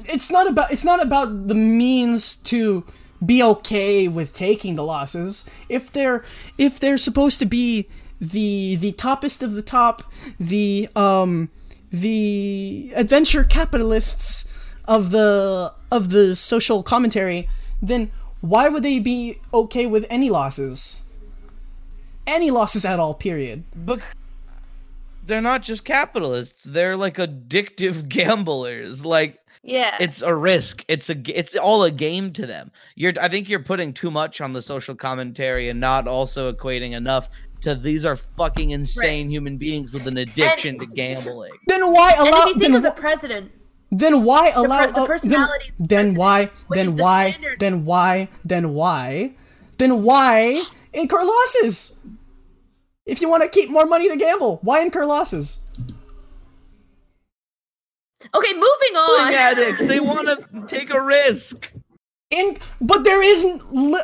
Speaker 2: it's not about it's not about the means to be okay with taking the losses. If they're if they're supposed to be the the toppest of the top, the um the adventure capitalists of the of the social commentary, then why would they be okay with any losses? Any losses at all, period.
Speaker 3: But they're not just capitalists; they're like addictive gamblers. Like
Speaker 5: yeah.
Speaker 3: it's a risk. It's a it's all a game to them. You're I think you're putting too much on the social commentary and not also equating enough to these are fucking insane human beings with an addiction to gambling.
Speaker 2: Then why
Speaker 5: and
Speaker 2: allow?
Speaker 5: if you think
Speaker 2: Then,
Speaker 5: of the president,
Speaker 2: then why allow?
Speaker 5: the
Speaker 2: uh, then,
Speaker 5: personality the
Speaker 2: then why? Then
Speaker 5: is the
Speaker 2: why? Then why? Then why? Then why incur losses? If you want to keep more money to gamble, why incur losses?
Speaker 5: okay, moving on.
Speaker 3: Gambling addicts, they want to take a risk.
Speaker 2: In but there isn't. Li-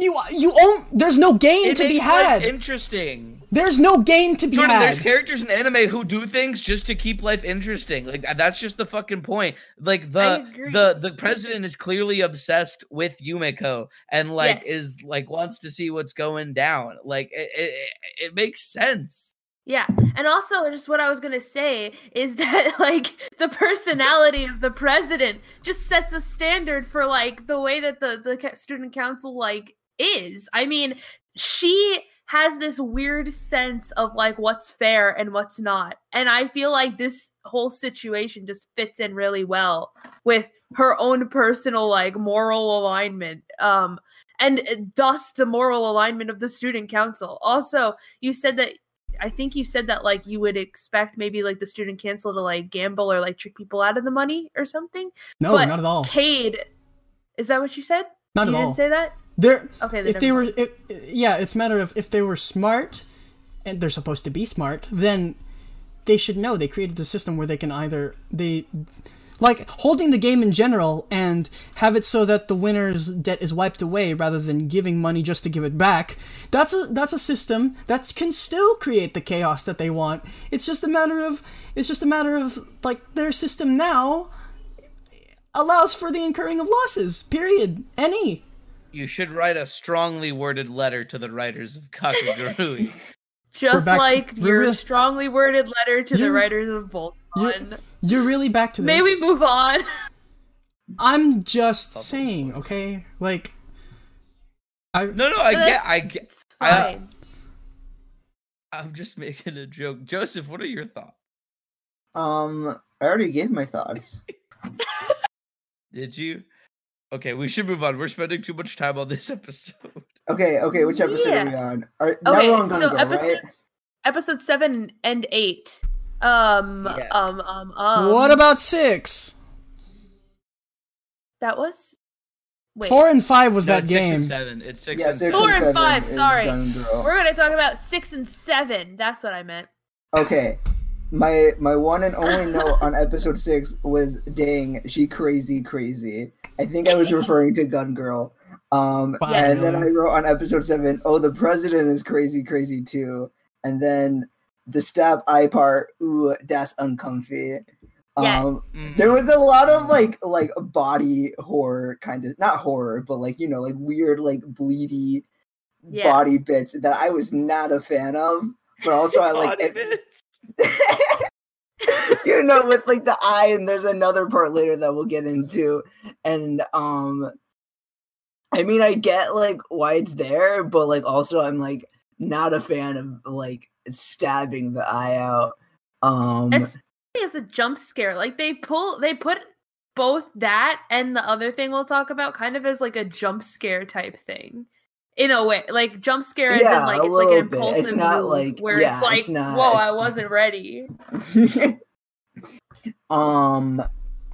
Speaker 2: you you own. There's no gain
Speaker 3: It
Speaker 2: to be
Speaker 3: makes life
Speaker 2: had.
Speaker 3: interesting.
Speaker 2: there's no gain to be
Speaker 3: Jordan, there's characters in anime who do things just to keep life interesting. Like that's just the fucking point. Like the the the president is clearly obsessed with Yumeko and like
Speaker 5: Yes.
Speaker 3: is like wants to see what's going down. Like it, it, it makes sense.
Speaker 5: Yeah, and also just what I was gonna say is that like the personality of the president just sets a standard for like the way that the the student council like is. I mean, she has this weird sense of like what's fair and what's not, and I feel like this whole situation just fits in really well with her own personal like moral alignment. Um, and uh, thus the moral alignment of the student council. Also, you said that I think you said that like you would expect maybe like the student council to like gamble or like trick people out of the money or something.
Speaker 2: no,
Speaker 5: but
Speaker 2: not at all.
Speaker 5: Cade, is that what you said?
Speaker 2: Not
Speaker 5: you
Speaker 2: at
Speaker 5: didn't
Speaker 2: all.
Speaker 5: say that.
Speaker 2: They're
Speaker 5: Okay,
Speaker 2: if they were, if, yeah, it's a matter of if they were smart, and they're supposed to be smart, then they should know they created the system where they can either they like holding the game in general and have it so that the winner's debt is wiped away rather than giving money just to give it back. That's a that's a system that can still create the chaos that they want. It's just a matter of it's just a matter of like their system now allows for the incurring of losses. Period. Any.
Speaker 3: You should write a strongly worded letter to the writers of Kakegurui.
Speaker 5: Just
Speaker 2: back to-
Speaker 5: like your strongly worded letter to the
Speaker 2: You're-
Speaker 5: writers of
Speaker 2: You're,
Speaker 5: Voltron.
Speaker 2: you're really back to this.
Speaker 5: May we move on?
Speaker 2: I'm just saying, okay? Like, I
Speaker 3: no, no, I get, I get.
Speaker 5: It's
Speaker 3: I-
Speaker 5: fine.
Speaker 3: I'm just making a joke. Joseph, what are your thoughts?
Speaker 4: Um, I already gave my thoughts.
Speaker 3: Did you? Okay, we should move on. We're spending too much time on this episode.
Speaker 4: Okay, okay, which episode are we on? Are, now
Speaker 5: Okay,
Speaker 4: we're on
Speaker 5: so
Speaker 4: Gun
Speaker 5: episode-
Speaker 4: right?
Speaker 5: Episode seven and eight. Um,
Speaker 3: Yeah.
Speaker 5: um, um, um.
Speaker 2: what about six?
Speaker 5: that was? Wait.
Speaker 2: Four and five was
Speaker 3: No,
Speaker 2: that
Speaker 3: it's Six
Speaker 2: game.
Speaker 3: and seven. It's six
Speaker 4: Yeah,
Speaker 3: and
Speaker 4: six.
Speaker 5: Four
Speaker 4: and
Speaker 5: and
Speaker 4: seven
Speaker 5: five, sorry.
Speaker 4: Gun
Speaker 5: We're gonna talk about six and seven. That's what I meant.
Speaker 4: Okay. My my one and only note on episode six was dang, she crazy crazy. I think I was referring to Gun Girl. Um
Speaker 2: Wow.
Speaker 4: and then I wrote on episode seven, oh the president is crazy crazy too. And then the stab eye part, ooh, that's uncomfy.
Speaker 5: Yeah.
Speaker 4: Um,
Speaker 3: Mm.
Speaker 4: there was a lot of like like body horror kind of not horror, but like you know like weird like bleedy
Speaker 5: Yeah.
Speaker 4: body bits that I was not a fan of. But also I like it- you know with like the eye and there's another part later that we'll get into and um i mean i get like why it's there but like also i'm like not a fan of like stabbing the eye out um
Speaker 5: Especially as a jump scare. Like they pull they put both that and the other thing we'll talk about kind of as like a jump scare type thing. In a way. Like jump scare
Speaker 4: Yeah,
Speaker 5: in like it's like an
Speaker 4: bit. It's
Speaker 5: impulsive
Speaker 4: not
Speaker 5: move
Speaker 4: like-
Speaker 5: where
Speaker 4: yeah,
Speaker 5: it's like,
Speaker 4: it's not-
Speaker 5: whoa, I wasn't ready.
Speaker 4: um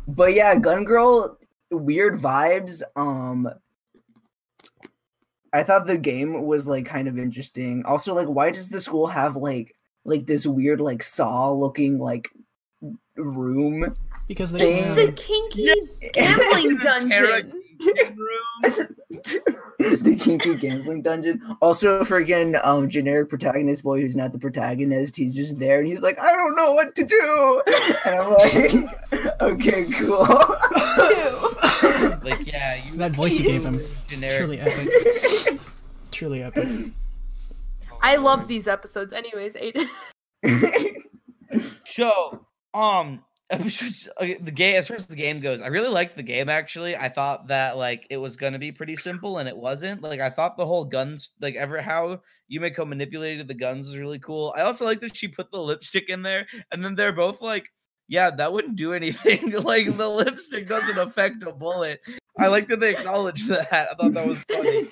Speaker 4: but yeah gun girl weird vibes um i thought the game was like kind of interesting also like why does the school have like like this weird like saw looking like room
Speaker 2: because they
Speaker 4: Thing.
Speaker 2: can,
Speaker 5: The kinky
Speaker 3: Yeah.
Speaker 5: gambling
Speaker 3: The
Speaker 5: dungeon.
Speaker 4: the kinky gambling dungeon. Also, friggin' um, generic protagonist boy who's not the protagonist. He's just there and he's like, I don't know what to do. And I'm like, okay, cool.
Speaker 3: Like yeah, you
Speaker 2: that voice you gave him
Speaker 3: generic.
Speaker 2: truly epic. truly epic.
Speaker 5: I love these episodes. Anyways, Aiden.
Speaker 3: So, um, the game as far as the game goes, I really liked the game. Actually, I thought that like it was gonna be pretty simple, and it wasn't. Like I thought the whole guns, like ever how Yumeko manipulated the guns was really cool. I also like that she put the lipstick in there, and then they're both like, "Yeah, that wouldn't do anything. like the lipstick doesn't affect a bullet." I like that they acknowledge that. I thought that was funny.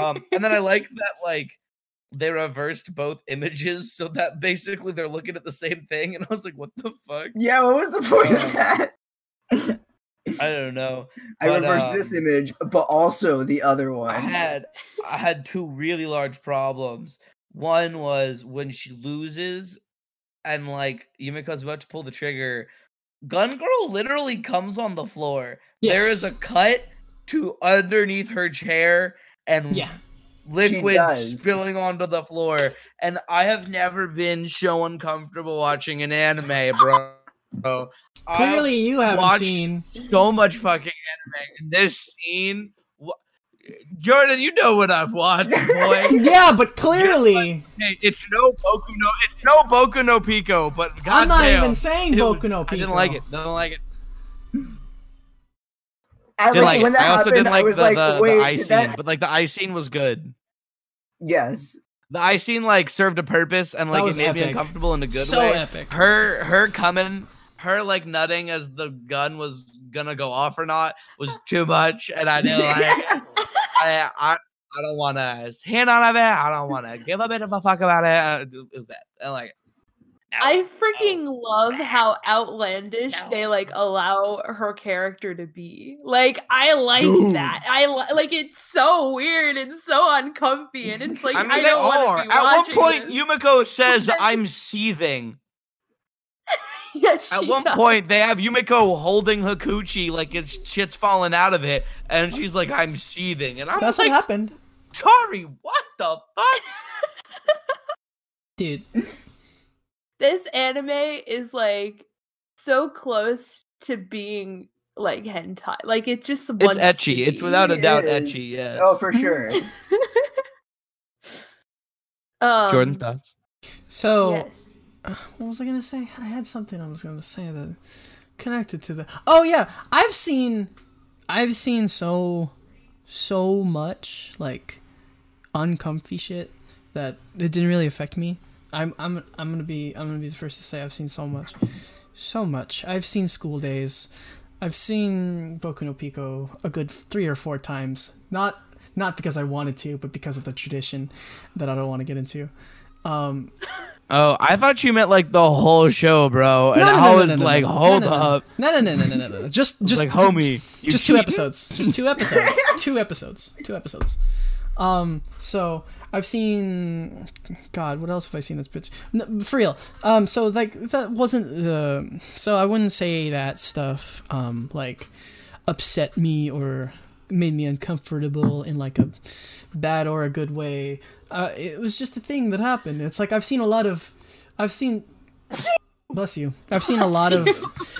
Speaker 3: um, and then I like that like they reversed both images so that basically they're looking at the same thing, and I was like, "What the fuck?"
Speaker 4: yeah, what was the point of that?
Speaker 3: I don't know.
Speaker 4: I
Speaker 3: But,
Speaker 4: reversed this
Speaker 3: um,
Speaker 4: image, but also the other one.
Speaker 3: I had I had two really large problems. One was when she loses, and like Yumeko's about to pull the trigger. Gun Girl literally comes on the floor. There is a cut to underneath her chair, and
Speaker 2: Yeah.
Speaker 3: liquid spilling onto the floor. And I have never been so uncomfortable watching an anime, bro. Bro, I have
Speaker 2: Clearly, you haven't seen.
Speaker 3: so much fucking anime. And this scene, Jordan, you know what I've watched, boy.
Speaker 2: Yeah, but clearly,
Speaker 3: hey, it's no Boku no, it's no Boku no Pico, but God
Speaker 2: I'm
Speaker 3: goddamn,
Speaker 2: not even saying
Speaker 3: it was-
Speaker 2: Boku no
Speaker 3: I
Speaker 2: Pico.
Speaker 3: didn't like it. Didn't like it.
Speaker 4: I,
Speaker 3: Didn't
Speaker 4: like,
Speaker 3: like
Speaker 4: when
Speaker 3: it.
Speaker 4: that
Speaker 3: I also
Speaker 4: happened,
Speaker 3: didn't like the,
Speaker 4: like,
Speaker 3: the,
Speaker 4: wait,
Speaker 3: the eye
Speaker 4: did
Speaker 3: scene,
Speaker 4: that-
Speaker 3: but like the eye scene was good.
Speaker 4: yes.
Speaker 3: The eye scene like served a purpose and like it
Speaker 2: was
Speaker 3: made me uncomfortable in a good
Speaker 2: so
Speaker 3: way.
Speaker 2: epic.
Speaker 3: her her coming her like nutting as the gun was gonna go off or not was too much and i didn't like it. I, I I don't want to hand on it. I don't want to give a bit of a fuck about it. Uh, It was bad. I like it.
Speaker 5: I freaking love how outlandish
Speaker 3: No.
Speaker 5: they like allow her character to be. Like I like that. I li- like it's so weird and so uncomfy, and it's like
Speaker 3: I
Speaker 5: I,
Speaker 3: mean, they
Speaker 5: don't
Speaker 3: are.
Speaker 5: be
Speaker 3: At one point,
Speaker 5: this.
Speaker 3: Yumeko says, "I'm seething."
Speaker 5: yeah, she
Speaker 3: At one
Speaker 5: does.
Speaker 3: point, they have Yumeko holding her coochie like it's shit's falling out of it, and she's like, "I'm seething," and I'm
Speaker 2: That's
Speaker 3: like,
Speaker 2: what happened,
Speaker 3: "Sorry, what the fuck?"
Speaker 2: dude.
Speaker 5: this anime is like so close to being like hentai. Like it's just
Speaker 3: It's
Speaker 5: one
Speaker 3: ecchi. It's without a doubt
Speaker 4: Yes.
Speaker 3: ecchi. Yes.
Speaker 4: Oh, for sure.
Speaker 5: um,
Speaker 3: Jordan thoughts.
Speaker 2: So,
Speaker 5: Yes.
Speaker 2: what was I gonna say? I had something I was gonna say that connected to the. Oh yeah, I've seen, I've seen so, so much like uncomfy shit that it didn't really affect me. I'm I'm I'm gonna be I'm gonna be the first to say I've seen so much, so much. I've seen School Days, I've seen Boku no Pico a good three or four times. Not not because I wanted to, but because of the tradition that I don't want to get into. Um,
Speaker 3: Oh, I thought you meant like the whole show, bro. And I was like, hold
Speaker 2: no, no,
Speaker 3: up.
Speaker 2: No, no, no, no, no, no, no. Just,
Speaker 3: Just like, homie,
Speaker 2: just two episodes. Just two episodes. two episodes. Two episodes. Um. So I've seen. God, what else have I seen that's bitch? No, for real. Um. So like that wasn't the. So I wouldn't say that stuff. Um. Like, upset me or made me uncomfortable in like a bad or a good way. Uh, it was just a thing that happened. It's like I've seen a lot of, I've seen Bless you. I've seen a lot of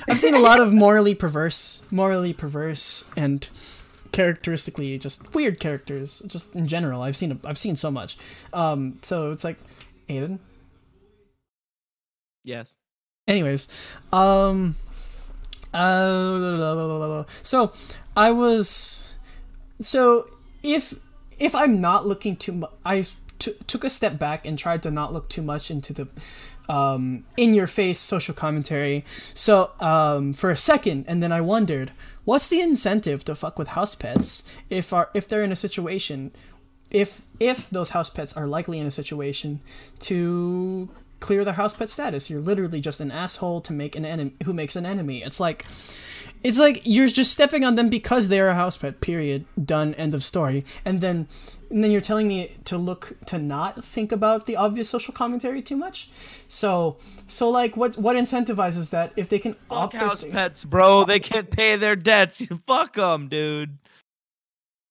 Speaker 2: I've seen a lot of morally perverse, morally perverse and characteristically just weird characters just in general. I've seen I've seen so much. Um so it's like Aiden.
Speaker 3: Yes.
Speaker 2: Anyways, um uh so I was so if if I'm not looking too much I t- took a step back and tried to not look too much into the um, in your face social commentary. So um, for a second, and then I wondered, what's the incentive to fuck with house pets if are if they're in a situation, if if those house pets are likely in a situation to clear their house pet status? You're literally just an asshole to make an enemy who makes an enemy. It's like. It's like you're just stepping on them because they're a house pet. Period. Done. End of story. And then, and then you're telling me to look to not think about the obvious social commentary too much. So, so like, what what incentivizes that if they can
Speaker 3: Fuck
Speaker 2: opt
Speaker 3: house
Speaker 2: if they-
Speaker 3: pets, bro. They can't pay their debts. You fuck them, dude.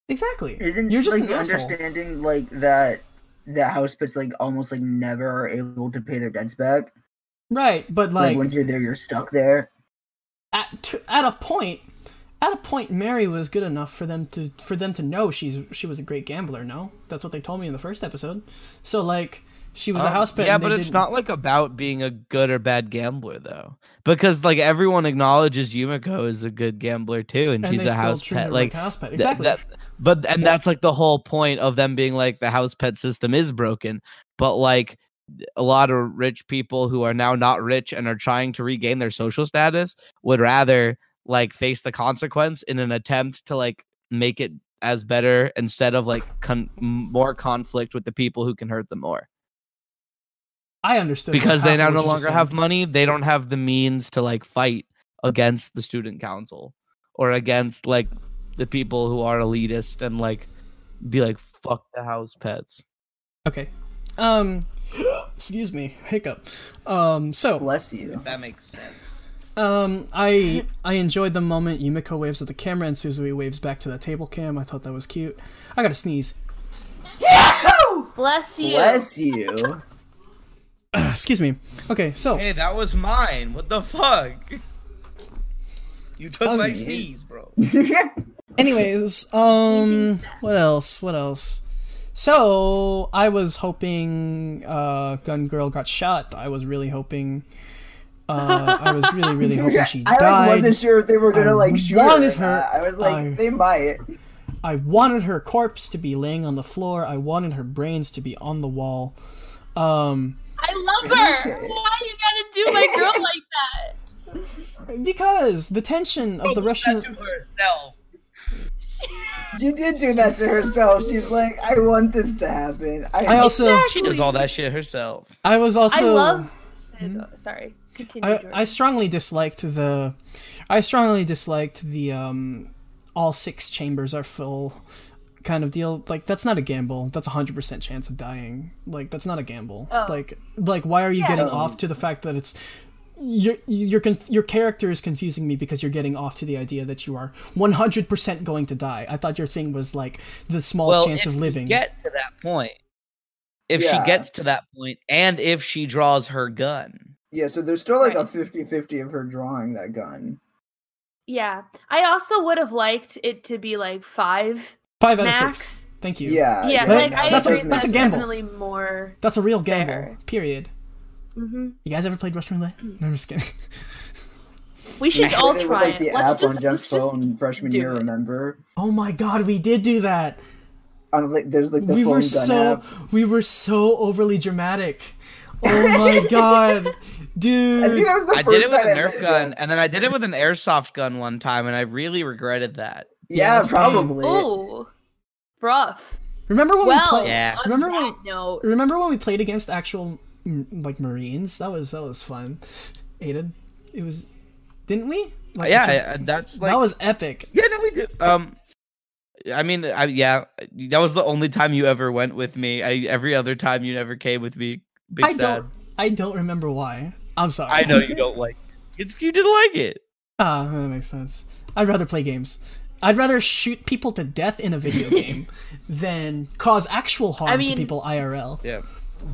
Speaker 2: Exactly.
Speaker 4: Isn't
Speaker 2: you're just
Speaker 4: like
Speaker 2: an
Speaker 4: the
Speaker 2: asshole.
Speaker 4: understanding like that that house pets like almost like never are able to pay their debts back.
Speaker 2: Right, but
Speaker 4: Like,
Speaker 2: like,
Speaker 4: once you're there, you're stuck there.
Speaker 2: At to, at a point, at a point, Mary was good enough for them to for them to know she's she was a great gambler. No, that's what they told me in the first episode. So like, she was a
Speaker 3: Um,
Speaker 2: house pet.
Speaker 3: Yeah, but it's
Speaker 2: didn't-
Speaker 3: not like about being a good or bad gambler though, because like everyone acknowledges Yumeko is a good gambler too, and,
Speaker 2: and
Speaker 3: she's a house pet.
Speaker 2: like
Speaker 3: Like
Speaker 2: house pet. Exactly.
Speaker 3: that- but and that's like the whole point of them being like the house pet system is broken. But like a lot of rich people who are now not rich and are trying to regain their social status would rather like face the consequence in an attempt to like make it as better instead of like con- more conflict with the people who can hurt them more
Speaker 2: I understand
Speaker 3: because they now no longer have money they don't have the means to like fight against the student council or against like the people who are elitist and like be like fuck the house pets
Speaker 2: Okay. Um. excuse me. Hiccup. Um. So.
Speaker 4: Bless you.
Speaker 1: If that makes sense.
Speaker 2: Um, I I enjoyed the moment Yumeko waves at the camera and Suzui waves back to the table cam. I thought that was cute. I gotta sneeze.
Speaker 5: Bless you.
Speaker 4: Bless you.
Speaker 2: Excuse me. Okay, so
Speaker 1: Hey, that was mine. What the fuck? You took
Speaker 2: was
Speaker 1: my
Speaker 2: me.
Speaker 1: sneeze, bro.
Speaker 2: anyways, um, what else? What else? So I was hoping uh, Gun Girl got shot. I was really hoping. Uh, I was really, really hoping she died.
Speaker 4: I like wasn't sure if they were gonna
Speaker 2: I
Speaker 4: like shoot
Speaker 2: wanted
Speaker 4: her.
Speaker 2: her-
Speaker 4: I was like,
Speaker 2: I-
Speaker 4: they might.
Speaker 2: I wanted her corpse to be laying on the floor. I wanted her brains to be on the wall. Um,
Speaker 5: I love her.
Speaker 4: Okay.
Speaker 5: Why you gotta do my girl like that?
Speaker 2: because the tension of the Russian.
Speaker 1: Herself.
Speaker 4: She did do that to herself. She's like, I want this to happen. I,
Speaker 2: I also,
Speaker 1: She does all that shit herself.
Speaker 2: I was also.
Speaker 5: I love. Sorry. Continue.
Speaker 2: I, I strongly disliked the I strongly disliked the um all six chambers are full kind of deal. Like that's not a gamble. That's a hundred percent chance of dying. Like that's not a gamble.
Speaker 5: Oh.
Speaker 2: Like like why are you
Speaker 5: Yeah.
Speaker 2: getting off to the fact that it's your your conf- your character is confusing me because you're getting off to the idea that you are 100% going to die. I thought your thing was like the small
Speaker 1: well,
Speaker 2: chance
Speaker 1: if
Speaker 2: of living.
Speaker 1: get to that point, if
Speaker 4: Yeah.
Speaker 1: she gets to that point, and if she draws her gun,
Speaker 4: yeah, so there's still like a
Speaker 5: Right.
Speaker 4: 50-50 of her drawing that gun.
Speaker 5: yeah. I also would have liked it to be like five
Speaker 2: 5 out of 6. Thank you.
Speaker 4: Yeah,
Speaker 5: Yeah,
Speaker 2: That-
Speaker 5: like I
Speaker 2: that's a-
Speaker 5: agree.
Speaker 2: that's a
Speaker 5: that's
Speaker 2: gamble.
Speaker 5: definitely more.
Speaker 2: That's a real gamble.
Speaker 5: Fair.
Speaker 2: Period.
Speaker 5: Hmm
Speaker 2: You guys ever played Russian roulette? No, I'm just kidding.
Speaker 5: We should
Speaker 4: We
Speaker 5: all
Speaker 4: played it with,
Speaker 5: try
Speaker 4: like
Speaker 5: it.
Speaker 4: the
Speaker 5: Let's
Speaker 4: app
Speaker 5: just,
Speaker 4: on
Speaker 5: let's
Speaker 4: Jeff's
Speaker 5: just
Speaker 4: phone freshman year.
Speaker 5: it.
Speaker 4: Remember?
Speaker 2: Oh my god, we did do that.
Speaker 4: On like, there's like the
Speaker 2: we
Speaker 4: phone
Speaker 2: were
Speaker 4: gun
Speaker 2: so
Speaker 4: app.
Speaker 2: we were so overly dramatic. Oh my god,
Speaker 4: I think
Speaker 2: dude.
Speaker 4: that was the
Speaker 1: I
Speaker 4: first
Speaker 1: did it with a Nerf gun, and then I did it with an airsoft gun one time, and I really regretted that.
Speaker 2: Yeah,
Speaker 4: Yeah, probably.
Speaker 5: Oh, rough.
Speaker 2: Remember when
Speaker 5: Well,
Speaker 2: we played?
Speaker 1: Yeah.
Speaker 2: Remember when-
Speaker 5: note,
Speaker 2: Remember when we played against actual mm, like Marines? That was that was fun. Aiden, it was, didn't we? Like,
Speaker 1: yeah,
Speaker 2: actually-
Speaker 1: I- I- that's like
Speaker 2: that was epic.
Speaker 1: yeah, no, we did. Um, I mean, I, yeah, that was the only time you ever went with me. I every other time you never came with me. Big
Speaker 2: I
Speaker 1: sad.
Speaker 2: don't. I don't remember why. I'm sorry.
Speaker 1: I know you don't like. It. You didn't like it.
Speaker 2: Ah, that makes sense. I'd rather play games. I'd rather shoot people to death in a video game than cause actual harm
Speaker 5: I
Speaker 2: to
Speaker 5: mean-
Speaker 2: people IRL.
Speaker 1: Yeah.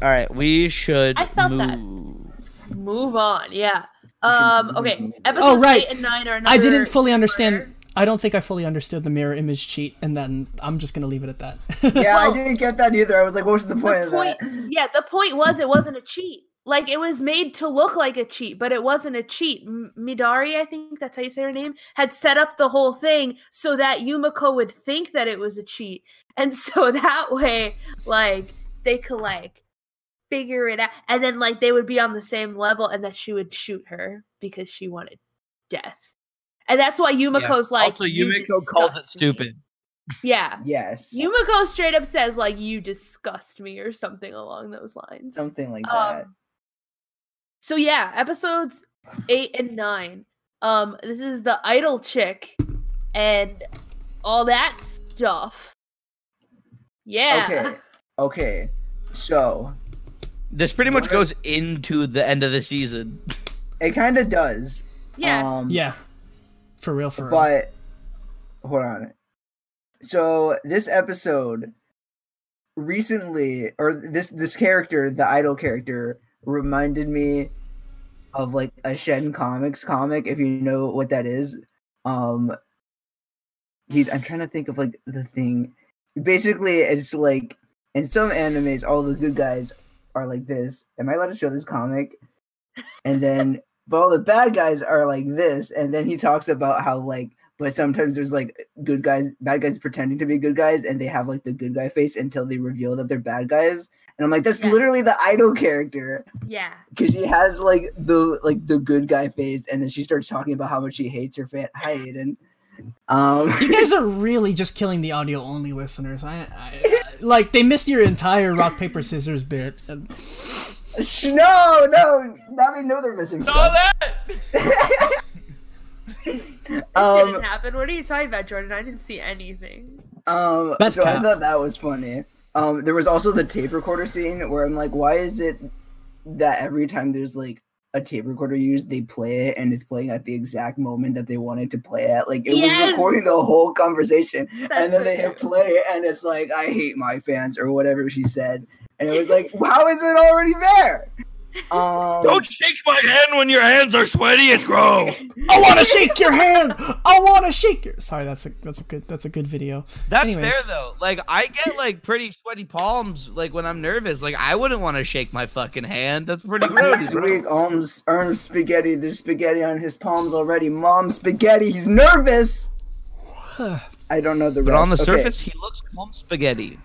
Speaker 1: All right, we should
Speaker 5: I felt that.
Speaker 1: move.
Speaker 5: move on. Yeah. Um. Okay. Episodes
Speaker 2: Oh, right.
Speaker 5: eight and nine are.
Speaker 2: I didn't fully understand.
Speaker 5: order.
Speaker 2: I don't think I fully understood the mirror image cheat, and then I'm just gonna leave it at that.
Speaker 4: Yeah, I didn't get that either. I was like, "What's the point
Speaker 5: The
Speaker 4: of
Speaker 5: point,
Speaker 4: that?"
Speaker 5: yeah, the point was it wasn't a cheat. Like it was made to look like a cheat, but it wasn't a cheat. Midari, I think that's how you say her name, had set up the whole thing so that Yumeko would think that it was a cheat, and so that way, like they could like figure it out, and then like they would be on the same level, and that she would shoot her because she wanted death, and that's why Yumeko's like.
Speaker 3: also,
Speaker 5: "You
Speaker 3: Yumeko calls it
Speaker 5: disgust me."
Speaker 3: stupid.
Speaker 5: Yeah.
Speaker 4: Yes,
Speaker 5: Yumeko straight up says like you disgust me or something along those lines.
Speaker 4: something like that.
Speaker 5: Um, so yeah, episodes eight and nine. Um, this is the idol chick and all that stuff. Yeah.
Speaker 4: Okay, okay. So
Speaker 1: This pretty much goes into the end of the season.
Speaker 4: it kind of does.
Speaker 5: Yeah.
Speaker 4: Um,
Speaker 2: yeah, for real, for real.
Speaker 4: But hold on. So this episode recently or this this character, the idol character, reminded me of like a Shen Comics comic, if you know what that is. Um he's I'm trying to think of like the thing. Basically it's like in some animes all the good guys are like this. Am I allowed to show this comic? And then but all the bad guys are like this and then he talks about how like but sometimes there's like good guys bad guys pretending to be good guys and they have like the good guy face until they reveal that they're bad guys and i'm like that's
Speaker 5: Yeah.
Speaker 4: literally the idol character
Speaker 5: Yeah.
Speaker 4: because she has like the like the good guy face and then she starts talking about how much she hates her fan hi aiden um
Speaker 2: you guys are really just killing the audio only listeners. I, I, I like they missed your entire rock paper scissors bit. And-
Speaker 4: no no now they know they're missing
Speaker 3: Saw
Speaker 4: stuff
Speaker 3: that.
Speaker 5: This
Speaker 4: um
Speaker 5: didn't happen. What are you talking about, Jordan? I didn't see anything.
Speaker 4: Um,
Speaker 2: That's
Speaker 4: so I thought that was funny. Um, there was also the tape recorder scene where I'm like, why is it that every time there's like a tape recorder used, they play it and it's playing at the exact moment that they wanted to play at? Like it was recording the whole conversation, and then
Speaker 5: so
Speaker 4: they hit play and it's like, I hate my fans or whatever she said, and it was like, how is it already there? Um,
Speaker 3: Don't shake my hand when your hands are sweaty. It's gross.
Speaker 2: I want to shake your hand. I want to shake your. Sorry, that's a that's a good that's a good video.
Speaker 1: That's
Speaker 2: Anyways.
Speaker 1: fair though. Like I get like pretty sweaty palms like when I'm nervous. Like I wouldn't want to shake my fucking hand. That's pretty rude.
Speaker 4: This
Speaker 1: bro.
Speaker 4: week, Alms spaghetti. There's spaghetti on his palms already. Mom, spaghetti. He's nervous. I don't know the
Speaker 1: But
Speaker 4: rest.
Speaker 1: on the
Speaker 4: Okay.
Speaker 1: surface, he looks calm spaghetti.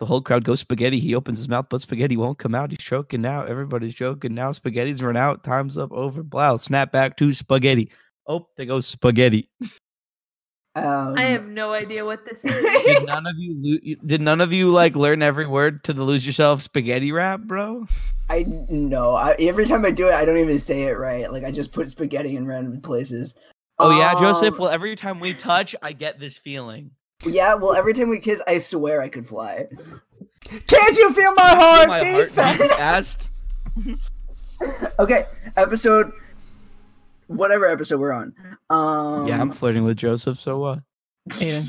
Speaker 1: The whole crowd goes spaghetti. He opens his mouth, but spaghetti won't come out. He's choking now. Everybody's choking now. Spaghetti's run out. Time's up. Over. Blow. Snap back to spaghetti. Oh, there goes spaghetti.
Speaker 4: Um,
Speaker 5: I have no idea what this is.
Speaker 1: Did none of you? Lo- did none of you like learn every word to the lose yourself spaghetti rap, bro?
Speaker 4: I no. I, every time I do it, I don't even say it right. Like I just put spaghetti in random places.
Speaker 1: Oh yeah, Joseph.
Speaker 4: Um,
Speaker 1: Well, every time we touch, I get this feeling.
Speaker 4: Yeah. Well, every time we kiss, I swear I could fly.
Speaker 2: Can't you feel my
Speaker 1: Feel
Speaker 2: heart
Speaker 1: my heart beat
Speaker 2: fast?
Speaker 1: fast.
Speaker 4: Okay. Episode. Whatever episode we're on. Um.
Speaker 1: Yeah, I'm flirting with Joseph. So what?
Speaker 2: Aiden,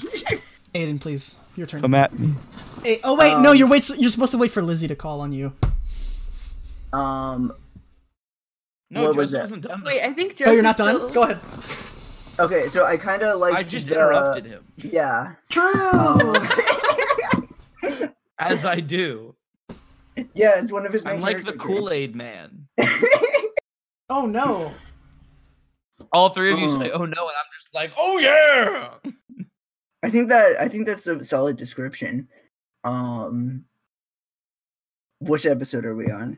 Speaker 2: Aiden, please, your turn.
Speaker 1: Come at me.
Speaker 2: Hey, oh wait, no,
Speaker 4: Um,
Speaker 2: you're wait. You're supposed to wait for Lizzie to call on you.
Speaker 4: Um.
Speaker 1: No,
Speaker 4: What was
Speaker 1: Joseph
Speaker 4: that?
Speaker 1: wasn't done.
Speaker 5: Wait, I think Joseph's
Speaker 2: Oh, you're not done.
Speaker 5: still-
Speaker 2: Go ahead.
Speaker 4: Okay. So I kind of like.
Speaker 1: I just
Speaker 4: the-
Speaker 1: interrupted him,
Speaker 4: Yeah.
Speaker 2: True.
Speaker 1: as I do.
Speaker 4: yeah. It's one of his.
Speaker 1: I'm like the Kool Aid Man.
Speaker 2: oh no.
Speaker 1: All three of you
Speaker 4: Uh.
Speaker 1: say, "Oh no," and I'm just like, "Oh yeah."
Speaker 4: I think that I think that's a solid description. Um which episode are we on?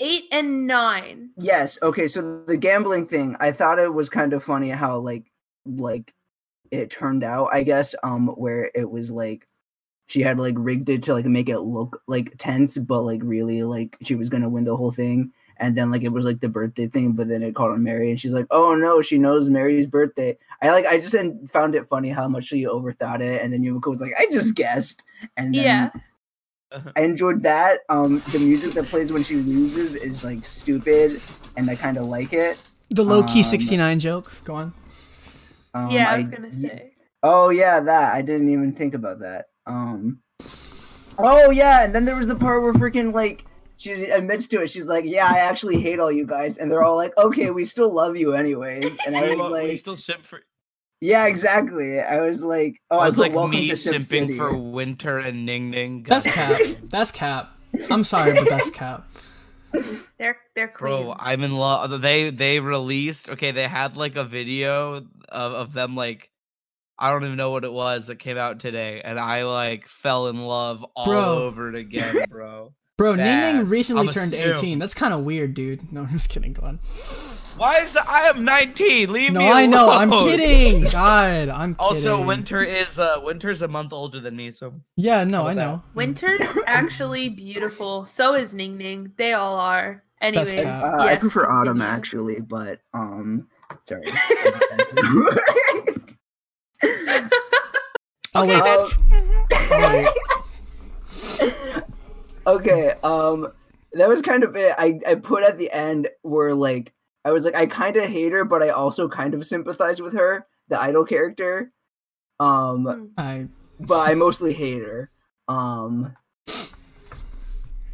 Speaker 5: Eight and nine.
Speaker 4: Yes, okay, so the gambling thing, I thought it was kind of funny how like like it turned out, I guess, um where it was like she had like rigged it to like make it look like tense, but like really like she was gonna win the whole thing. And then like it was like the birthday thing, but then it called on Mary, and she's like, "Oh no, she knows Mary's birthday." I like, I just found it funny how much she overthought it, and then Yumeko was like, "I just guessed," and then
Speaker 5: Yeah.
Speaker 4: I enjoyed that. Um, the music that plays when she loses is like stupid, and I kind of like it.
Speaker 2: The low key
Speaker 4: Um,
Speaker 2: 69 joke. Go on.
Speaker 4: Um,
Speaker 5: yeah, I was gonna say.
Speaker 4: Oh yeah, that I didn't even think about that. Um. Oh yeah, and then there was the part where freaking like she admits to it. She's like, "Yeah, I actually hate all you guys," and they're all like, "Okay, we still love you anyways." And I was
Speaker 3: lo- we
Speaker 4: like,
Speaker 3: still simp for.
Speaker 4: "Yeah, exactly." I was like, "Oh,
Speaker 3: I
Speaker 4: I
Speaker 3: was like me
Speaker 4: to Sim
Speaker 3: simping
Speaker 4: City.
Speaker 3: for Winter and Ning Ning.
Speaker 2: That's cap. That's cap. I'm sorry, but that's cap.
Speaker 5: They're they're queens.
Speaker 3: Bro, I'm in love. They they released. Okay, they had like a video of of them like. I don't even know what it was that came out today, and I like fell in love all
Speaker 2: Bro.
Speaker 3: over it again, bro.
Speaker 2: Bro, Ning Ning recently
Speaker 3: I'm
Speaker 2: turned
Speaker 3: assumed.
Speaker 2: 18. That's kind of weird, dude. No, I'm just kidding. Go on.
Speaker 3: Why is that? I am 19. Leave
Speaker 2: No,
Speaker 3: me alone.
Speaker 2: No, I know. I'm kidding. God, I'm kidding.
Speaker 3: Also, Winter is uh Winter's a month older than me, so
Speaker 2: Yeah, no, I
Speaker 3: about
Speaker 2: know.
Speaker 5: Winter's actually beautiful. So is Ning Ning. They all are. Anyways,
Speaker 2: cap.
Speaker 4: Uh, I
Speaker 5: yes,
Speaker 4: prefer Autumn actually, but um, sorry.
Speaker 2: Oh wait.
Speaker 4: Um,
Speaker 2: wait.
Speaker 4: okay um that was kind of it i i put at the end where like i was like i kind of hate her but i also kind of sympathize with her the idol character um
Speaker 5: Hmm.
Speaker 2: I
Speaker 4: but i mostly hate her um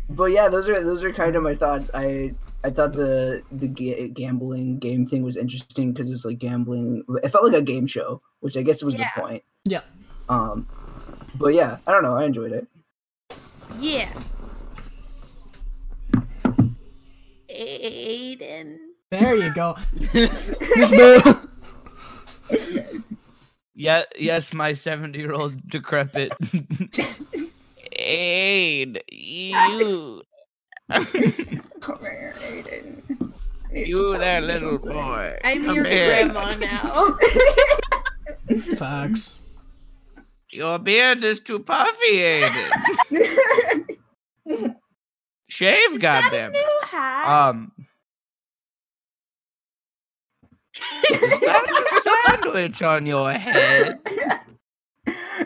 Speaker 4: but yeah those are those are kind of my thoughts i i thought the the ga- gambling game thing was interesting because it's like gambling it felt like a game show which i guess was
Speaker 5: Yeah.
Speaker 4: the point
Speaker 2: Yeah.
Speaker 4: um but yeah i don't know i enjoyed it
Speaker 5: Yeah. Aiden.
Speaker 2: There you go. Miss Boo.
Speaker 3: yeah, yes, my 70 year old decrepit. Aid, you,
Speaker 4: come here aiden
Speaker 3: you there, little boy.
Speaker 5: I'm
Speaker 3: Come
Speaker 5: your
Speaker 3: here.
Speaker 5: grandma now.
Speaker 2: Facts.
Speaker 3: Your beard is too puffy, Aiden. Shave, goddamn.
Speaker 5: New hat.
Speaker 3: Um, is that a sandwich on your head?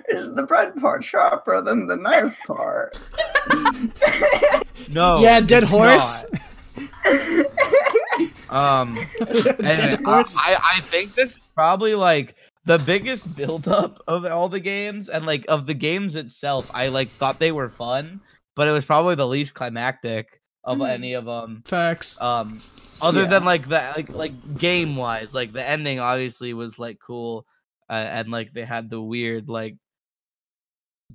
Speaker 4: Is the bread part sharper than the knife part?
Speaker 3: No.
Speaker 2: yeah, dead horse.
Speaker 3: Um. Anyway,
Speaker 2: dead
Speaker 3: I,
Speaker 2: horse.
Speaker 3: I I think this is probably like the biggest buildup of all the games and like of the games itself. I like thought they were fun, but it was probably the least climactic of
Speaker 5: Mhm.
Speaker 3: any of them.
Speaker 2: Facts.
Speaker 3: Um, other
Speaker 4: Yeah.
Speaker 3: than like that, like like game wise, like the ending obviously was like cool, uh, and like they had the weird like,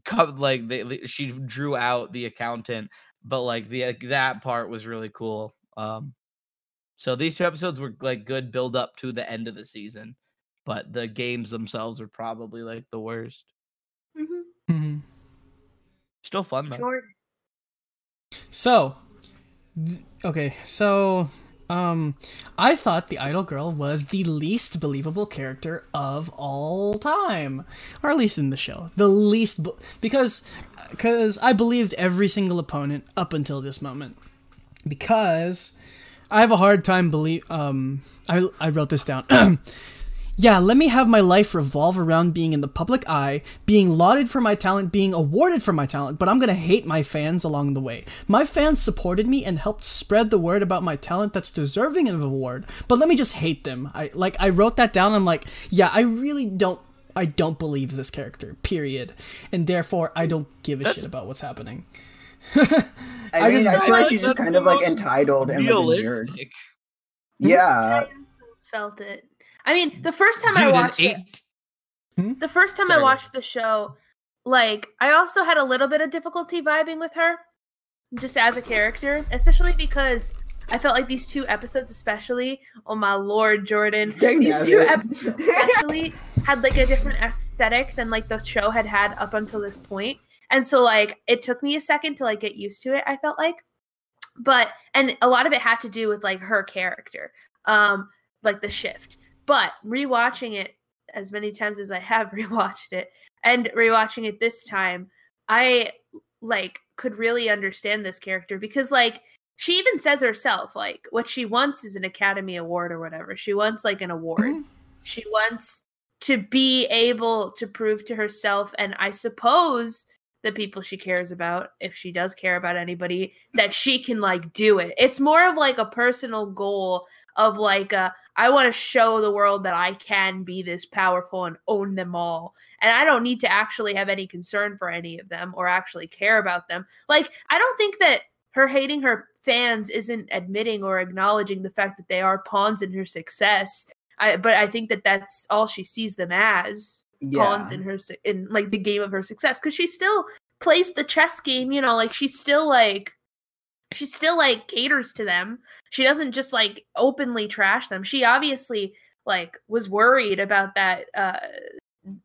Speaker 3: co- like they, they- she drew out the accountant, but like the like, that part was really cool. Um, so these two episodes were like good build up to the end of the season, but the games themselves were probably like the worst.
Speaker 5: Mhm.
Speaker 2: Mhm.
Speaker 3: Still fun though.
Speaker 5: Jordan.
Speaker 2: So, th- okay, so um I thought the idol girl was the least believable character of all time, or at least in the show. The least be- because cuz I believed every single opponent up until this moment. Because I have a hard time believe um I I wrote this down. Yeah, let me have my life revolve around being in the public eye, being lauded for my talent, being awarded for my talent, but I'm gonna hate my fans along the way. My fans supported me and helped spread the word about my talent that's deserving of an award, but let me just hate them. I like I wrote that down. I'm like, yeah, I really don't. I don't believe this character. Period, and therefore I don't give a shit about what's happening.
Speaker 4: I,
Speaker 2: I
Speaker 4: mean,
Speaker 2: just-
Speaker 4: I feel like she's
Speaker 3: That's
Speaker 4: just kind of like
Speaker 3: most
Speaker 4: entitled and like a jerk.
Speaker 3: Realistic.
Speaker 4: Yeah,
Speaker 5: Felt it. I mean, the first time
Speaker 3: Dude,
Speaker 5: I
Speaker 3: an
Speaker 5: watched it,
Speaker 3: eight
Speaker 5: the first time I watched the show, like I also had a little bit of difficulty vibing with her, just as a character, especially because I felt like these two episodes, especially, oh my lord, Jordan,
Speaker 4: Dang
Speaker 5: these
Speaker 4: nabbit.
Speaker 5: two episodes especially had like a different aesthetic than like the show had had up until this point, and so like it took me a second to like get used to it. I felt like, but and a lot of it had to do with like her character, um, like the shift. But rewatching it as many times as I have rewatched it and rewatching it this time, I like could really understand this character because like she even says herself like what she wants is an Academy Award or whatever. She wants like an award.
Speaker 2: Mhm.
Speaker 5: She wants to be able to prove to herself and I suppose the people she cares about, if she does care about anybody, that she can like do it. It's more of like a personal goal of like uh, I want to show the world that I can be this powerful and own them all. And I don't need to actually have any concern for any of them or actually care about them. Like I don't think that her hating her fans isn't admitting or acknowledging the fact that they are pawns in her success. I but I think that that's all she sees them as pawns in her in like the game of her success because she still plays the chess game. You know, like she's still like she still like caters to them. She doesn't just like openly trash them. She obviously like was worried about that uh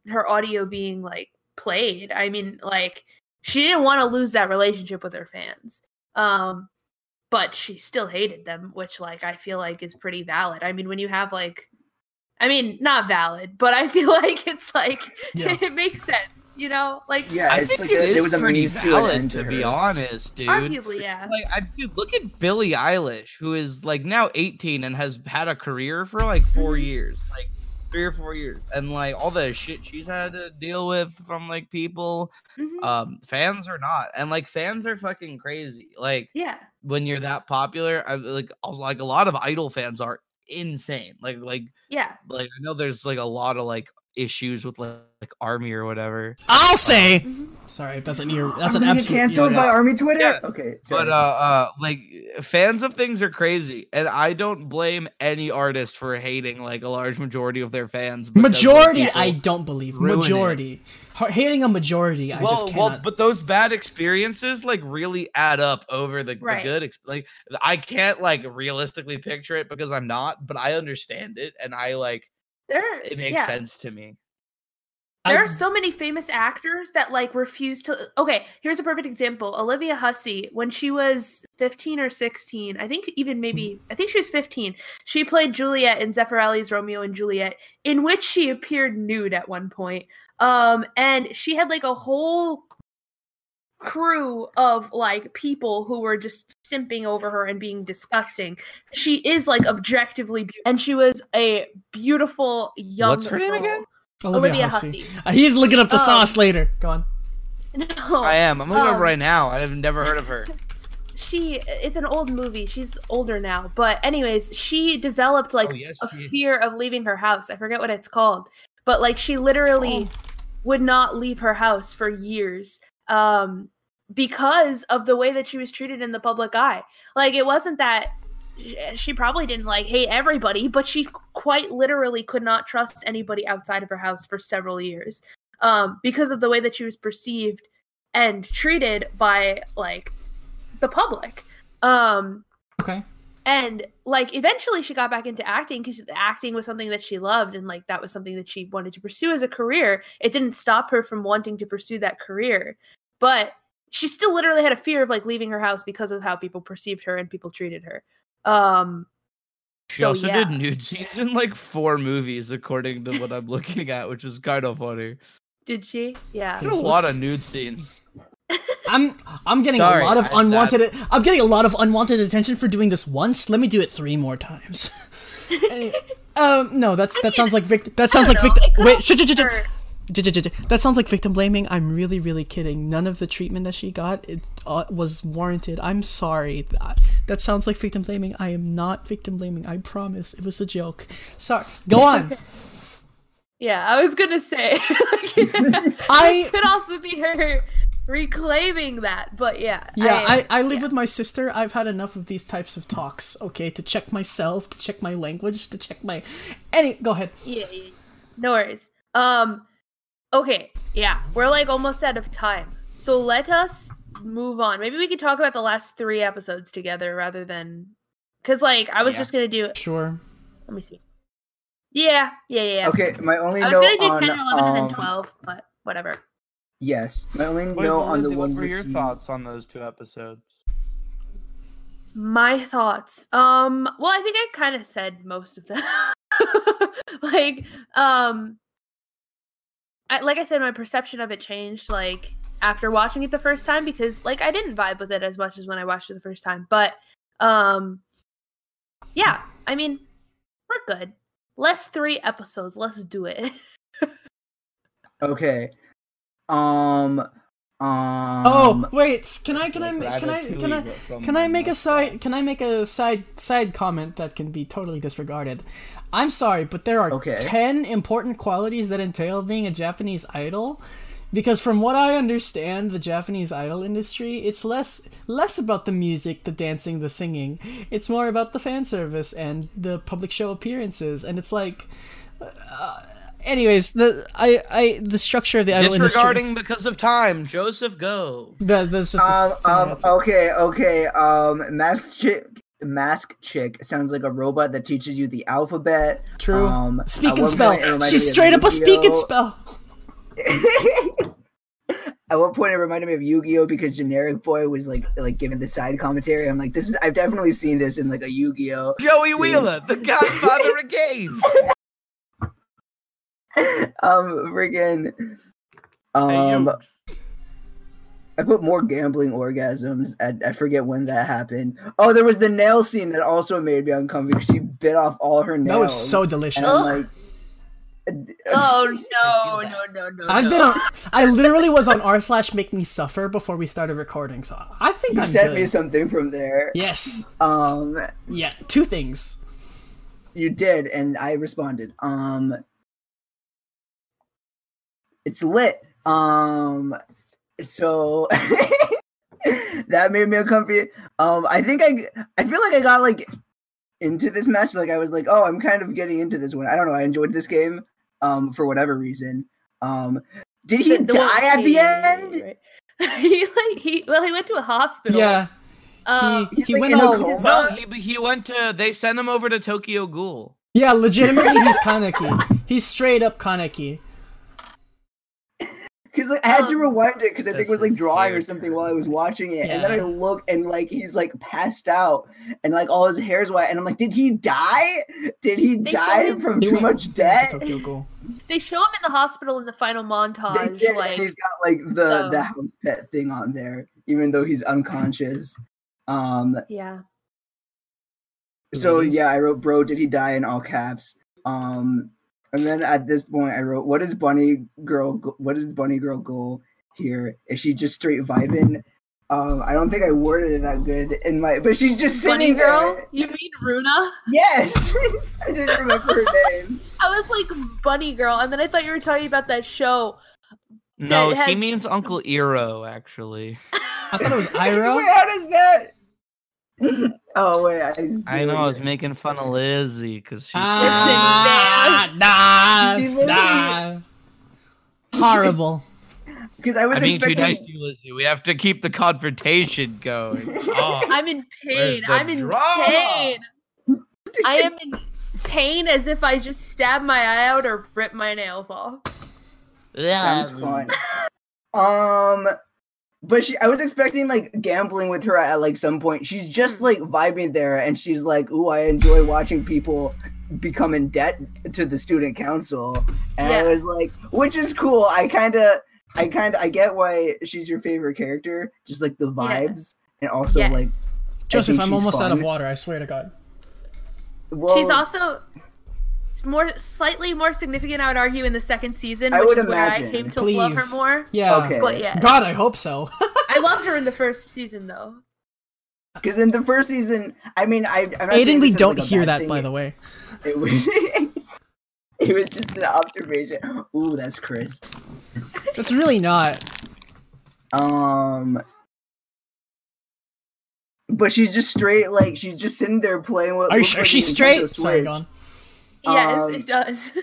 Speaker 5: her audio being like played. I mean, like she didn't want to lose that relationship with her fans. Um but she still hated them, which like I feel like is pretty valid. I mean, when you have like I mean, not valid, but I feel like it's like
Speaker 2: Yeah.
Speaker 5: it makes sense, you know? Like
Speaker 4: Yeah,
Speaker 3: I think
Speaker 4: like
Speaker 3: it
Speaker 4: a-
Speaker 3: is
Speaker 4: was a
Speaker 3: pretty
Speaker 4: means to
Speaker 3: valid, to,
Speaker 4: to
Speaker 3: be honest, dude.
Speaker 5: arguably, yeah.
Speaker 3: Like, I, dude, look at Billie Eilish, who is like now 18 and has had a career for like 4
Speaker 5: Mhm.
Speaker 3: years, like three or four years, and like all the shit she's had to deal with from like people,
Speaker 5: Mhm.
Speaker 3: um, fans or not, and like fans are fucking crazy. Like
Speaker 5: yeah.
Speaker 3: when you're that popular, I like also, like a lot of idol fans are insane. Like like
Speaker 5: Yeah.
Speaker 3: like I know there's like a lot of like issues with like, like army or whatever.
Speaker 2: I'll say.
Speaker 5: Mhm.
Speaker 2: Sorry, that's an ear. That's
Speaker 4: I'm
Speaker 2: an
Speaker 4: gonna get
Speaker 2: absolute.
Speaker 4: canceled by. Army Twitter.
Speaker 3: Yeah,
Speaker 4: okay,
Speaker 3: But uh, uh, like fans of things are crazy, and I don't blame any artist for hating like a large majority of their fans.
Speaker 2: Majority, I don't believe.
Speaker 3: ruin it.
Speaker 2: Majority, hating a majority, I
Speaker 3: well,
Speaker 2: just
Speaker 3: well,
Speaker 2: cannot.
Speaker 3: but those bad experiences like really add up over the, the good. Like I can't like realistically picture it because I'm not, but I understand it, and I like
Speaker 5: There
Speaker 3: it makes
Speaker 5: yeah.
Speaker 3: sense to me.
Speaker 5: There are so many famous actors that like refuse to. Okay, here's a perfect example. Olivia Hussey, when she was 15 or 16, I think even maybe, I think she was 15, she played Juliet in Zeffirelli's Romeo and Juliet, in which she appeared nude at one point. Um, and she had like a whole crew of like people who were just simping over her and being disgusting. She is like objectively beautiful, and she was a beautiful young.
Speaker 3: What's her name
Speaker 5: girl.
Speaker 3: again?
Speaker 5: Olivia Hussey.
Speaker 2: Uh, He's looking up the
Speaker 5: Um,
Speaker 2: sauce later. Go on.
Speaker 5: No,
Speaker 3: I am. I'm looking up
Speaker 5: um,
Speaker 3: right now. I've never heard of her.
Speaker 5: she it's an old movie she's older now but anyways she developed like
Speaker 3: Oh, yes,
Speaker 5: a
Speaker 3: she is.
Speaker 5: fear of leaving her house i forget what it's called but like she literally
Speaker 3: Oh.
Speaker 5: would not leave her house for years um because of the way that she was treated in the public eye. Like it wasn't that she probably didn't like hate everybody but she quite literally could not trust anybody outside of her house for several years um because of the way that she was perceived and treated by like the public. Um
Speaker 2: Okay.
Speaker 5: and like eventually she got back into acting because acting was something that she loved and like that was something that she wanted to pursue as a career. It didn't stop her from wanting to pursue that career. But she still literally had a fear of like leaving her house because of how people perceived her and people treated her um
Speaker 3: She
Speaker 5: so,
Speaker 3: also
Speaker 5: yeah.
Speaker 3: did nude scenes in like four movies, according to what I'm looking at, which is kind of funny.
Speaker 5: did she yeah
Speaker 3: Did a lot of nude scenes.
Speaker 2: I'm I'm getting
Speaker 3: Sorry,
Speaker 2: a lot of unwanted.
Speaker 3: that's-
Speaker 2: I'm getting a lot of unwanted attention for doing this once. Let me do it three more times. Any- um, no, that's that sounds like victim. That sounds like
Speaker 5: don't know,
Speaker 2: victim.
Speaker 5: it could
Speaker 2: Wait,
Speaker 5: also
Speaker 2: shh, shh, That sounds like victim blaming. I'm really, really kidding. None of the treatment that she got it, uh, was warranted. I'm sorry. That, that sounds like victim blaming. I am not victim blaming. I promise. It was a joke. Sorry. Go on.
Speaker 5: yeah i was gonna say
Speaker 2: I-
Speaker 5: could also be her reclaiming that but yeah
Speaker 2: Yeah, I, I live
Speaker 5: yeah.
Speaker 2: with my sister. I've had enough of these types of talks, okay? To check myself, to check my language, to check my. Any. Go ahead.
Speaker 5: Yeah, yeah. no worries. Um, okay, yeah, we're like almost out of time, so let us move on. Maybe we could talk about the last three episodes together rather than, cause like I was
Speaker 3: Yeah.
Speaker 5: just gonna do.
Speaker 2: Sure.
Speaker 5: Let me see. Yeah, yeah, yeah. yeah.
Speaker 4: okay, my only
Speaker 5: I was
Speaker 4: note
Speaker 5: gonna do
Speaker 4: on
Speaker 5: 10, 11, and
Speaker 4: um,
Speaker 5: then 12, but whatever.
Speaker 4: yes, my only
Speaker 3: Wait,
Speaker 4: note on the
Speaker 3: Lizzie, what
Speaker 4: one
Speaker 3: were
Speaker 4: with
Speaker 3: your
Speaker 4: you-
Speaker 3: thoughts on those two episodes?
Speaker 5: My thoughts. Um, well, I think I kind of said most of them. like, um, I, like I said, my perception of it changed like after watching it the first time because like I didn't vibe with it as much as when I watched it the first time. But, um, yeah, I mean, we're good. Less three episodes. Let's do it.
Speaker 4: Okay. Um. Um.
Speaker 2: Oh wait, can I can I
Speaker 3: Like
Speaker 2: ma- can I can I
Speaker 3: Ratatouille, but from
Speaker 2: can I make a side can I make a side side comment that can be totally disregarded? I'm sorry, but there are
Speaker 4: Okay.
Speaker 2: ten important qualities that entail being a Japanese idol. because from what I understand, the Japanese idol industry, it's less less about the music, the dancing, the singing. It's more about the fan service and the public show appearances, and it's like. Uh, anyways, the I I the structure of the idol industry.
Speaker 3: Disregarding because of time, Joseph, go.
Speaker 2: That, that's just
Speaker 4: Um, um, okay, okay. Um, mask chick, mask chick sounds like a robot that teaches you the alphabet.
Speaker 2: True.
Speaker 4: Um,
Speaker 2: speak and spell.
Speaker 4: point
Speaker 2: She's straight up a speak and spell.
Speaker 4: At one point, it reminded me of Yu-Gi-Oh because Generic Boy was like like giving the side commentary. I'm like, this is I've definitely seen this in like a Yu-Gi-Oh.
Speaker 3: Joey
Speaker 4: Dude.
Speaker 3: Wheeler, the godfather of games.
Speaker 4: um, friggin' um,
Speaker 3: Yokes.
Speaker 4: I put more gambling orgasms. I, I forget when that happened. Oh, there was the nail scene that also made me uncomfortable. She bit off all her nails.
Speaker 2: That was so
Speaker 4: and
Speaker 2: delicious.
Speaker 4: I'm like,
Speaker 5: Oh no, no, no, no.
Speaker 2: I've
Speaker 5: no.
Speaker 2: been on. I literally was on r slash make me suffer before we started recording, so I think
Speaker 4: you
Speaker 2: I'm
Speaker 4: sent
Speaker 2: good.
Speaker 4: me something from there.
Speaker 2: yes.
Speaker 4: Um,
Speaker 2: Yeah. Two things.
Speaker 4: you did, and I responded. Um, it's lit. Um, so that made me uncomfortable. Um, I think I, I feel like I got like into this match. Like I was like, oh, I'm kind of getting into this one. I don't know. I enjoyed this game. Um, for whatever reason. Um, did he
Speaker 5: The- the
Speaker 4: die at the end?
Speaker 5: right. he like he well he went to a hospital.
Speaker 2: Yeah.
Speaker 5: Um,
Speaker 2: he
Speaker 4: He's,
Speaker 2: he
Speaker 4: like,
Speaker 2: went
Speaker 4: in a
Speaker 2: all.
Speaker 4: coma.
Speaker 3: No, he he went to. They sent him over to Tokyo Ghoul.
Speaker 2: Yeah, legitimately, he's Kaneki. He's straight up Kaneki.
Speaker 4: Because like, I had to
Speaker 5: Um,
Speaker 4: rewind it because I think it was like
Speaker 3: is
Speaker 4: drawing or something while I was watching it, and then I look and like he's like passed out and like all his hair's white, and I'm like, did he die? Did he
Speaker 5: They
Speaker 4: die from too much
Speaker 2: to
Speaker 4: debt?
Speaker 5: They show him in the hospital in the final montage.
Speaker 4: did,
Speaker 5: like
Speaker 4: he's got like the the
Speaker 5: Oh.
Speaker 4: house pet thing on there, even though he's unconscious. Um.
Speaker 5: yeah.
Speaker 4: So yeah, I wrote, "Bro, did he die?" in all caps. Um. And then at this point, I wrote, "What is Bunny Girl? What is Bunny Girl goal here? Is she just straight vibing?" Um, I don't think I worded it that good in my, but she's just
Speaker 5: Bunny
Speaker 4: sitting
Speaker 5: girl?
Speaker 4: there.
Speaker 5: You mean Runa?
Speaker 4: Yes, I didn't remember her name.
Speaker 5: I was like Bunny Girl, and then I thought you were talking about that show.
Speaker 3: No,
Speaker 5: That
Speaker 3: he means Uncle Iroh, actually.
Speaker 2: I thought it was
Speaker 4: Wait,
Speaker 2: Iroh.
Speaker 4: how does that? oh wait, I,
Speaker 3: I know, I was making fun of Lizzie because she's.
Speaker 2: Ah, nah,
Speaker 4: She literally-
Speaker 2: nah. Horrible.
Speaker 4: because I was
Speaker 3: I'm being too
Speaker 4: expecting.
Speaker 3: nice to you, Lizzie. We have to keep the confrontation going. Oh,
Speaker 5: I'm in pain. I'm in
Speaker 3: drama?
Speaker 5: pain. I am in pain as if I just stabbed my eye out or ripped my nails off.
Speaker 4: Sounds fun. Um, but she, I was expecting like gambling with her at like some point. She's just like vibing there, and she's like, "Ooh, I enjoy watching people become in debt to the student council." And I was like, which is cool. I kind of, I kind of, I get why she's your favorite character, just like the vibes, and also
Speaker 5: Yes.
Speaker 4: like.
Speaker 2: Joseph, I'm
Speaker 4: she's
Speaker 2: almost out of water. I swear to God.
Speaker 4: Well,
Speaker 5: She's also more slightly more significant, I would argue, in the second season,
Speaker 4: I
Speaker 5: which
Speaker 4: would
Speaker 5: is where I came to love her more.
Speaker 2: Yeah.
Speaker 4: Okay.
Speaker 5: But yeah,
Speaker 2: God, I hope so.
Speaker 5: I loved her in the first season though.
Speaker 4: because in the first season, I mean, I. I'm not
Speaker 2: Aiden, we don't
Speaker 4: like,
Speaker 2: hear that,
Speaker 4: thing.
Speaker 2: by the way.
Speaker 4: It was. it was just an observation. Ooh, that's Chris.
Speaker 2: That's really not.
Speaker 4: Um, but she's just straight, like she's just sitting there playing with.
Speaker 2: Are you sure
Speaker 4: like
Speaker 2: she's
Speaker 4: a Nintendo
Speaker 2: straight? Sorry,
Speaker 4: Switch,
Speaker 2: gone.
Speaker 5: Yes,
Speaker 4: Um,
Speaker 5: it does.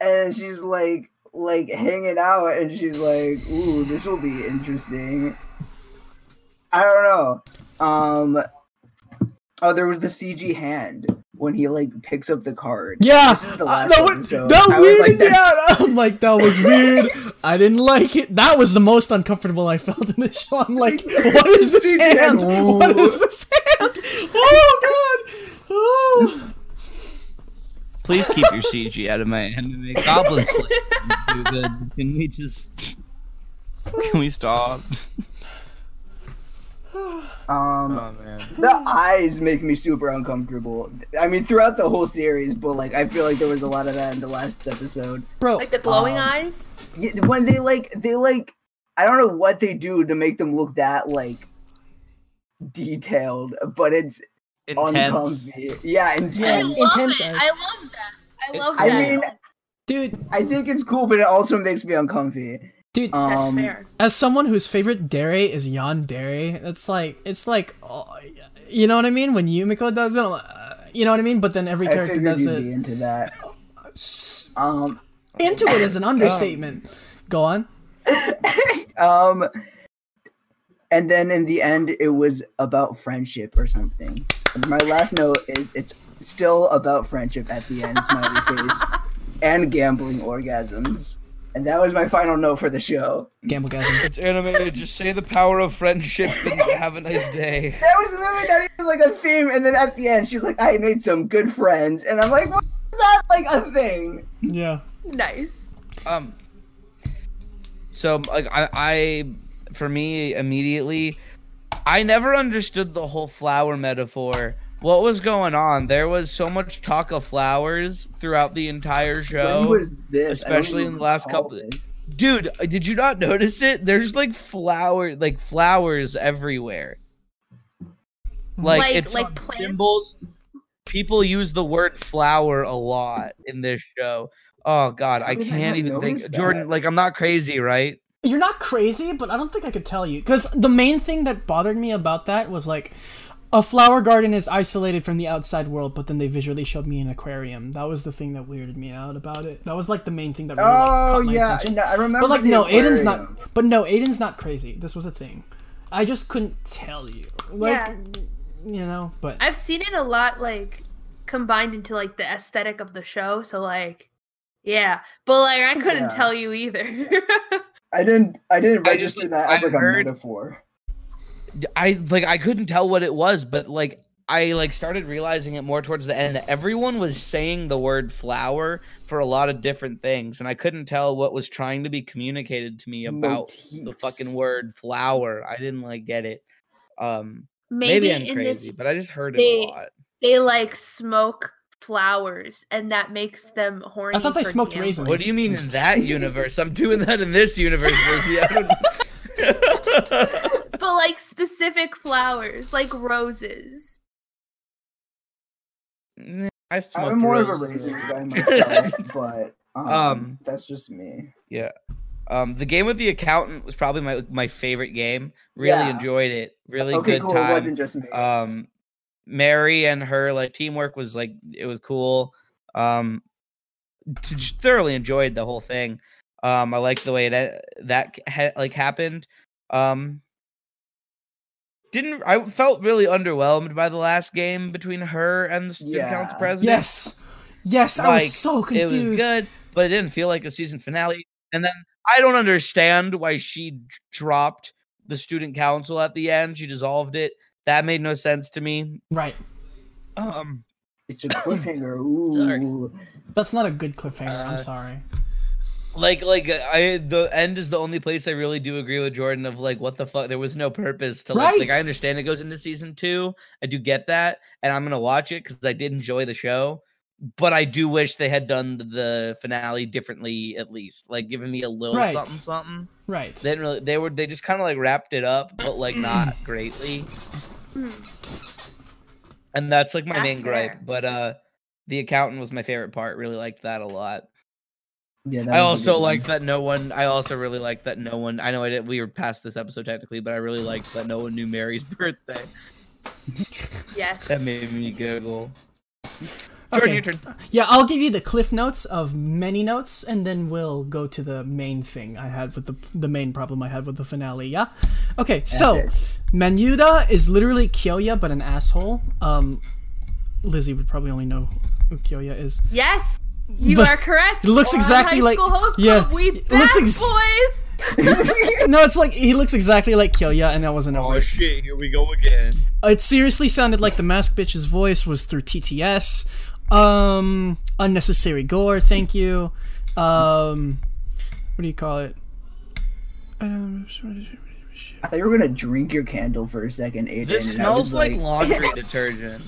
Speaker 4: And she's like, like hanging out, and she's like, "Ooh, this will be interesting." I don't know. Um. Oh, there was the CG hand when he like picks up the card.
Speaker 2: Yeah,
Speaker 4: This is the
Speaker 2: uh,
Speaker 4: last
Speaker 2: that, was,
Speaker 4: episode.
Speaker 2: that
Speaker 4: I was
Speaker 2: weirded
Speaker 4: like,
Speaker 2: me
Speaker 4: that's-
Speaker 2: out. I'm like, that was weird. I didn't like it. That was the most uncomfortable I felt in the show. I'm like, what is this
Speaker 4: CG
Speaker 2: hand?
Speaker 4: hand.
Speaker 2: What is this hand? Oh god. Oh.
Speaker 3: Please keep your CG out of my anime. Goblin Slayer is too good. Can we just? Can we stop?
Speaker 4: Um,
Speaker 3: Oh man.
Speaker 4: the eyes make me super uncomfortable. I mean, throughout the whole series, but like, I feel like there was a lot of that in the last episode.
Speaker 2: Bro,
Speaker 5: like the glowing
Speaker 2: um,
Speaker 5: eyes.
Speaker 4: Yeah, When they like, they like, I don't know what they do to make them look that like detailed, but it's
Speaker 3: Intense.
Speaker 4: uncomfy. Yeah,
Speaker 5: I
Speaker 4: intense.
Speaker 5: love
Speaker 2: intense
Speaker 5: it. I love that. I
Speaker 3: It's
Speaker 5: love
Speaker 4: I
Speaker 5: that.
Speaker 4: mean,
Speaker 2: Dude,
Speaker 4: I think it's cool, but it also makes me uncomfy.
Speaker 2: Dude,
Speaker 5: That's
Speaker 4: Um,
Speaker 5: fair.
Speaker 2: as someone whose favorite dairy is yandere, it's like it's like oh, you know what I mean when Yumeko does it, uh, you know what I mean. But then every
Speaker 4: I
Speaker 2: character
Speaker 4: figured
Speaker 2: does
Speaker 4: you'd
Speaker 2: it.
Speaker 4: be into that. Um,
Speaker 2: Into it is an understatement. Go on.
Speaker 4: um, and then in the end, it was about friendship or something. And my last note is it's still about friendship at the end, smiley face, and gambling orgasms. And that was my final note for the show.
Speaker 2: Gamblegasm.
Speaker 3: It's animated. Just say the power of friendship and have a nice day.
Speaker 4: That was literally not even like a theme. And then at the end, she's like, "I made some good friends," and I'm like, "What is that like a thing?"
Speaker 2: Yeah.
Speaker 5: Nice.
Speaker 3: Um. So like I, I, for me immediately, I never understood the whole flower metaphor. What was going on? There was so much talk of flowers throughout the entire show.
Speaker 4: when was this?
Speaker 3: Especially in the last couple-
Speaker 4: this.
Speaker 3: Dude, uh, did you not notice it? There's like flower, like flowers everywhere. Like,
Speaker 5: Like-
Speaker 3: it's
Speaker 5: like plants?
Speaker 3: symbols. People use the word flower a lot in this show. Oh God, I
Speaker 4: did I
Speaker 3: can't
Speaker 4: not
Speaker 3: even think.
Speaker 4: notice
Speaker 3: Jordan, like I'm not crazy, right?
Speaker 2: You're not crazy, but I don't think I could tell you. Because the main thing that bothered me about that was like, a flower garden is isolated from the outside world, but then they visually showed me an aquarium. That was the thing that weirded me out about it. That was like the main thing that really like,
Speaker 4: Oh
Speaker 2: caught my
Speaker 4: yeah,
Speaker 2: attention.
Speaker 4: no, I remember.
Speaker 2: But like,
Speaker 4: the
Speaker 2: no, Aiden's not. But no, Aiden's not crazy. This was a thing. I just couldn't tell you. Like,
Speaker 5: Yeah.
Speaker 2: you know. But
Speaker 5: I've seen it a lot, like combined into like the aesthetic of the show. So like, yeah, but like I couldn't
Speaker 4: Yeah.
Speaker 5: tell you either.
Speaker 4: I didn't. I didn't
Speaker 3: I just,
Speaker 4: register that as
Speaker 3: I
Speaker 4: like a
Speaker 3: heard-
Speaker 4: metaphor.
Speaker 3: I like I couldn't tell what it was, but like I like started realizing it more towards the end. Everyone was saying the word flower for a lot of different things, and I couldn't tell what was trying to be communicated to me about the fucking word flower. I didn't like get it. Um,
Speaker 5: Maybe,
Speaker 3: maybe, I'm crazy,
Speaker 5: this,
Speaker 3: but I just heard it a lot.
Speaker 5: they like smoke flowers, and that makes them horny.
Speaker 2: I thought they smoked
Speaker 5: gambling.
Speaker 2: raisins.
Speaker 3: What do you mean in that universe? I'm doing that in this universe, Lizzie. I don't...
Speaker 5: But like specific flowers, like roses.
Speaker 3: I smoked
Speaker 4: I'm more of a raisins guy myself, but um,
Speaker 3: Um,
Speaker 4: that's just me. Yeah.
Speaker 3: Um, the game with the accountant was probably my my favorite game. Really
Speaker 4: Yeah.
Speaker 3: enjoyed it. Really
Speaker 4: okay,
Speaker 3: good
Speaker 4: cool. It
Speaker 3: time.
Speaker 4: wasn't just me.
Speaker 3: Um, Mary and her like teamwork was like it was cool. Um, thoroughly enjoyed the whole thing. Um, I liked the way that that ha- like happened. Um, didn't I felt really underwhelmed by the last game between her and the student council president?
Speaker 2: yes, yes, I was so confused.
Speaker 3: it was good, but it didn't feel like a season finale. And then I don't understand why she d- dropped the student council at the end. She dissolved it. That made no sense to me.
Speaker 2: Right.
Speaker 3: Um,
Speaker 4: it's a cliffhanger. Ooh.
Speaker 3: Sorry.
Speaker 2: That's not a good cliffhanger. I'm
Speaker 3: Uh,
Speaker 2: sorry.
Speaker 3: like, like I the end is the only place I really do agree with Jordan. Of like, what the fuck? There was no purpose to like. Like, I understand it goes into season two. I do get that, and I'm gonna watch it because I did enjoy the show. But I do wish they had done the finale differently, at least, like giving me a little
Speaker 2: Right.
Speaker 3: something, something.
Speaker 2: Right.
Speaker 3: They didn't really. They were. They just kind of like wrapped it up, but like not greatly. And that's like my
Speaker 5: That's
Speaker 3: main gripe. But uh, the accountant was my favorite part. Really liked that a lot.
Speaker 4: Yeah,
Speaker 3: I
Speaker 4: was a
Speaker 3: also
Speaker 4: one.
Speaker 3: liked that no one. I also really liked that no one. I know I did. We were past this episode technically, but I really liked that no one knew Mary's birthday.
Speaker 5: Yes.
Speaker 3: That made me giggle. Jordan,
Speaker 2: Okay.
Speaker 3: your turn.
Speaker 2: Yeah, I'll give you the cliff notes of many notes, and then we'll go to the main thing I had with the the main problem I had with the finale. Yeah. Okay, so
Speaker 4: Epic.
Speaker 2: Manyuda is literally Kyoya, but an asshole. Um, Lizzie would probably only know who Kyoya is.
Speaker 5: Yes. You
Speaker 2: But
Speaker 5: are correct.
Speaker 2: it looks
Speaker 5: Or
Speaker 2: exactly
Speaker 5: High
Speaker 2: like-
Speaker 5: School Hope
Speaker 2: yeah,
Speaker 5: Club, we
Speaker 2: it
Speaker 5: bad
Speaker 2: looks ex-
Speaker 5: boys.
Speaker 2: No, it's like he looks exactly like Kyoya, and that wasn't
Speaker 3: Oh
Speaker 2: over.
Speaker 3: shit! Here we go again.
Speaker 2: It seriously sounded like the mask bitch's voice was through TTS. Um, unnecessary gore. Thank you. Um, what do you call it?
Speaker 4: I thought you were gonna drink your candle for a second, AJ.
Speaker 3: This smells
Speaker 4: was
Speaker 3: like laundry detergent.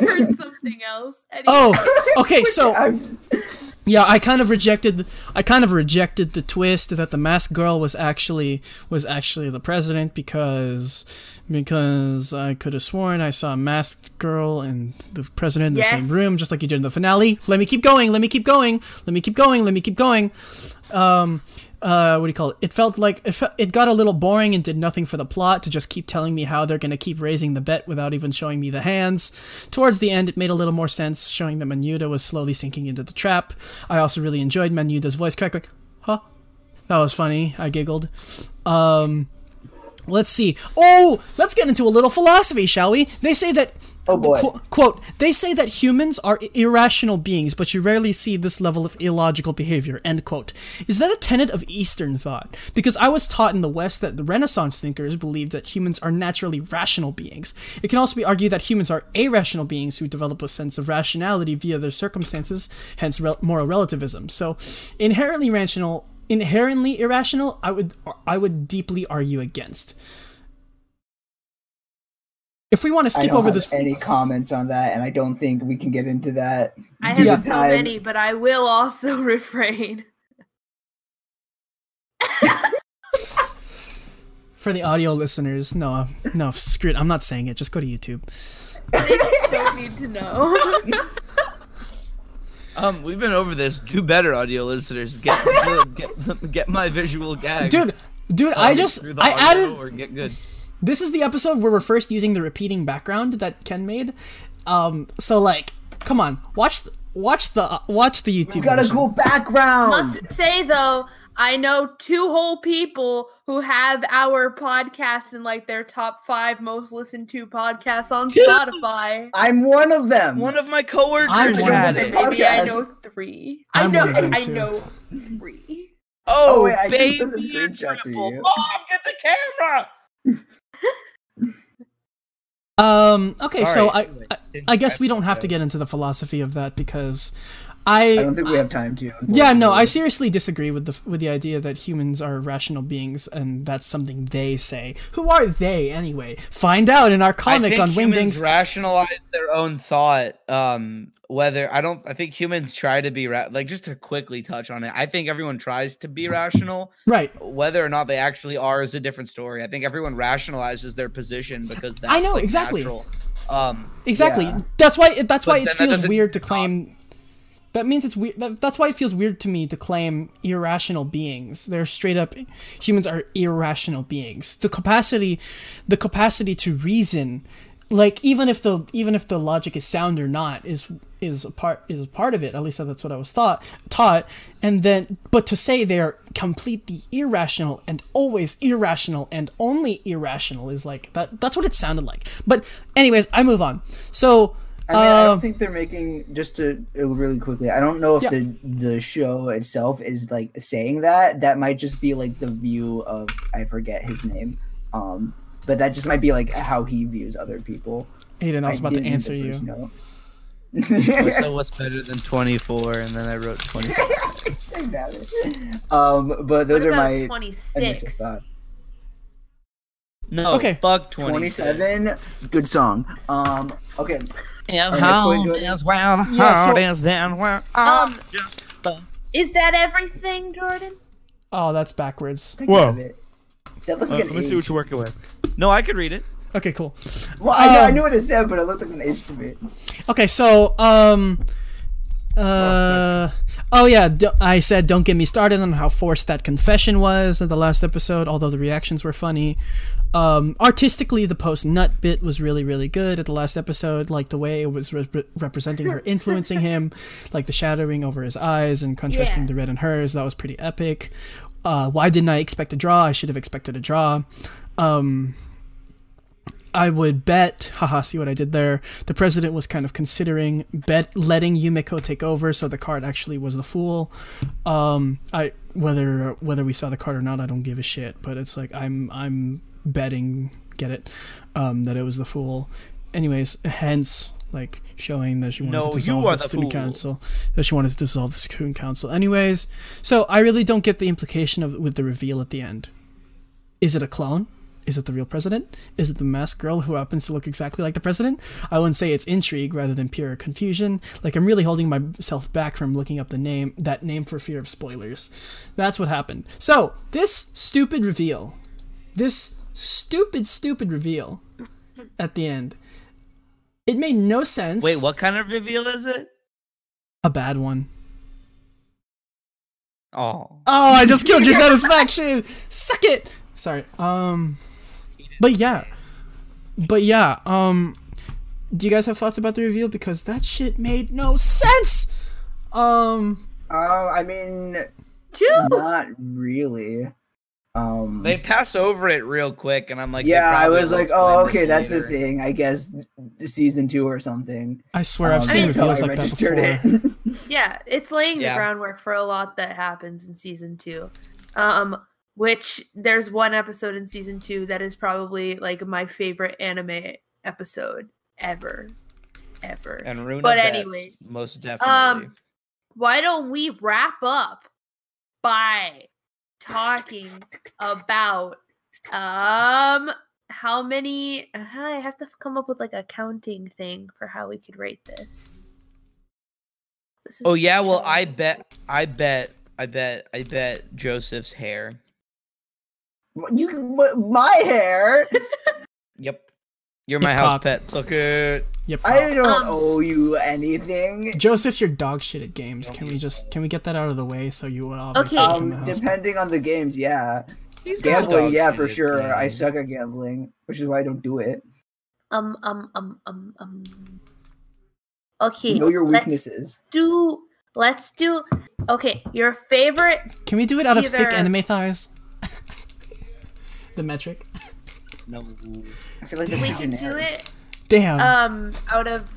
Speaker 5: I heard something else. Anyway.
Speaker 2: Oh, okay. So yeah, I kind of rejected. I kind of rejected the twist that the masked girl was actually was actually the president because because I could have sworn I saw a masked girl and the president in the
Speaker 5: Yes.
Speaker 2: same room, just like you did in the finale. Let me keep going. Let me keep going. Let me keep going. Let me keep going. Um, uh, what do you call it? It felt like it, fe- it got a little boring and did nothing for the plot to just keep telling me how they're going to keep raising the bet without even showing me the hands. Towards the end, it made a little more sense, showing that Manyuda was slowly sinking into the trap. I also really enjoyed Manyuda's voice crack, like, huh? That was funny. I giggled. Um, let's see. Oh, let's get into a little philosophy, shall we? They say that.
Speaker 4: Oh, boy.
Speaker 2: Qu- quote, they say that humans are irrational beings, but you rarely see this level of illogical behavior, end quote. Is that a tenet of Eastern thought? Because I was taught in the West that the Renaissance thinkers believed that humans are naturally rational beings. It can also be argued that humans are irrational beings who develop a sense of rationality via their circumstances, hence rel- moral relativism. So, inherently rational, inherently irrational, I would I would deeply argue against. If we want to
Speaker 4: I
Speaker 2: skip
Speaker 4: don't
Speaker 2: over
Speaker 4: have
Speaker 2: this
Speaker 4: any comments on that, and I don't think we can get into that.
Speaker 5: I have
Speaker 4: to
Speaker 5: so
Speaker 4: time.
Speaker 5: many, but I will also refrain.
Speaker 2: For the audio listeners, no, no, screw it. I'm not saying it. Just go to YouTube.
Speaker 5: They don't need to know.
Speaker 3: Um, we've been over this. Do better, audio listeners. Get get get my visual gags.
Speaker 2: Dude, dude,
Speaker 3: Tell
Speaker 2: I just I added
Speaker 3: or get good.
Speaker 2: This is the episode where we're first using the repeating background that Ken made. Um, so like, come on, watch th- watch the uh, watch the YouTube.
Speaker 4: You got a
Speaker 2: version.
Speaker 4: cool background.
Speaker 5: Must say though, I know two whole people who have our podcast in like their top five most listened to podcasts on Spotify.
Speaker 4: I'm one of them.
Speaker 1: One of my coworkers
Speaker 2: I'm one of them.
Speaker 1: it.
Speaker 5: Maybe I know three. I
Speaker 2: I'm
Speaker 5: know.
Speaker 2: one of them
Speaker 5: I
Speaker 2: too.
Speaker 5: know three.
Speaker 1: Oh,
Speaker 4: Oh, wait, I can
Speaker 1: baby,
Speaker 4: send the screenshot to
Speaker 1: triple.
Speaker 4: you.
Speaker 1: Mom, get the camera.
Speaker 2: Um. Okay, so I, I I guess we don't have to get into the philosophy of that because I
Speaker 4: I don't think we have time to.
Speaker 2: Yeah, no, I seriously disagree with the with the idea that humans are rational beings, and that's something they say. Who are they anyway? Find out in our
Speaker 1: I
Speaker 2: comic
Speaker 1: think
Speaker 2: on
Speaker 1: humans
Speaker 2: Wingdings.
Speaker 1: rationalize their own thought. Um, whether I don't, I think humans try to be ra- like just to quickly touch on it. I think everyone tries to be rational.
Speaker 2: right.
Speaker 1: Whether or not they actually are is a different story. I think everyone rationalizes their position because that's
Speaker 2: I know,
Speaker 1: like,
Speaker 2: exactly.
Speaker 1: natural. Um,
Speaker 2: Exactly.
Speaker 4: Yeah.
Speaker 2: That's why. That's
Speaker 1: But
Speaker 2: why it feels
Speaker 1: doesn't
Speaker 2: weird to
Speaker 1: stop-
Speaker 2: claim. That means it's weird. That, that's why it feels weird to me to claim irrational beings. They're straight up humans are irrational beings. The capacity, the capacity to reason, like even if the even if the logic is sound or not, is is a part is a part of it. At least that's what I was thought taught. And then, but to say they are completely irrational and always irrational and only irrational is like that. That's what it sounded like. But anyways, I move on. So.
Speaker 4: I mean, I
Speaker 2: uh,
Speaker 4: don't think they're making just to uh, really quickly. I don't know if
Speaker 2: Yeah.
Speaker 4: the the show itself is like saying that. That might just be like the view of I forget his name. Um, but that just might be like how he views other people.
Speaker 2: Aiden, I was about to answer you.
Speaker 4: first note.
Speaker 3: So what's better than 24? And then I wrote 20.
Speaker 4: um, but those
Speaker 5: What
Speaker 4: are
Speaker 5: about
Speaker 4: my initial
Speaker 5: 26?
Speaker 4: thoughts.
Speaker 1: no,
Speaker 2: Okay.
Speaker 1: fuck 27.
Speaker 4: Twenty-seven, good song. Um, okay,
Speaker 1: As
Speaker 4: how
Speaker 1: hard well,
Speaker 2: Yeah, so-
Speaker 1: hard then where
Speaker 5: Um, is that everything, Jordan?
Speaker 2: Oh, that's backwards.
Speaker 3: Whoa.
Speaker 4: That looks
Speaker 3: Uh,
Speaker 4: like
Speaker 3: let
Speaker 4: an
Speaker 3: me see what you're working with.
Speaker 1: No, I could read it.
Speaker 2: Okay, cool.
Speaker 4: Well, I, know, I
Speaker 2: Um,
Speaker 4: knew what it said, but it looked like an H to me.
Speaker 2: Okay, so um, uh, oh yeah, d- I said don't get me started on how forced that confession was in the last episode. Although the reactions were funny. Um, artistically, the post nut bit was really, really good at the last episode. Like the way it was re- representing her influencing him, like the shadowing over his eyes and contrasting
Speaker 5: Yeah.
Speaker 2: the red in hers. That was pretty epic. Uh, why didn't I expect a draw? I should have expected a draw. Um, I would bet, haha, see what I did there. The president was kind of considering bet letting Yumeko take over, so the card actually was the fool. Um, I whether whether we saw the card or not, I don't give a shit. But it's like I'm I'm betting, get it, um, that it was the fool. Anyways, hence like showing that she wanted
Speaker 1: No,
Speaker 2: to dissolve the
Speaker 1: the
Speaker 2: student
Speaker 1: fool.
Speaker 2: council. That she wanted to dissolve the student council. Anyways, so I really don't get the implication of with the reveal at the end. Is it a clone? Is it the real president? Is it the masked girl who happens to look exactly like the president? I wouldn't say it's intrigue rather than pure confusion. Like I'm really holding myself back from looking up the name that name for fear of spoilers. That's what happened. So, this stupid reveal. This stupid stupid reveal at the end. It made no sense.
Speaker 1: Wait, what kind of reveal is it?
Speaker 2: A bad one.
Speaker 1: Oh,
Speaker 2: Oh, I just killed your satisfaction. Suck it. Sorry. Um, but yeah, but yeah. Um, do you guys have thoughts about the reveal? Because that shit made no sense. Um,
Speaker 4: Oh, I mean,
Speaker 5: Two.
Speaker 4: not really. Um,
Speaker 1: they pass over it real quick, and I'm like,
Speaker 4: yeah, I was like, oh, okay, that's a thing. I guess season two or something.
Speaker 2: I swear I've
Speaker 4: Um,
Speaker 2: seen
Speaker 5: that's
Speaker 4: how
Speaker 2: reveals like that
Speaker 4: registered
Speaker 2: before.
Speaker 4: it.
Speaker 5: Yeah, it's laying
Speaker 1: Yeah.
Speaker 5: the groundwork for a lot that happens in season two. Um, which there's one episode in season two that is probably like my favorite anime episode ever, ever.
Speaker 1: And Runa
Speaker 5: But anyway,
Speaker 1: most definitely.
Speaker 5: um, Why don't we wrap up by talking about um how many? I have to come up with like a counting thing for how we could rate this. This
Speaker 1: oh yeah, well I bet, I bet, I bet, I bet Joseph's hair.
Speaker 4: you, my hair.
Speaker 1: Yep, you're my
Speaker 2: Hip
Speaker 1: house
Speaker 2: hop.
Speaker 1: pet. Suck it.
Speaker 2: Yep.
Speaker 4: I don't
Speaker 5: Um,
Speaker 4: owe you anything.
Speaker 2: Joseph, you're dog shit at games. Can we just can we get that out of the way so you would obviously
Speaker 5: Okay.
Speaker 4: Um,
Speaker 2: house?
Speaker 4: depending on the games, yeah.
Speaker 1: He's
Speaker 4: Gambling, yeah, for
Speaker 1: at
Speaker 4: sure. I suck at gambling, which is why I don't do it.
Speaker 5: Um, um, um, um, um. Okay.
Speaker 4: know your
Speaker 5: let's
Speaker 4: weaknesses.
Speaker 5: do. Let's do. Okay, your favorite.
Speaker 2: Can we do it out of thick anime thighs? the metric.
Speaker 1: No.
Speaker 4: I feel like that's
Speaker 5: We
Speaker 4: too
Speaker 5: can do it.
Speaker 2: Damn.
Speaker 5: Um, out of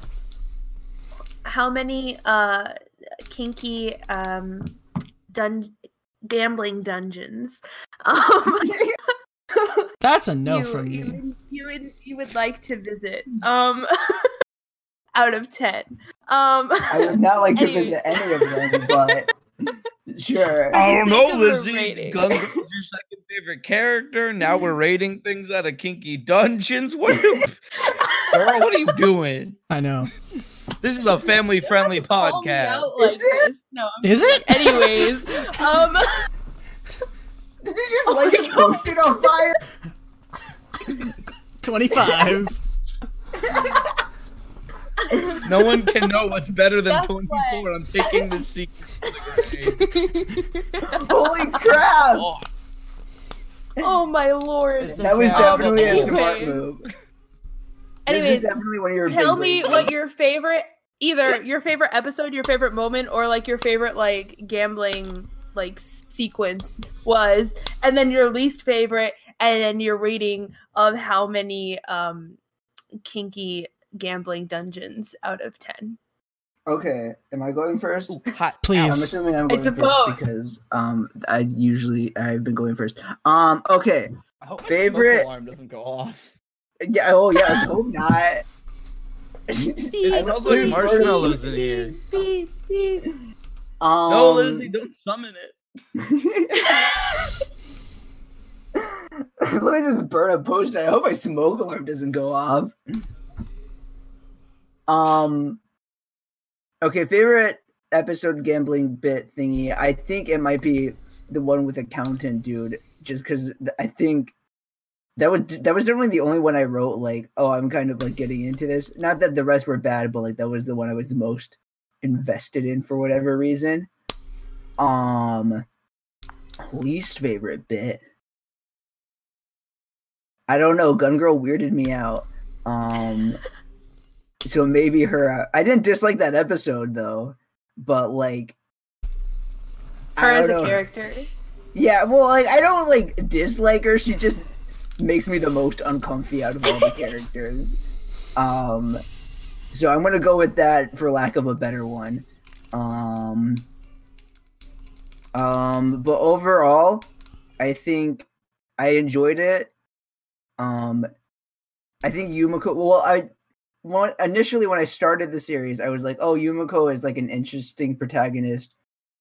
Speaker 5: how many uh kinky um dun gambling dungeons um
Speaker 2: That's a no
Speaker 5: you,
Speaker 2: from
Speaker 5: you,
Speaker 2: me.
Speaker 5: you would you would like to visit um out of 10 um
Speaker 4: I would not like to
Speaker 5: Anyway.
Speaker 4: visit any of them, but sure.
Speaker 1: I don't know, Lizzie.
Speaker 5: rating.
Speaker 1: Is your second favorite character. Now we're rating things out of kinky dungeons. What, are girl? What are you doing?
Speaker 2: I know.
Speaker 1: This is a family-friendly podcast.
Speaker 5: like
Speaker 4: Is it?
Speaker 5: this. No, I'm
Speaker 2: Is it?
Speaker 5: anyways um
Speaker 4: Did you just light your post-it on fire?
Speaker 2: 25.
Speaker 1: No one can know what's better than
Speaker 5: That's
Speaker 1: 24.
Speaker 5: why.
Speaker 1: I'm taking this secret.
Speaker 4: Holy crap!
Speaker 1: Oh,
Speaker 5: oh my lord
Speaker 4: That was definitely a smart move.
Speaker 5: Anyways
Speaker 4: definitely one of your
Speaker 5: tell me
Speaker 4: wins.
Speaker 5: what your favorite either your favorite episode your favorite moment or like your favorite like gambling like sequence was and then your least favorite and then your rating of how many um kinky gambling dungeons out of 10
Speaker 4: Okay, am I going first?
Speaker 1: hot.
Speaker 4: I'm assuming I'm
Speaker 5: I
Speaker 4: going
Speaker 5: suppose.
Speaker 4: first because um I usually I've been going first. Um okay.
Speaker 1: I hope
Speaker 4: Favorite-
Speaker 1: smoke alarm doesn't go off.
Speaker 4: Yeah, oh yeah, let's hope not.
Speaker 1: It smells like marshmallows in here.
Speaker 5: Beep, beep.
Speaker 4: Um,
Speaker 1: No, Lizzie, don't summon it.
Speaker 4: Let me just burn a post. I hope my smoke alarm doesn't go off. Um. Okay, favorite episode gambling bit thingy. I think it might be the one with accountant dude, just because I think that was that was definitely the only one I wrote. Like, oh, I'm kind of like getting into this. Not that the rest were bad, but like that was the one I was the most invested in for whatever reason. Um, least favorite bit. I don't know. Gun Girl weirded me out. Um, so maybe her. uh, I didn't dislike that episode though, but like,
Speaker 5: her as a
Speaker 4: know.
Speaker 5: character
Speaker 4: Yeah, well, like I don't like dislike her. She just makes me the most uncomfy out of all the characters. Um, so I'm gonna go with that for lack of a better one. Um, um, but overall, I think I enjoyed it. Um, I think Yumeko. Well, I one initially when I started the series, I was like, "Oh, Yumeko is like an interesting protagonist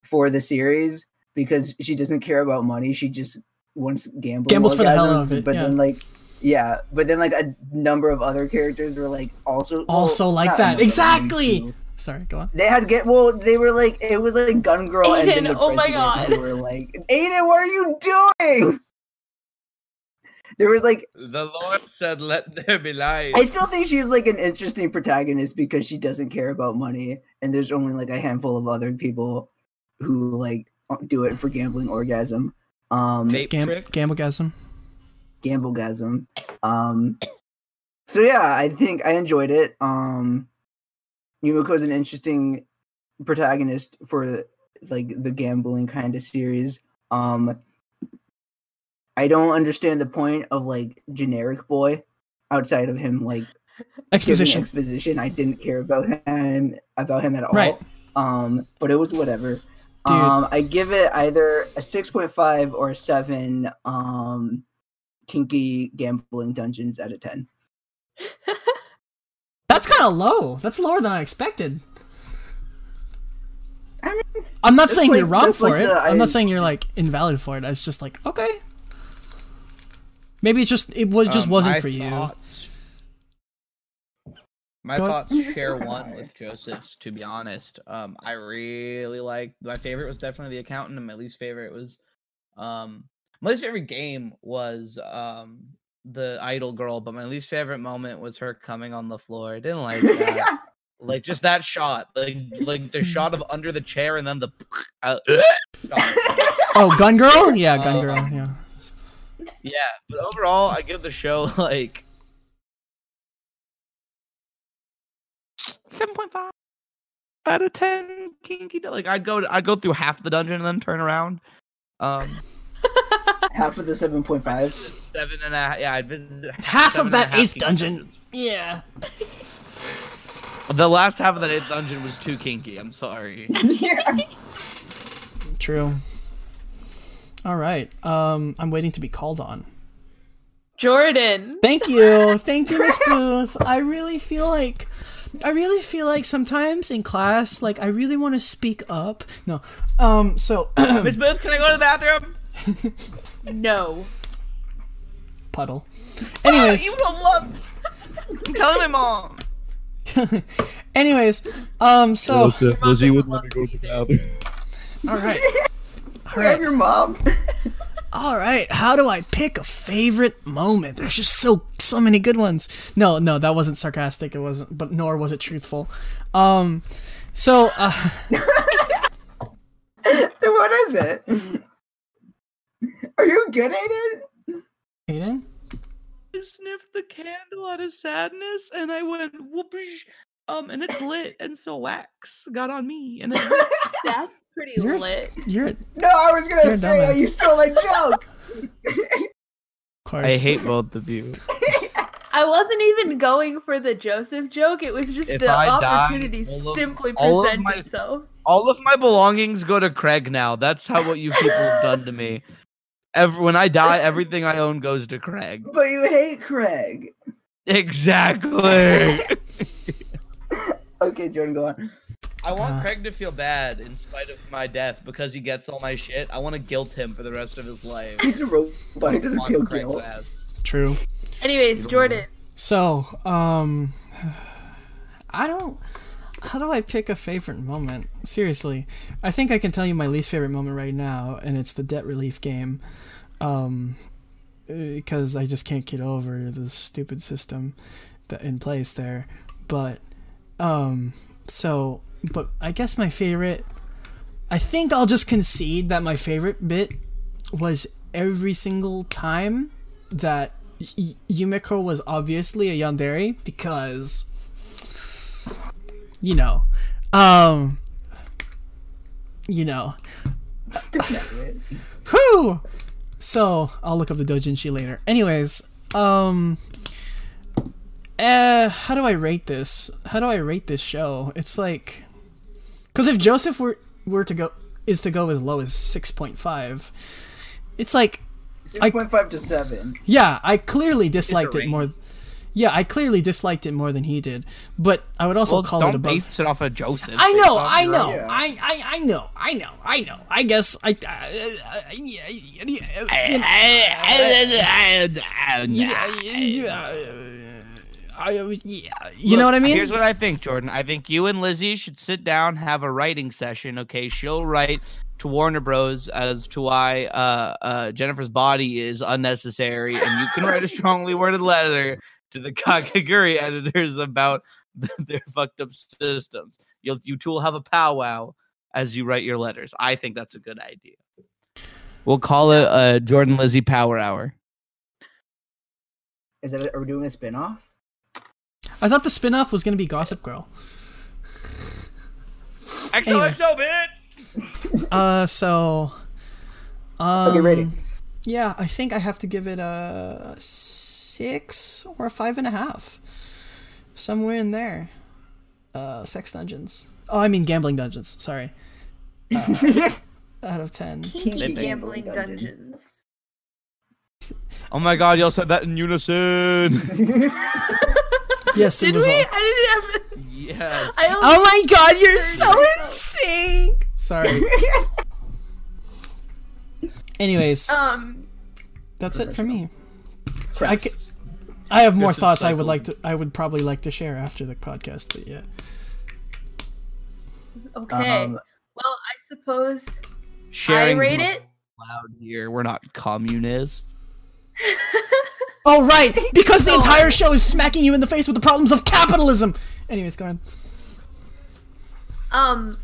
Speaker 4: for the series because she doesn't care about money. She just wants gambling.
Speaker 2: Gambles for the hell of it,
Speaker 4: But
Speaker 2: yeah.
Speaker 4: then, like, yeah, but then like a number of other characters were like also well,
Speaker 2: Also like that. Exactly. Sorry, go on.
Speaker 4: They had get well. They were like it was like Gun Girl and then the
Speaker 5: oh my God.
Speaker 4: They were like, Aiden, what are you doing? There was like
Speaker 1: The Lord said, "Let there be light."
Speaker 4: I still think she's like an interesting protagonist because she doesn't care about money, and there's only like a handful of other people who like do it for gambling orgasm. Um,
Speaker 3: Vape
Speaker 2: Gam-
Speaker 3: tricks?
Speaker 2: Gamblegasm.
Speaker 4: gamblegasm. Um, so yeah, I think I enjoyed it. Um, Yumeko is an interesting protagonist for like the gambling kind of series. Um, I don't understand the point of like generic boy outside of him like
Speaker 2: Exposition.
Speaker 4: exposition. I didn't care about him about him at all.
Speaker 2: Right.
Speaker 4: Um, but it was whatever.
Speaker 2: Dude.
Speaker 4: Um, I give it either a six point five or a seven. Um, kinky gambling dungeons out of ten.
Speaker 2: That's kind of low. That's lower than I expected.
Speaker 4: I mean,
Speaker 2: I'm not saying you're wrong for
Speaker 4: like
Speaker 2: it.
Speaker 4: the-
Speaker 2: I'm
Speaker 4: I-
Speaker 2: not saying you're like invalid for it. It's just like okay. Maybe it just it was just
Speaker 3: Um,
Speaker 2: wasn't
Speaker 3: my
Speaker 2: for you.
Speaker 3: My
Speaker 2: Go ahead.
Speaker 3: thoughts share one with Joseph's. To be honest, um, I really like. My favorite was definitely the accountant, and my least favorite was, um, my least favorite game was um the idol girl, but my least favorite moment was her coming on the floor. I didn't like that. like just that shot, like like the shot of under the chair, and then the. Uh.
Speaker 2: Oh, Gun Girl? Yeah, Gun
Speaker 3: Uh,
Speaker 2: Girl. Yeah.
Speaker 3: Yeah, but overall, I give the show like seven point five out of ten. Kinky, like I'd go, I'd go through half the dungeon and then turn around. Um,
Speaker 4: Half of the seven point five.
Speaker 3: seven and a half. Yeah, I'd visit
Speaker 2: Half
Speaker 3: seven
Speaker 2: of that
Speaker 3: half
Speaker 2: eighth
Speaker 3: kinky
Speaker 2: dungeon. Yeah.
Speaker 3: The last half of that eighth dungeon was too kinky. I'm sorry.
Speaker 4: yeah.
Speaker 2: True. All right. Um, I'm waiting to be called on.
Speaker 5: Jordan.
Speaker 2: Thank you. Thank you, Miss Booth. I really feel like I really feel like sometimes in class, like I really want to speak up. No. Um, so
Speaker 3: Miss Booth, can I go to the bathroom?
Speaker 5: No.
Speaker 2: puddle.
Speaker 3: Oh,
Speaker 2: Anyways,
Speaker 3: you don't love. I'm telling my mom.
Speaker 2: anyways, um, so
Speaker 6: Joseph, Lizzie
Speaker 5: doesn't
Speaker 6: would let me go to the bathroom.
Speaker 2: all right. All
Speaker 4: Grab
Speaker 2: right.
Speaker 4: your mom.
Speaker 2: All right, how do I pick a favorite moment? There's just so so many good ones. No, no, that wasn't sarcastic. It wasn't, but nor was it truthful. Um, so uh,
Speaker 4: Then what is it? Are you good at it?
Speaker 2: Aiden,
Speaker 3: I sniffed the candle out of sadness, and I went whoopsh. Um, and it's lit, and so wax got on me, and it
Speaker 5: That's pretty
Speaker 2: You're-
Speaker 5: lit.
Speaker 2: you're
Speaker 4: No, I was gonna say that you stole my joke.
Speaker 2: course.
Speaker 3: I hate both of you.
Speaker 5: I wasn't even going for the Joseph joke. It was just
Speaker 3: If
Speaker 5: the
Speaker 3: I
Speaker 5: opportunity
Speaker 3: all of-
Speaker 5: simply
Speaker 3: all of
Speaker 5: presented
Speaker 3: my-
Speaker 5: itself.
Speaker 3: All of my belongings go to Craig now. That's how what you people have done to me. Every, when I die, everything I own goes to Craig.
Speaker 4: But you hate Craig.
Speaker 3: Exactly.
Speaker 4: Okay, Jordan, go on.
Speaker 3: I want
Speaker 2: Uh.
Speaker 3: Craig to feel bad in spite of my death because he gets all my shit. I want to guilt him for the rest of his life.
Speaker 4: He's a robot. He doesn't
Speaker 3: On
Speaker 4: feel
Speaker 3: Craig's
Speaker 4: guilt.
Speaker 3: ass.
Speaker 2: True.
Speaker 5: Anyways, Jordan.
Speaker 2: So, um, I don't. How do I pick a favorite moment? Seriously, I think I can tell you my least favorite moment right now, and it's the debt relief game. Um, because I just can't get over the stupid system that in place there. But, um, so, but I guess my favorite. I think I'll just concede that my favorite bit was every single time that Y- Yumeko was obviously a yandere because you know um you know. Whew! So I'll look up the doujinshi later. Anyways um uh how do I rate this? How do I rate this show? It's like because if Joseph were were to go is to go as low as 6.5 it's like
Speaker 4: Six point five to seven.
Speaker 2: yeah, I clearly disliked it more. Yeah, I clearly disliked it more than he did. But I would also
Speaker 3: Well,
Speaker 2: call it
Speaker 3: don't
Speaker 2: above.
Speaker 3: base it off of Joseph.
Speaker 2: I know, I know.
Speaker 4: Yeah.
Speaker 2: I, I, I know, I know, I know. I guess I. You know what I mean?
Speaker 3: Here's what I think, Jordan. I think you and Lizzie should sit down, have a writing session. Okay, she'll write to Warner Bros. as to why uh, uh, Jennifer's body is unnecessary, and you can write a strongly worded letter to the Kakegurui editors about their fucked up systems. You'll you two will have a powwow, as you write your letters. I think that's a good idea. We'll call it a Jordan Lizzie Power Hour.
Speaker 4: Is that are we doing a spin-off?
Speaker 2: I thought the spin-off was gonna be Gossip Girl.
Speaker 3: XOXO, bitch.
Speaker 2: Uh, so, um,
Speaker 4: Okay, rating.
Speaker 2: yeah, I think I have to give it a six or a five and a half, somewhere in there. Uh, sex dungeons. Oh, I mean gambling dungeons. Sorry. Uh, out of ten.
Speaker 5: Kinky gambling
Speaker 4: bang
Speaker 5: dungeons.
Speaker 3: Oh my god, y'all said that in unison.
Speaker 2: Yes, it was.
Speaker 5: we?
Speaker 2: all-
Speaker 5: I didn't have.
Speaker 3: yes.
Speaker 5: I only
Speaker 2: Oh my god, you're so
Speaker 5: you go.
Speaker 2: insane! Sorry. Anyways,
Speaker 5: um.
Speaker 2: that's it for me. I,
Speaker 4: Crap.
Speaker 2: c- I have more thoughts I would like to I would probably like to share after the podcast, but yeah.
Speaker 5: Okay.
Speaker 4: Um,
Speaker 5: well, I suppose
Speaker 3: Sharing
Speaker 5: I rate it.
Speaker 3: loud here. We're not communists.
Speaker 2: Oh right, because the entire show is smacking you in the face with the problems of capitalism. Anyways, go on.
Speaker 5: Um,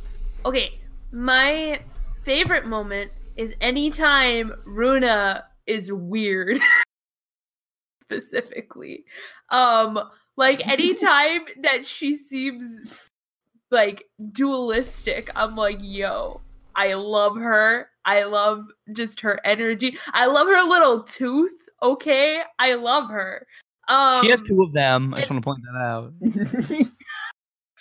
Speaker 5: okay. My favorite moment is anytime Runa is weird. Specifically. Um, like anytime that she seems like dualistic, I'm like, yo, I love her. I love just her energy. I love her little tooth, okay? I love her. Um
Speaker 3: she has two of them. I just want to point that out.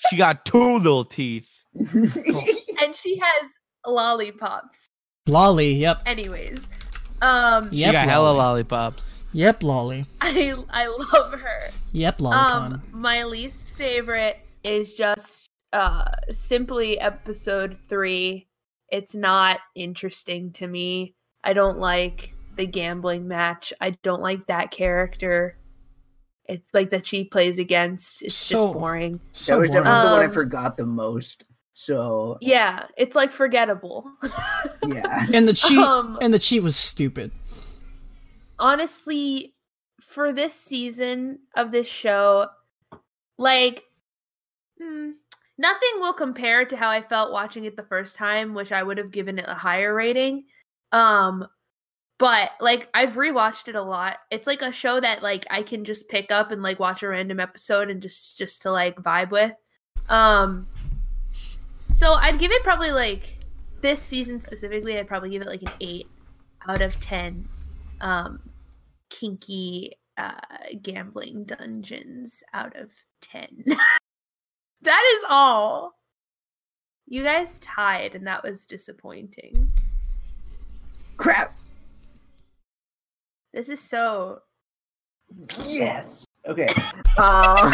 Speaker 3: She got two little teeth.
Speaker 5: and she has lollipops.
Speaker 2: Lolly, yep.
Speaker 5: Anyways, um,
Speaker 2: Yep,
Speaker 3: she got hella
Speaker 2: lolly.
Speaker 3: lollipops.
Speaker 2: Yep, lolly.
Speaker 5: I I love her.
Speaker 2: Yep, lolly.
Speaker 5: Um, my least favorite is just uh simply episode three. It's not interesting to me. I don't like the gambling match. I don't like that character. It's like that she plays against. It's
Speaker 2: So-
Speaker 5: just boring.
Speaker 2: so
Speaker 4: that was
Speaker 2: boring.
Speaker 4: definitely the one I
Speaker 5: Um,
Speaker 4: forgot the most. So
Speaker 5: Yeah, it's like forgettable.
Speaker 4: yeah.
Speaker 2: and the cheat
Speaker 5: um,
Speaker 2: and the cheat was stupid.
Speaker 5: honestly, for this season of this show, like, hmm, nothing will compare to how I felt watching it the first time, which I would have given it a higher rating. Um, but like I've rewatched it a lot. It's like a show that like I can just pick up and like watch a random episode and just just to like vibe with. Um, so I'd give it probably like this season specifically. I'd probably give it like an eight out of ten um kinky uh gambling dungeons out of 10 that is all you guys tied and that was disappointing
Speaker 4: Crap.
Speaker 5: This is so
Speaker 4: Yes. Okay. Um,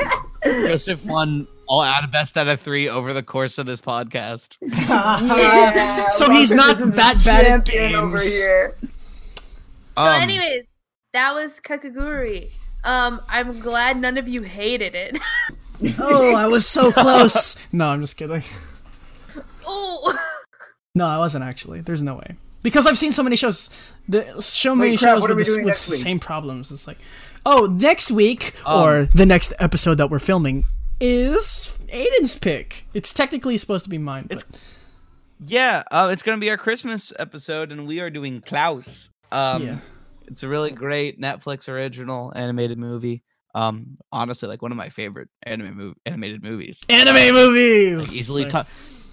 Speaker 3: Joseph won all out of best out of three over the course of this podcast.
Speaker 4: yeah,
Speaker 2: So he's not
Speaker 4: this is a
Speaker 2: that bad at
Speaker 4: champion over here.
Speaker 5: so
Speaker 3: Um,
Speaker 5: anyways that was kakegurui um i'm glad none of you hated it
Speaker 2: Oh, I was so close. no, I'm just kidding.
Speaker 5: oh
Speaker 2: No, I wasn't actually. There's no way. Because I've seen so many shows, the so many
Speaker 4: crap,
Speaker 2: shows with, the, with the same problems. It's like, oh, next week
Speaker 3: Um,
Speaker 2: or the next episode that we're filming is Aiden's pick. It's technically supposed to be mine, but
Speaker 3: Yeah, uh, it's gonna be our Christmas episode, and we are doing Klaus. Um,
Speaker 2: yeah.
Speaker 3: It's a really great Netflix original animated movie. Um, honestly, like one of my favorite anime mov- animated movies.
Speaker 2: Anime movies.
Speaker 3: Like, easily top.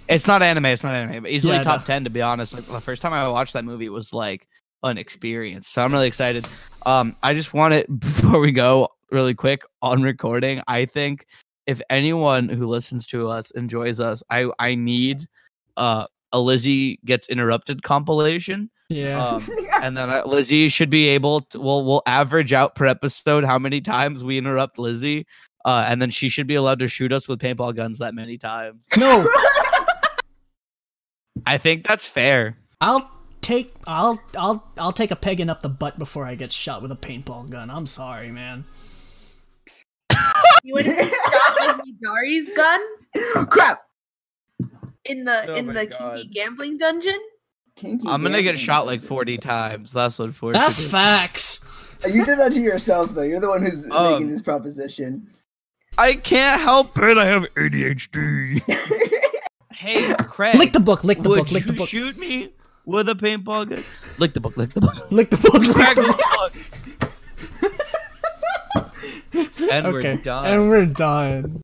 Speaker 3: It's not anime. It's not anime, but easily
Speaker 2: Yeah,
Speaker 3: top
Speaker 2: know.
Speaker 3: ten. To be honest, like the first time I watched that movie, it was like an experience. So I'm really excited. Um, I just want it before we go really quick on recording. I think if anyone who listens to us enjoys us, I I need uh a Lizzie gets interrupted compilation.
Speaker 2: Yeah.
Speaker 3: Um, and then uh, Lizzie should be able to. We'll we'll average out per episode how many times we interrupt Lizzie. Uh, and then she should be allowed to shoot us with paintball guns that many times.
Speaker 2: no,
Speaker 3: I think that's fair.
Speaker 2: I'll take I'll I'll I'll take a pegging up the butt before I get shot with a paintball gun. I'm sorry, man.
Speaker 5: you want to get shot with Midari's gun
Speaker 4: Crap.
Speaker 5: in the
Speaker 3: Oh
Speaker 5: in the
Speaker 3: God.
Speaker 5: kinky gambling dungeon
Speaker 4: Kinky
Speaker 3: I'm gonna get shot like 40 times. That's unfortunate.
Speaker 2: That's facts.
Speaker 4: You did that to yourself, though. You're the one who's
Speaker 3: Um,
Speaker 4: making this proposition.
Speaker 3: I can't help it. I have ADHD. Hey, Craig.
Speaker 2: Lick the book. Lick the book. Lick the book.
Speaker 3: shoot me with a paintball gun? Lick the book. Lick the book.
Speaker 2: Lick the book. Lick
Speaker 3: Craig,
Speaker 2: the
Speaker 3: lick the book. and
Speaker 2: Okay.
Speaker 3: we're done.
Speaker 2: And we're done.